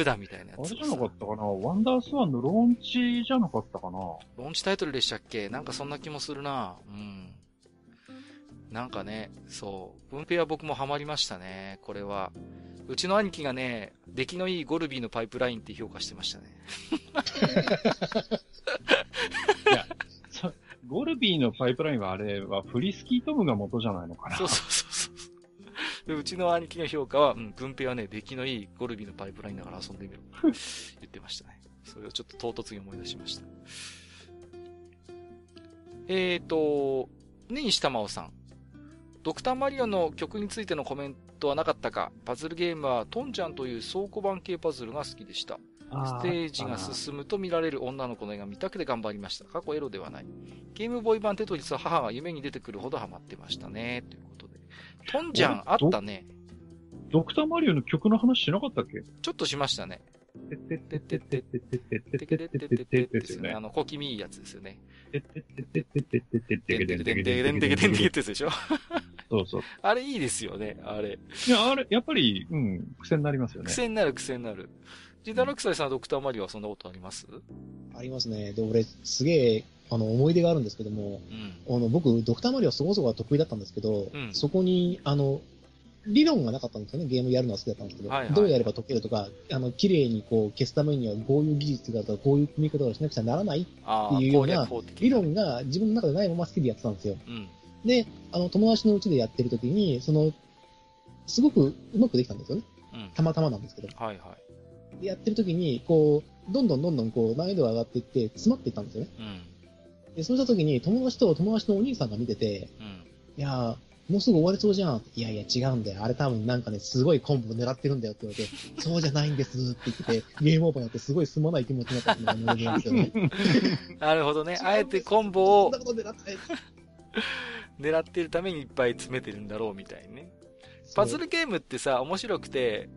管みたいなやつ。あれじゃなかったかな？ワンダースワンのローンチじゃなかったかな？ローンチタイトルでしたっけ？なんかそんな気もするなうん。なんかね、そう。文平は僕もハマりましたね、これは。うちの兄貴がね、出来のいいゴルビーのパイプラインって評価してましたね。いや、ゴルビーのパイプラインはあれはフリスキートムが元じゃないのかな？そうそうそうそう。で、うちの兄貴の評価は、うん、文平はね、出来のいいゴルビーのパイプラインだから遊んでみろ。言ってましたね。それをちょっと唐突に思い出しました。えーと、ね石玉尾さん。ドクターマリオの曲についてのコメントはなかったか、パズルゲームはトンちゃんという倉庫版系パズルが好きでした。ステージが進むと見られる女の子の絵が見たくて頑張りました。過去エロではない。ゲームボーイ版テトリスは母が夢に出てくるほどハマってましたね。というこ。トンジャンあったね。ドクターマリオの曲の話しなかったっけ？ちょっとしましたね。てってってってってってってってってってってってですよね。あの、小気味いいやつですよね。てってってってってってってってってってってってってってでしょそうそう。あれいいですよね、あれ。いや、あれ、やっぱり、うん、癖になりますよね。癖になる、癖になる。ジダラクサイさんはドクターマリオはそんなことありますありますね。で、俺、すげえ、あの、思い出があるんですけども、うん、あの、僕、ドクターマリオそこそこ得意だったんですけど、うん、そこに、あの、理論がなかったんですよね。ゲームやるのは好きだったんですけど、はいはい、どうやれば解けるとか、あの、綺麗にこう消すためにはこういう技術があったらこういう組み方をしなくちゃならないっていうような理論が自分の中でないまま好きでやってたんですよ。うん、で、あの、友達のうちでやってる時に、その、すごくうまくできたんですよね。たまたまなんですけど。はいはい。やってる時に、こう、どんどんどんどんこう難易度が上がっていって、詰まっていったんですよね。うん、で、そうした時に友達と友達のお兄さんが見てて、うん、いやもうすぐ終わりそうじゃん。いやいや、違うんだよ。あれ多分なんかね、すごいコンボを狙ってるんだよって言われて、そうじゃないんですって言って、ゲームオーバーになってすごいすまない気持ちになったね。なるほどね。あえてコンボを、狙って、狙ってるためにいっぱい詰めてるんだろうみたいにね。パズルゲームってさ、面白くて、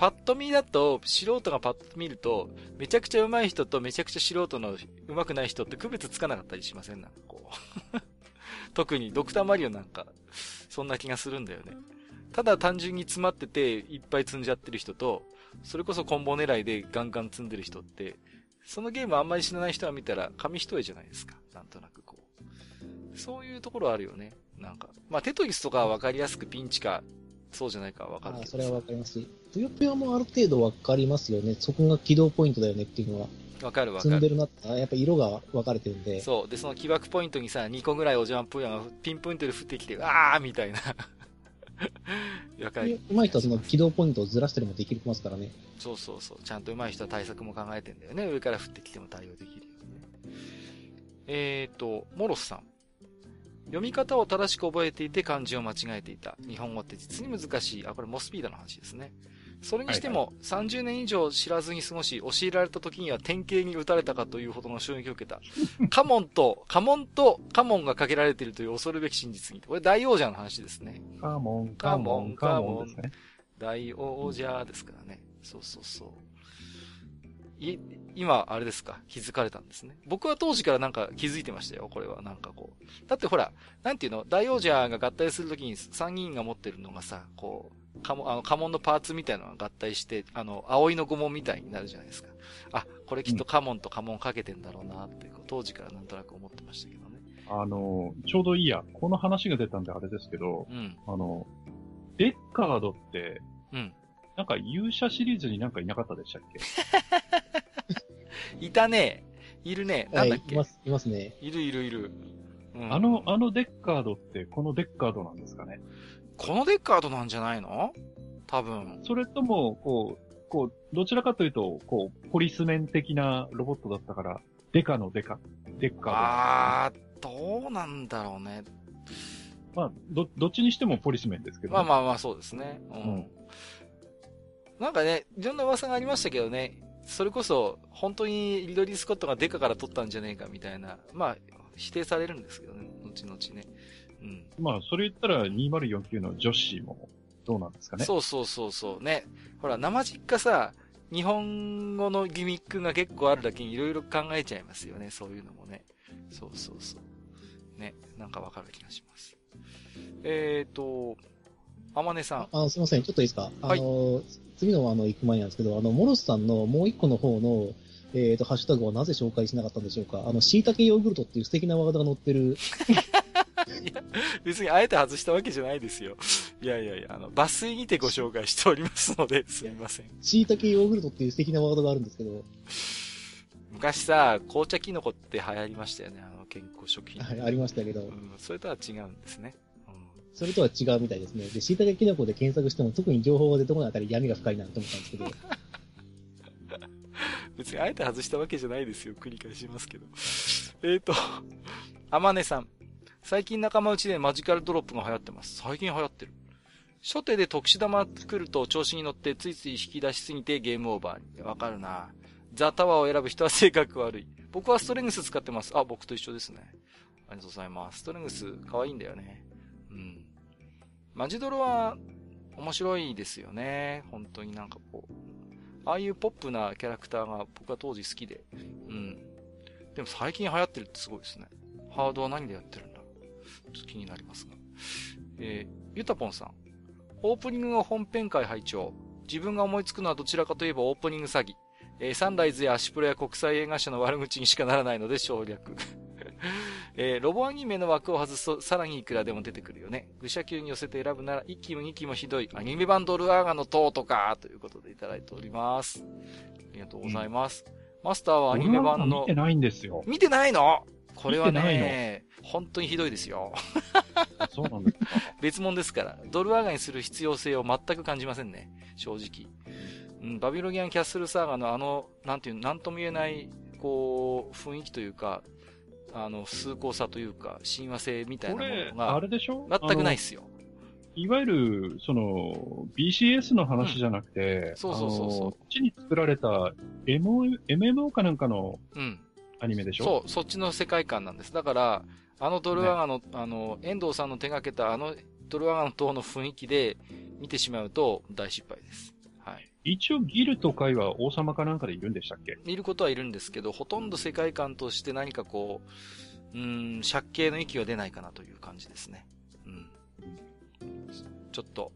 パッと見だと、素人がパッと見ると、めちゃくちゃ上手い人とめちゃくちゃ素人の上手くない人って区別つかなかったりしません？なんかこう。特にドクターマリオなんか、そんな気がするんだよね。ただ単純に詰まってて、いっぱい積んじゃってる人と、それこそコンボ狙いでガンガン積んでる人って、そのゲームあんまり知らない人が見たら紙一重じゃないですか。なんとなくこう。そういうところあるよね。なんか。まあ、テトリスとかはわかりやすくピンチか、そうじゃないかわかるけど。あそれはわかります、ぷよぷよもある程度わかりますよね。そこが起動ポイントだよねっていうのは。わかるわかる。積んでるなってやっぱ色が分かれてるんで。そう。で、その起爆ポイントにさ、2個ぐらいおじゃんぽやがピンポイントで降ってきて、あーみたいな。わかる。上手い人はその起動ポイントをずらしたりもできますからね。そうそうそう。ちゃんと上手い人は対策も考えてんだよね。上から降ってきても対応できるよね。えーと、モロスさん。読み方を正しく覚えていて漢字を間違えていた。日本語って実に難しい。あ、これモスピードの話ですね。それにしても、30年以上知らずに過ごし、教えられた時には典型に打たれたかというほどの衝撃を受けた。カモンと、カモンとカモンがかけられているという恐るべき真実に。これ大王者の話ですね。カモン、カモン、カモンですね。大王者ですからね。そうそうそう。い、今、あれですか、気づかれたんですね。僕は当時からなんか気づいてましたよ、これは。なんかこう。だってほら、なんていうの、大王者が合体するときに参議院が持ってるのがさ、こう、家紋、あの、家紋のパーツみたいなのが合体して、あの、葵の御紋みたいになるじゃないですか。あ、これきっと家紋と家紋かけてんだろうなって、当時からなんとなく思ってましたけどね。あの、ちょうどいいや。この話が出たんであれですけど、うん、あの、デッカードって、うん。なんか勇者シリーズになんかいなかったでしたっけ？いたね。いるね。なんだっけ、います、いますね。いるいるいる。うん、あの、あのデッカードって、このデッカードなんですかね？このデッカードなんじゃないの？多分。それとも、こう、こう、どちらかというと、こう、ポリスメン的なロボットだったから、デカのデカ、デッカード。ああ、どうなんだろうね。まあ、ど、どっちにしてもポリスメンですけど、ね、まあまあまあ、そうですね。うん。うん、なんかね、いろんな噂がありましたけどね、それこそ、本当にリドリー・スコットがデカから取ったんじゃねえかみたいな、まあ、否定されるんですけどね、後々ね。うん。まあ、それ言ったら2049の女子もどうなんですかね？そうそうそうそうね。ほら、生実家さ、日本語のギミックが結構あるだけにいろいろ考えちゃいますよね。そういうのもね。そうそうそう。ね。なんかわかる気がします。えっ、ー、と、あまねさん。あすいません。ちょっといいですか？はい、あの、次のあの、行く前なんですけど、あの、モロスさんのもう一個の方の、えっ、ー、と、ハッシュタグをなぜ紹介しなかったんでしょうか？あの、椎茸ヨーグルトっていう素敵なワードが載ってる いや、別にあえて外したわけじゃないですよ。いやいやいや、あの、抜粋にてご紹介しておりますので、すみません。椎茸ヨーグルトっていう素敵なワードがあるんですけど。昔さ、紅茶キノコって流行りましたよね、あの、健康食品。はい、ありましたけど。うん、それとは違うんですね。うん、それとは違うみたいですね。で、椎茸キノコで検索しても特に情報が出てこないあたり闇が深いなと思ったんですけど。別にあえて外したわけじゃないですよ。繰り返しますけど。えっ、ー、と、あまねさん。最近仲間内でマジカルドロップが流行ってます。最近流行ってる。初手で特殊玉作ると調子に乗ってついつい引き出しすぎてゲームオーバーに。わかるなザ・タワーを選ぶ人は性格悪い。僕はストレングス使ってます。あ、僕と一緒ですね。ありがとうございます。ストレングス可愛いんだよね。うん。マジドロは面白いですよね。本当になんかこう。ああいうポップなキャラクターが僕は当時好きで。うん。でも最近流行ってるってすごいですね。ハードは何でやってるんだちょっと気になりますが。えー、ゆたぽんさん。オープニングが本編会拝聴自分が思いつくのはどちらかといえばオープニング詐欺。えー、サンライズやアシプロや国際映画社の悪口にしかならないので省略。えー、ロボアニメの枠を外すとさらにいくらでも出てくるよね。愚者級に寄せて選ぶなら1期も2期もひどいアニメ版ドルアーガの塔とか、ということでいただいております。ありがとうございます。うん、マスターはアニメ版の。見てないんですよ。見てないの？これはね、本当にひどいですよ。そうなんですか 別物ですから。ドルアガにする必要性を全く感じませんね。正直。うん、バビロギアンキャッスルサーガのあの、なんていう、なんとも言えない、こう、雰囲気というか、あの、崇高さというか、親和性みたいなものが、あれでしょ？全くないっすよ。いわゆる、その、BCS の話じゃなくて、うん、そうそうそうそう。こっちに作られた MMO かなんかのアニメでしょ、うん、そう、そっちの世界観なんです。だから、あのドルワガの、ね、あの、遠藤さんの手掛けたあのドルワガの塔の雰囲気で見てしまうと大失敗です。はい。一応ギルと会は王様かなんかでいるんでしたっけ？いることはいるんですけど、ほとんど世界観として何かこう、うん、借景の域は出ないかなという感じですね。うん。ちょっと、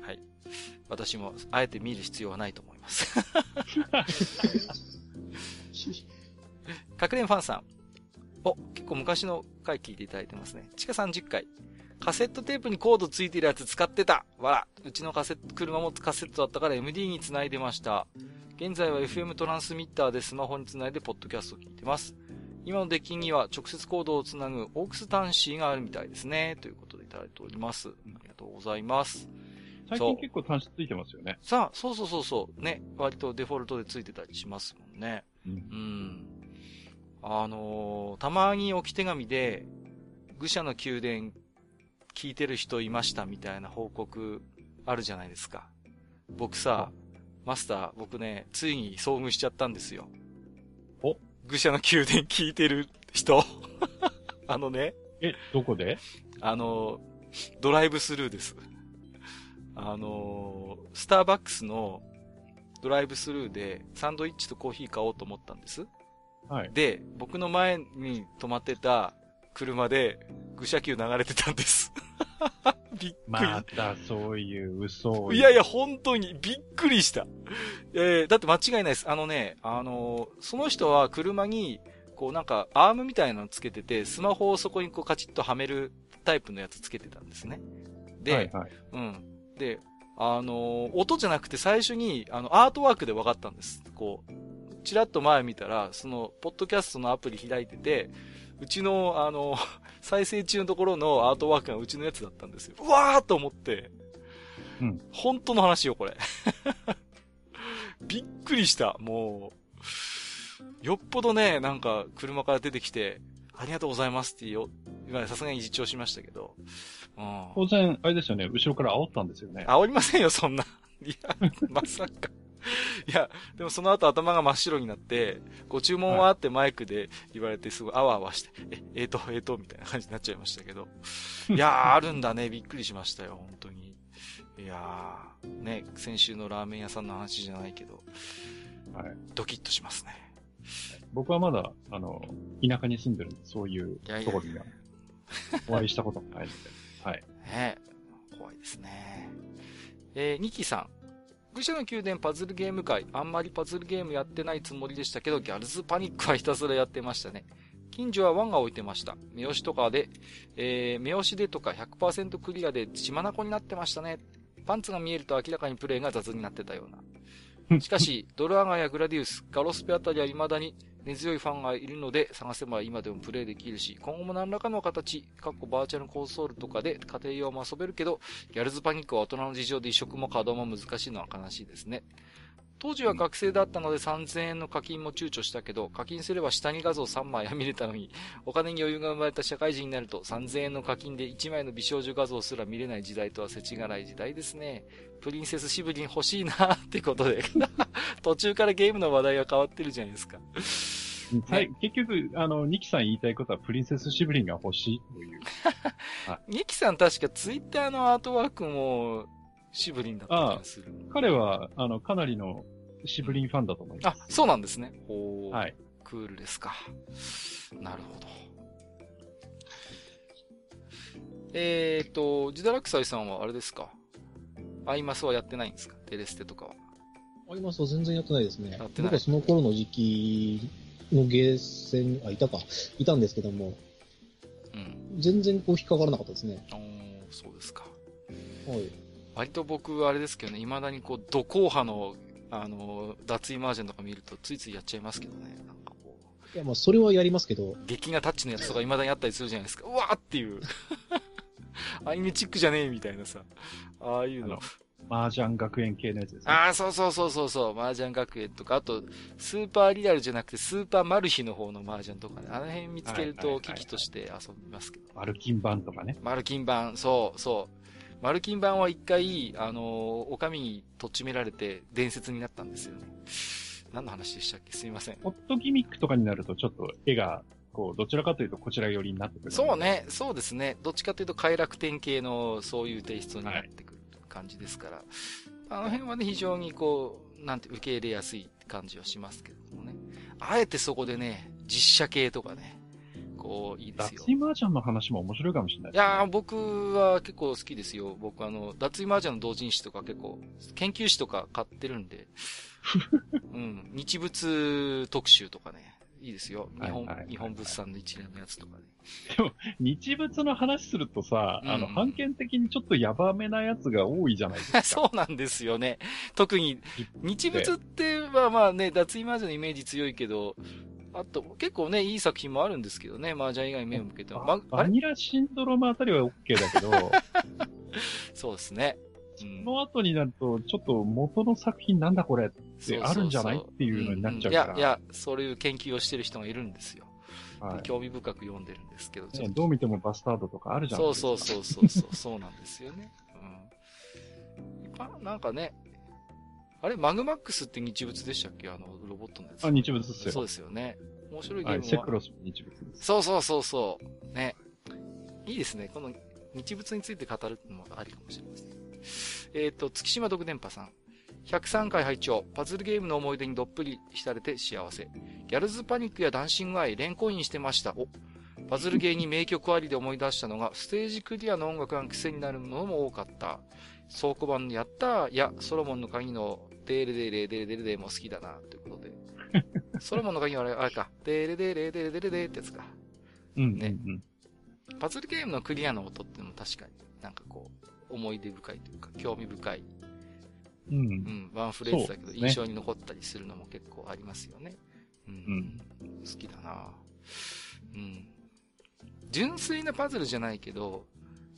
はい。私も、あえて見る必要はないと思います。隠れんファンさん。お、結構昔の回聞いていただいてますね。地下30回。カセットテープにコードついてるやつ使ってたわら。うちのカセット、車もカセットだったから MD につないでました。現在は FM トランスミッターでスマホにつないでポッドキャストを聞いてます。今のデッキには直接コードをつなぐオークス端子があるみたいですね。ということでいただいております。ありがとうございます。最近結構端子ついてますよね。さあ、そうそうそうそう。ね。割とデフォルトでついてたりしますもんね。うん。うんあのー、たまに置き手紙で、愚者の宮殿聞いてる人いましたみたいな報告あるじゃないですか。僕さ、マスター、僕ね、ついに遭遇しちゃったんですよ。お？愚者の宮殿聞いてる人？あのね。え、どこで？あの、ドライブスルーです。あの、スターバックスのドライブスルーでサンドイッチとコーヒー買おうと思ったんです。はい。で、僕の前に止まってた車で、愚者級流れてたんです。びっくり。またそういう嘘を。いやいや、本当にびっくりした。えー、だって間違いないです。あのね、あのー、その人は車に、こうなんか、アームみたいなのつけてて、スマホをそこにこうカチッとはめるタイプのやつつけてたんですね。で、はいはい、うん。で、あのー、音じゃなくて最初に、あの、アートワークで分かったんです。こう、ちらっと前見たら、その、ポッドキャストのアプリ開いてて、うちの、あの、再生中のところのアートワークがうちのやつだったんですよ。うわーと思って、うん。本当の話よ、これ。びっくりした。もう、よっぽどね、なんか、車から出てきて、ありがとうございますってよ、今さすがに実調しましたけど。うん、当然、あれですよね、後ろから煽ったんですよね。煽りませんよ、そんな。いや、まさか。いや、でもその後頭が真っ白になって、ご注文はってマイクで言われて、すごいあわあわして、え、えーと、えーと、みたいな感じになっちゃいましたけど。いやー、あるんだね。びっくりしましたよ、本当に。いやー、ね、先週のラーメン屋さんの話じゃないけど、はい。ドキッとしますね。僕はまだ、あの、田舎に住んでるんで、そういうところには、お会いしたこともないので、はい。ね怖いですね。えー、ニキさん。武者の宮殿パズルゲーム会、あんまりパズルゲームやってないつもりでしたけど、ギャルズパニックはひたすらやってましたね。近所はワンが置いてました。目押しとかで、えー、目押しでとか100%クリアで血眼になってましたね。パンツが見えると明らかにプレイが雑になってたような。しかし、ドルアガやグラディウス、ガロスペあたりは未だに根強いファンがいるので、探せば今でもプレイできるし、今後も何らかの形、かっこバーチャルコンソールとかで家庭用も遊べるけど、ギャルズパニックは大人の事情で移植も稼働も難しいのは悲しいですね。当時は学生だったので3000円の課金も躊躇したけど、課金すれば下に画像3枚は見れたのに、お金に余裕が生まれた社会人になると3000円の課金で1枚の美少女画像すら見れない時代とは世知辛い時代ですね。プリンセスシブリン欲しいなってことで 途中からゲームの話題が変わってるじゃないですかはい、結局、あの、ニキさん言いたいことはプリンセスシブリンが欲しいという。ニキさん確かツイッターのアートワークもシブリンだった気がする。彼は、あの、かなりのシブリンファンだと思います。あ、そうなんですね。ほはい。クールですか。なるほど。えーと、ジダラクサイさんはあれですか？アイマスはやってないんですか？テレステとかは。アイマスは全然やってないですね。やってない。僕はその頃の時期のゲーセン、あ、いたか、いたんですけども、うん。全然こう引っかからなかったですね。おそうですか。はい。割と僕、あれですけどね、未だにこう、土硬派の、あの、脱衣マージャンとか見ると、ついついやっちゃいますけどね、なんかこう。いや、まあ、それはやりますけど。劇画タッチのやつとか未だにあったりするじゃないですか。うわーっていう。アニメチックじゃねえみたいなさ。ああいうの。麻雀学園系のやつですね。ああ、そうそうそうそうそう。麻雀学園とか、あと、スーパーリアルじゃなくて、スーパーマルヒの方の麻雀とかね。あの辺見つけると、機器として遊びますけど。マルキン版とかね。マルキン版、そうそう。マルキン版は一回、あのー、お上にとっちめられて伝説になったんですよね。何の話でしたっけ？すいません。ホットギミックとかになるとちょっと絵が、こう、どちらかというとこちら寄りになってくる。そうね、そうですね。どっちかというと快楽天系のそういうテイストになってくる感じですから。はい、あの辺はね、非常にこう、なんて受け入れやすい感じはしますけどもね。あえてそこでね、実写系とかね、こう、いいですよ。脱衣麻雀の話も面白いかもしれない、ね、いや僕は結構好きですよ。僕あの、脱衣麻雀の同人誌とか結構、研究誌とか買ってるんで、うん、日物特集とかね、いいですよ。日本、日本物産の一連のやつとかね。でも、日物の話するとさ、うん、あの、判権的にちょっとヤバめなやつが多いじゃないですか。そうなんですよね。特に、日物ってはまあね、脱衣麻雀のイメージ強いけど、あと、結構ね、いい作品もあるんですけどね、麻雀以外目を向けても。ま、バニラシンドロームあたりは OK だけど、そうですね。その後になると、ちょっと元の作品なんだこれってあるんじゃないっていうのになっちゃうから。いや、いや、そういう研究をしてる人がいるんですよ。はい、興味深く読んでるんですけど、ね、どう見てもバスタードとかあるじゃないですか。そうそうそうそう、そうなんですよね。うん。なんかね、あれ、マグマックスって日物でしたっけ？あの、ロボットのやつ。あ、日物ですよ。そうですよね。面白いゲームは。はい、セクロス日物です。そうそうそうそう。ね。いいですね。この日物について語るのもありかもしれません。えっ、ー、と、月島毒電波さん。103回拝聴パズルゲームの思い出にどっぷり浸れて幸せ。ギャルズパニックやダンシングアイ、連コインしてました。お、パズルゲーに名曲ありで思い出したのが、ステージクリアの音楽が癖になるものも多かった。倉庫番のやったーや、ソロモンの鍵のデーレデーレデーレデーレデーも好きだな、ということで。ソロモンの鍵はあれ、あれか、デーレデーレデーレデーレデーってやつか。うん。ね、うん。パズルゲームのクリアの音ってのも確かになんかこう、思い出深いというか、興味深い。うん。うん。ワンフレーズだけど、印象に残ったりするのも結構ありますよね。うん。うん、好きだなうん。純粋なパズルじゃないけど、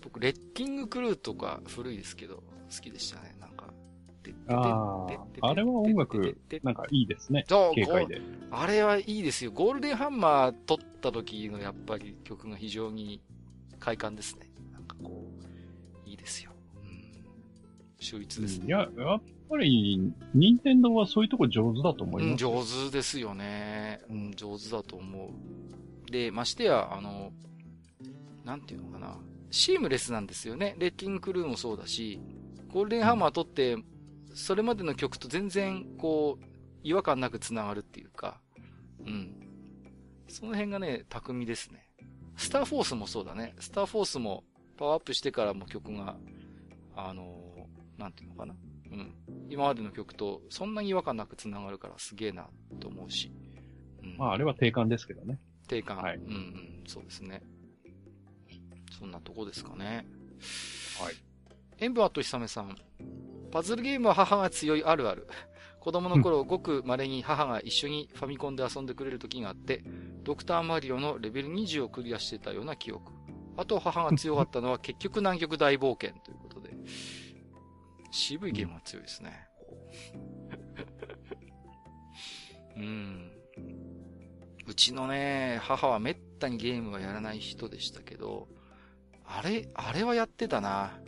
僕、レッキングクルーとか古いですけど、好きでしたね。なんか、ああ、あれは音楽、なんかいいですね。そう、軽快で。あれはいいですよ。ゴールデンハンマー撮った時のやっぱり曲が非常に快感ですね。ですよ。うん。秀逸ですね。いや、やっぱり、任天堂はそういうとこ上手だと思います、うん、上手ですよね。うん、上手だと思う。で、ましてや、あの、なんていうのかな。シームレスなんですよね。レッキングクルーもそうだし、ゴールデンハンマー撮って、それまでの曲と全然、こう、違和感なく繋がるっていうか、うん。その辺がね、巧みですね。スターフォースもそうだね。スターフォースもパワーアップしてからも曲が、あのー、なんていうのかな。うん。今までの曲とそんなに違和感なく繋がるからすげえなと思うし。うん、まあ、あれは定感ですけどね。定感。はい。うんうん。そうですね。そんなとこですかね。はい。塩分あとひさめさん。パズルゲームは母が強いあるある。子供の頃、ごく稀に母が一緒にファミコンで遊んでくれる時があって、ドクターマリオのレベル20をクリアしてたような記憶。あと母が強かったのは結局南極大冒険ということで。渋いゲームは強いですね。うん。うちのね、母はめったにゲームはやらない人でしたけど、あれ、あれはやってたな。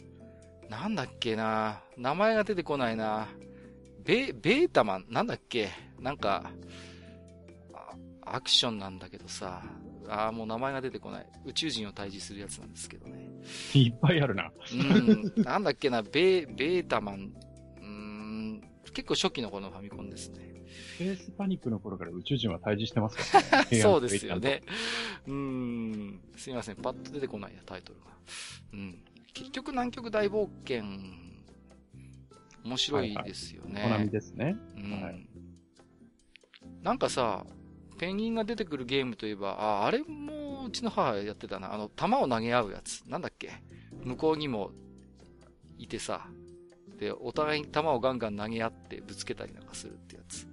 なんだっけな名前が出てこないなベ、ベータマンなんだっけなんか、アクションなんだけどさ、ああ、もう名前が出てこない。宇宙人を退治するやつなんですけどね。いっぱいあるな。うん。なんだっけな、ベ、ベータマン。うん、結構初期の頃のファミコンですね。スペースパニックの頃から宇宙人は退治してますからね。そうですよね。うん。すいません。パッと出てこないや、タイトルが。うん。結局南極大冒険、面白いですよね。はいはい、ですね。うん。はい、なんかさ、ペンギンが出てくるゲームといえば、あ、あれもうちの母やってたな。あの、弾を投げ合うやつ。なんだっけ？向こうにもいてさ、で、お互いに弾をガンガン投げ合ってぶつけたりなんかするってやつ。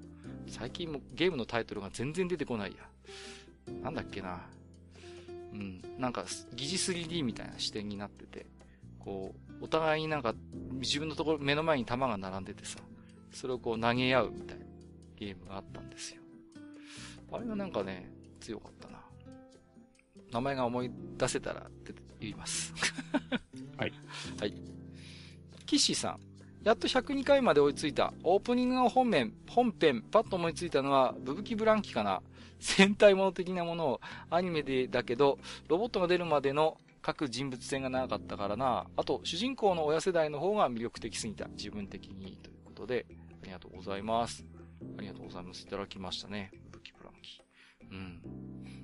最近もゲームのタイトルが全然出てこないや。なんだっけな。うん。なんか、疑似 3D みたいな視点になってて、こう、お互いになんか、自分のところ、目の前に弾が並んでてさ、それをこう投げ合うみたいなゲームがあったんですよ。あれはなんかね、強かったな。名前が思い出せたらって言います。はい。はい。キッシーさん。やっと102回まで追いついた。オープニングの本面、本編、パッと思いついたのは、ブブキブランキかな。戦隊もの的なものをアニメでだけど、ロボットが出るまでの各人物性が長かったからな。あと、主人公の親世代の方が魅力的すぎた。自分的に。ということで、ありがとうございます。ありがとうございます。いただきましたね。うん。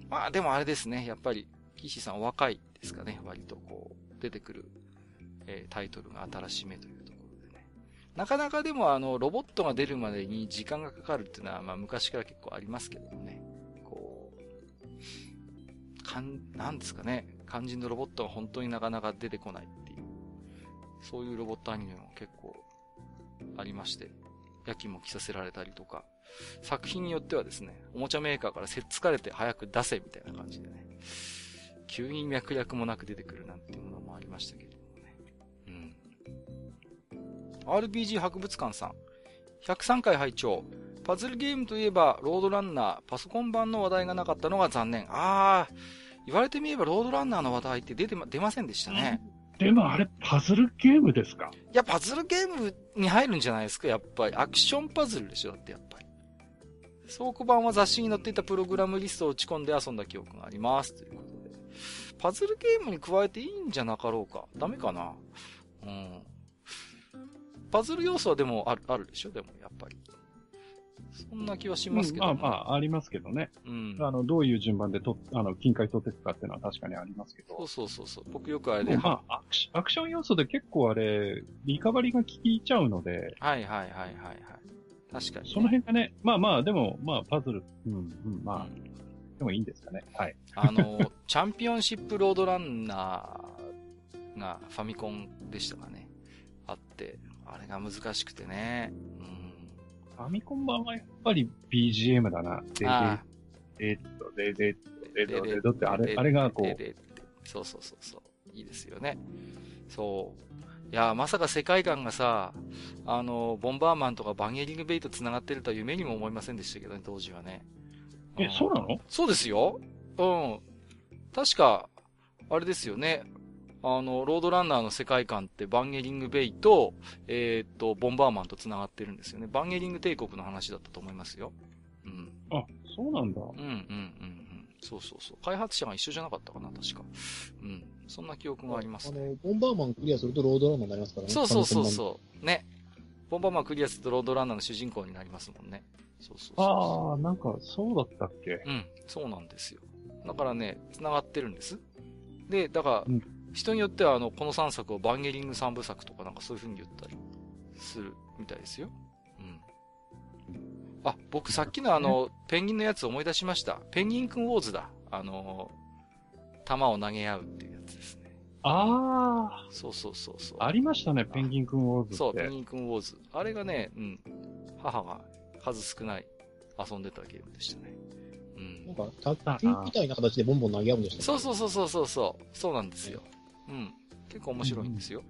まあ、でもあれですね。やっぱり、キシさんお若いですかね。割とこう、出てくる、えー、タイトルが新しめというところでね。なかなかでもあの、ロボットが出るまでに時間がかかるっていうのは、まあ昔から結構ありますけどもね。こう、かん、なんですかね。肝心のロボットが本当になかなか出てこないっていう、そういうロボットアニメも結構ありまして、夜勤も着させられたりとか、作品によってはですね、おもちゃメーカーからせっつかれて早く出せみたいな感じでね、急に脈略もなく出てくるなんていうものもありましたけれどもね。うん。RPG 博物館さん。103回拝聴パズルゲームといえば、ロードランナー、パソコン版の話題がなかったのが残念。あー、言われてみれば、ロードランナーの話題って出てま、出ませんでしたね。でもあれ、パズルゲームですか？いや、パズルゲームに入るんじゃないですか、やっぱり。アクションパズルでしょ、だってやっぱり。倉庫版は雑誌に載っていたプログラムリストを打ち込んで遊んだ記憶があります。ということで。パズルゲームに加えていいんじゃなかろうか。ダメかな？うん。パズル要素はでもある、あるでしょでも、やっぱり。そんな気はしますけど、ねうん、まあまあ、ありますけどね。うん。あの、どういう順番でと、あの、金塊取っていくかっていうのは確かにありますけど。そうそうそうそう。僕よくあれで。まあ、アクシアクション要素で結構あれ、リカバリーが効いちゃうので。はいはいはいはいはい。確かに、ね、その辺がね、まあまあ、でも、まあ、パズル、うん、うん、まあ、うん、でもいいんですかね。はい。あの、チャンピオンシップロードランナーがファミコンでしたかね。あって、あれが難しくてね。うんファミコン版はやっぱり BGM だな。で、で、で、で、で、で、で、で、で、ってあれ、あれがこう。そうそうそうそう。いいですよね。そう。いや、まさか世界観がさ、あの、ボンバーマンとかバンゲリングベイと繋がってるとは夢にも思いませんでしたけどね、当時はね。え、そうなの？そうですよ。うん。確か、あれですよね。あの、ロードランナーの世界観ってバンゲリングベイと、えー、っと、ボンバーマンと繋がってるんですよね。バンゲリング帝国の話だったと思いますよ。うん。あ、そうなんだ。うん、うん、うん、うん。そうそうそう。開発者が一緒じゃなかったかな、確か。うん。そんな記憶があります、ね、あの、ボンバーマンクリアするとロードランナーになりますからね。そうそうそうそう。ね。ボンバーマンクリアするとロードランナーの主人公になりますもんね。そうそうそうああ、なんか、そうだったっけ？うん、そうなんですよ。だからね、繋がってるんです。で、だから、うん人によってはあの、この3作をバンゲリング3部作とかなんかそういう風に言ったりするみたいですよ。うん。あ、僕さっきのあの、ペンギンのやつ思い出しました。ペンギンくんウォーズだ。あの、弾を投げ合うっていうやつですね。ああ。そうそうそうそう。ありましたね、ペンギンくんウォーズそう、ペンギンくんウォーズ。あれがね、うん。母が数少ない遊んでたゲームでしたね。うん。なんか、卓球みたいな形でボンボン投げ合うんでしたね。そうそうそうそうそう。そうなんですよ。うん。結構面白いんですよ。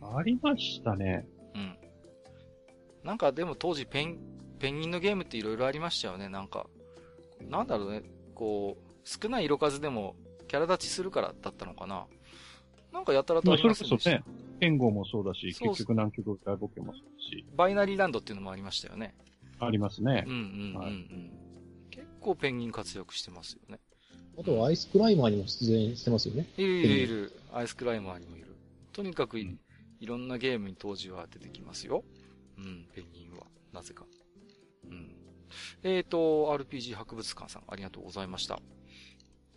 うん。ありましたね。うん。なんかでも当時ペン、ペンギンのゲームって色々ありましたよね。なんか、なんだろうね。こう、少ない色数でもキャラ立ちするからだったのかな。なんかやたらとありますね。それこそね、剣豪もそうだし、結局南極大冒険もそうだし。バイナリーランドっていうのもありましたよね。ありますね。うんうんうん、うんはい、結構ペンギン活躍してますよね。あとはアイスクライマーにも出演してますよね。いるいるいる。アイスクライマーにもいる。とにかくい、うん、いろんなゲームに当時は出てきますよ。うん、ペンギンは。なぜか。うん。えっ、ー、と、RPG 博物館さん、ありがとうございました。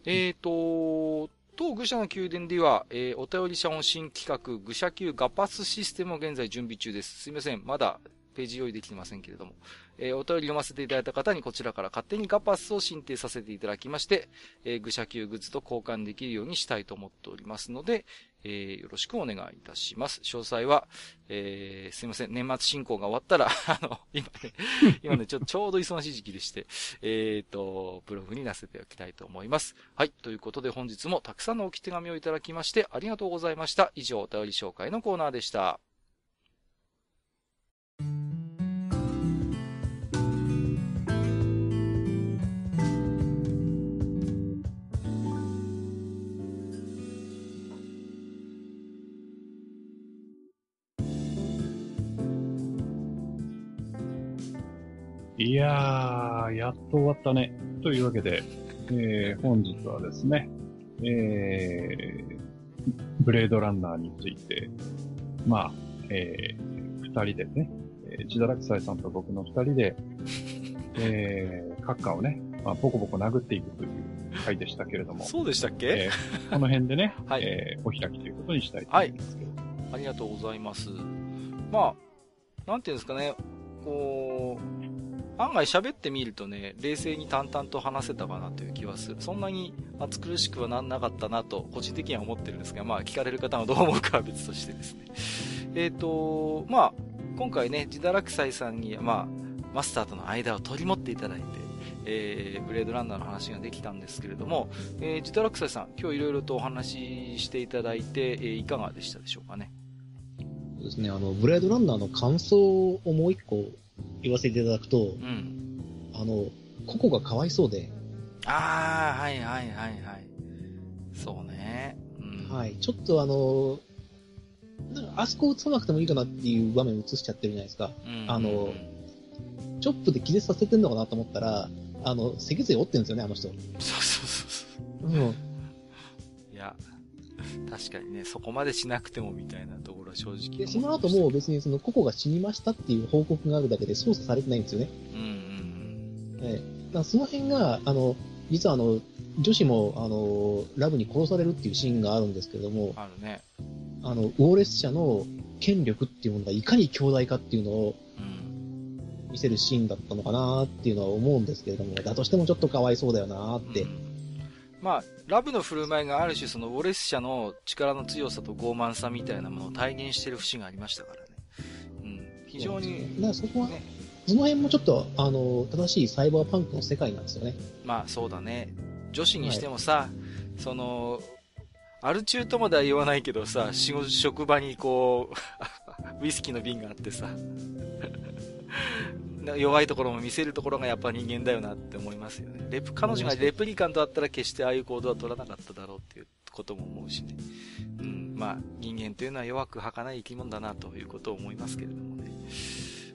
えっ、ー、と、当愚者の宮殿では、えー、お便り者音新企画、愚者級ガパスシステムを現在準備中です。すいません。まだページ用意できてませんけれども、えー、お便り読ませていただいた方にこちらから勝手にガパスを申請させていただきまして、えー、愚者級グッズと交換できるようにしたいと思っておりますので、えー、よろしくお願いいたします。詳細は、えー、すいません、年末進行が終わったら、あの、今ね、今ね、ちょ、ちょうど忙しい時期でして、えっ、ー、と、ブログに載せておきたいと思います。はい、ということで本日もたくさんの置き手紙をいただきましてありがとうございました。以上、お便り紹介のコーナーでした。いやー、やっと終わったね。というわけで、えー、本日はですね、えー、ブレードランナーについて、まあ、えー、二人でね、えー、ジダラクサイさんと僕の二人で、えー、閣下をね、まあ、ボコボコ殴っていくという回でしたけれども。そうでしたっけ、えー、この辺でね、はい、えー、お開きということにしたいと思いますけど。はい。ありがとうございます。まあ、なんていうんですかね、こう、案外喋ってみるとね、冷静に淡々と話せたかなという気はする。そんなに暑苦しくはなんなかったなと、個人的には思ってるんですが、まあ聞かれる方がどう思うかは別としてですね。えっ、ー、と、まあ、今回ね、ジダラクサイさんに、まあ、マスターとの間を取り持っていただいて、えー、ブレードランナーの話ができたんですけれども、えー、ジダラクサイさん、今日いろいろとお話ししていただいて、えー、いかがでしたでしょうかね？そうですね、あの、ブレードランナーの感想をもう一個言わせていただくと、うん、あの、ココがかわいそうで。ああ、はいはいはいはい。そうね。うん、はい。ちょっとあの、あそこ映さなくてもいいかなっていう場面映しちゃってるじゃないですか。うん、あの、チョップで気絶させてんのかなと思ったら、あの、脊髄折ってるんですよね、あの人。そうそうそうそう。うん。いや、確かにね、そこまでしなくてもみたいなところは正直。で、その後も別にそのココが死にましたっていう報告があるだけで操作されてないんですよね。うんうんうん。ええ。だその辺が、あの、実はあの、女子も、あの、ラブに殺されるっていうシーンがあるんですけれども、あるね。あの、ウォーレス社の権力っていうものがいかに強大かっていうのを、見せるシーンだったのかなっていうのは思うんですけれども、だとしてもちょっとかわいそうだよなって。うん、まあ、ラブの振る舞いがある種そのウォレス社の力の強さと傲慢さみたいなものを体現している節がありましたからね。うん。非常に。だからそこは、ね、その辺もちょっと、あの、正しいサイバーパンクの世界なんですよね。まあそうだね。女子にしてもさ、はい、その、アル中とまでは言わないけどさ、仕事、職場にこう、ウイスキーの瓶があってさ、弱いところも見せるところがやっぱ人間だよなって思いますよね。レプ、彼女がレプリカントだったら決してああいう行動は取らなかっただろうっていうことも思うしね。うん、まあ、人間というのは弱く儚い生き物だなということを思いますけれどもね。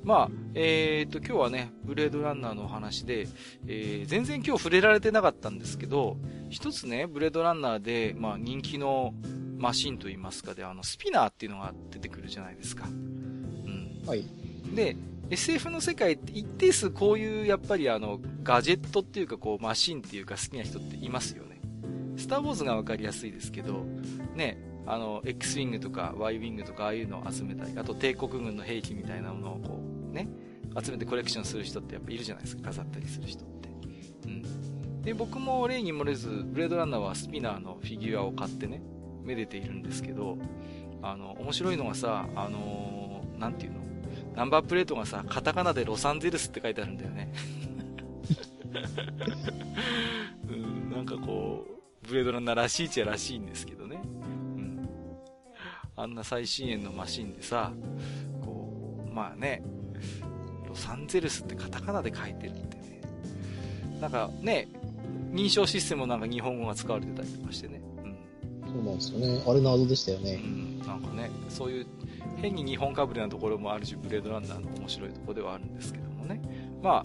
まあ、えー、と、今日はね、ブレードランナーのお話で、えー、全然今日触れられてなかったんですけど、一つね、ブレードランナーで、まあ、人気のマシンといいますかで、あの、スピナーっていうのが出てくるじゃないですか。うん。はい。で、SF の世界って一定数こういうやっぱりあのガジェットっていうかこうマシンっていうか好きな人っていますよね。スター・ウォーズがわかりやすいですけど、ね、あの、X ウィングとか Y ウィングとかああいうのを集めたり、あと帝国軍の兵器みたいなものをこう、ね、集めてコレクションする人ってやっぱいるじゃないですか、飾ったりする人って。うん。で、僕も例に漏れず、ブレードランナーはスピナーのフィギュアを買ってね、めでているんですけど、あの、面白いのがさ、あのー、なんていうの？ナンバープレートがさ、カタカナでロサンゼルスって書いてあるんだよね。うん、なんかこう、ブレードランナーらしいっちゃらしいんですけどね。うん。あんな最新鋭のマシンでさ、こう、まあね、ロサンゼルスってカタカナで書いてるってね。なんかね、認証システムもなんか日本語が使われてたりとかしてね。そうなんですよね。あれ謎でしたよね。うん。なんかね、そういう変に日本かぶりなところもあるし、ブレードランナーの面白いところではあるんですけどもね。まあ、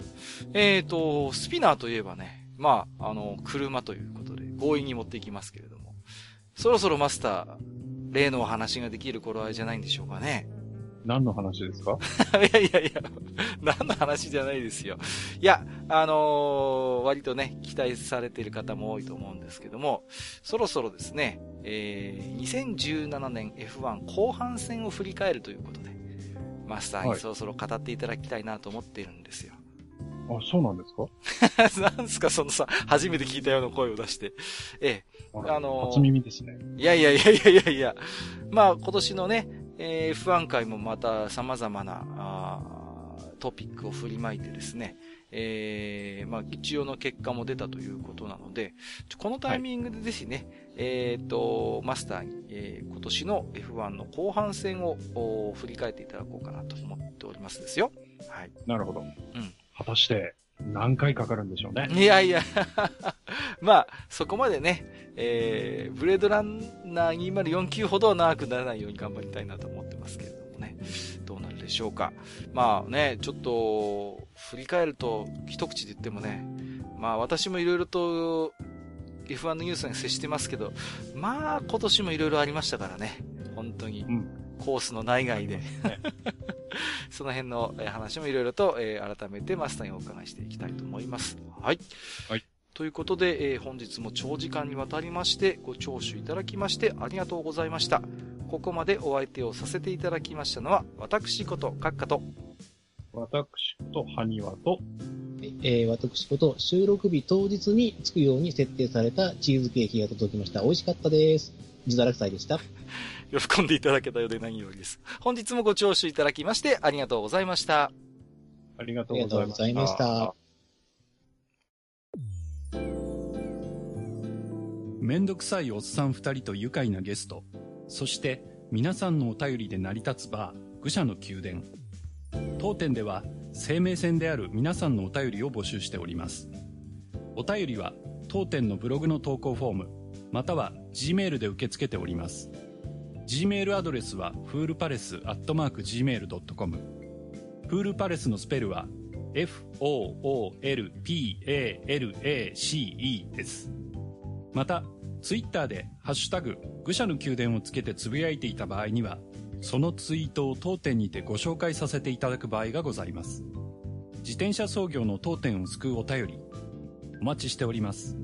えっ、ー、と、スピナーといえばね、まあ、あの、車ということで、強引に持っていきますけれども、そろそろマスター、例のお話ができる頃合いじゃないんでしょうかね。何の話ですか？いやいやいや、何の話じゃないですよ。いや、あのー、割とね、期待されている方も多いと思うんですけども、そろそろですね、えー、2017年 F1 後半戦を振り返るということで、マスターにそろそろ語っていただきたいなと思っているんですよ。あ、そうなんですか？なんすか、そのさ、初めて聞いたような声を出して。ええ。あのー、初耳ですね。いやいやいやいやいやいや。まあ、今年のね、えー、F1 回もまた様々な、あトピックを振りまいてですね、えー、まあ、一応の結果も出たということなので、このタイミングでぜひね、はい、えっ、と、マスターに、えー、今年の F1 の後半戦を振り返っていただこうかなと思っておりますですよ。はい。なるほど。うん。果たして、何回かかるんでしょうね。いやいや まあ、そこまでね、えー、ブレードランナー2049ほどは長くならないように頑張りたいなと思ってますけれどもね。どうなるでしょうか。まあね、ちょっと、振り返ると、一口で言ってもね、まあ私もいろいろと F1 のニュースに接してますけど、まあ今年もいろいろありましたからね。本当に。うん、コースの内外で。そ の辺の話もいろいろと、えー、改めてマスターにお伺いしていきたいと思います。はい。はい。ということで、えー、本日も長時間にわたりましてご聴取いただきましてありがとうございました。ここまでお相手をさせていただきましたのは、私こと閣下と、私こと埴輪と、えー、私こと収録日当日に着くように設定されたチーズケーキが届きました。美味しかったです。自堕落祭でした。喜んでいただけたようで何よりです。本日もご聴取いただきましてありがとうございました。ありがとうございました。めんどくさいおっさん二人と愉快なゲスト、そして皆さんのお便りで成り立つバー、愚者の宮殿。当店では生命線である皆さんのお便りを募集しております。お便りは当店のブログの投稿フォーム、または Gmail で受け付けております。Gmail アドレスは、フールパレスアットマーク Gmail.com。フールパレスのスペルは、f-o-o-l-p-a-l-a-c-e です。また、ツイッターで、ハッシュタグ、愚者の宮殿をつけてつぶやいていた場合には、そのツイートを当店にてご紹介させていただく場合がございます。自転車操業の当店を救うお便り、お待ちしております。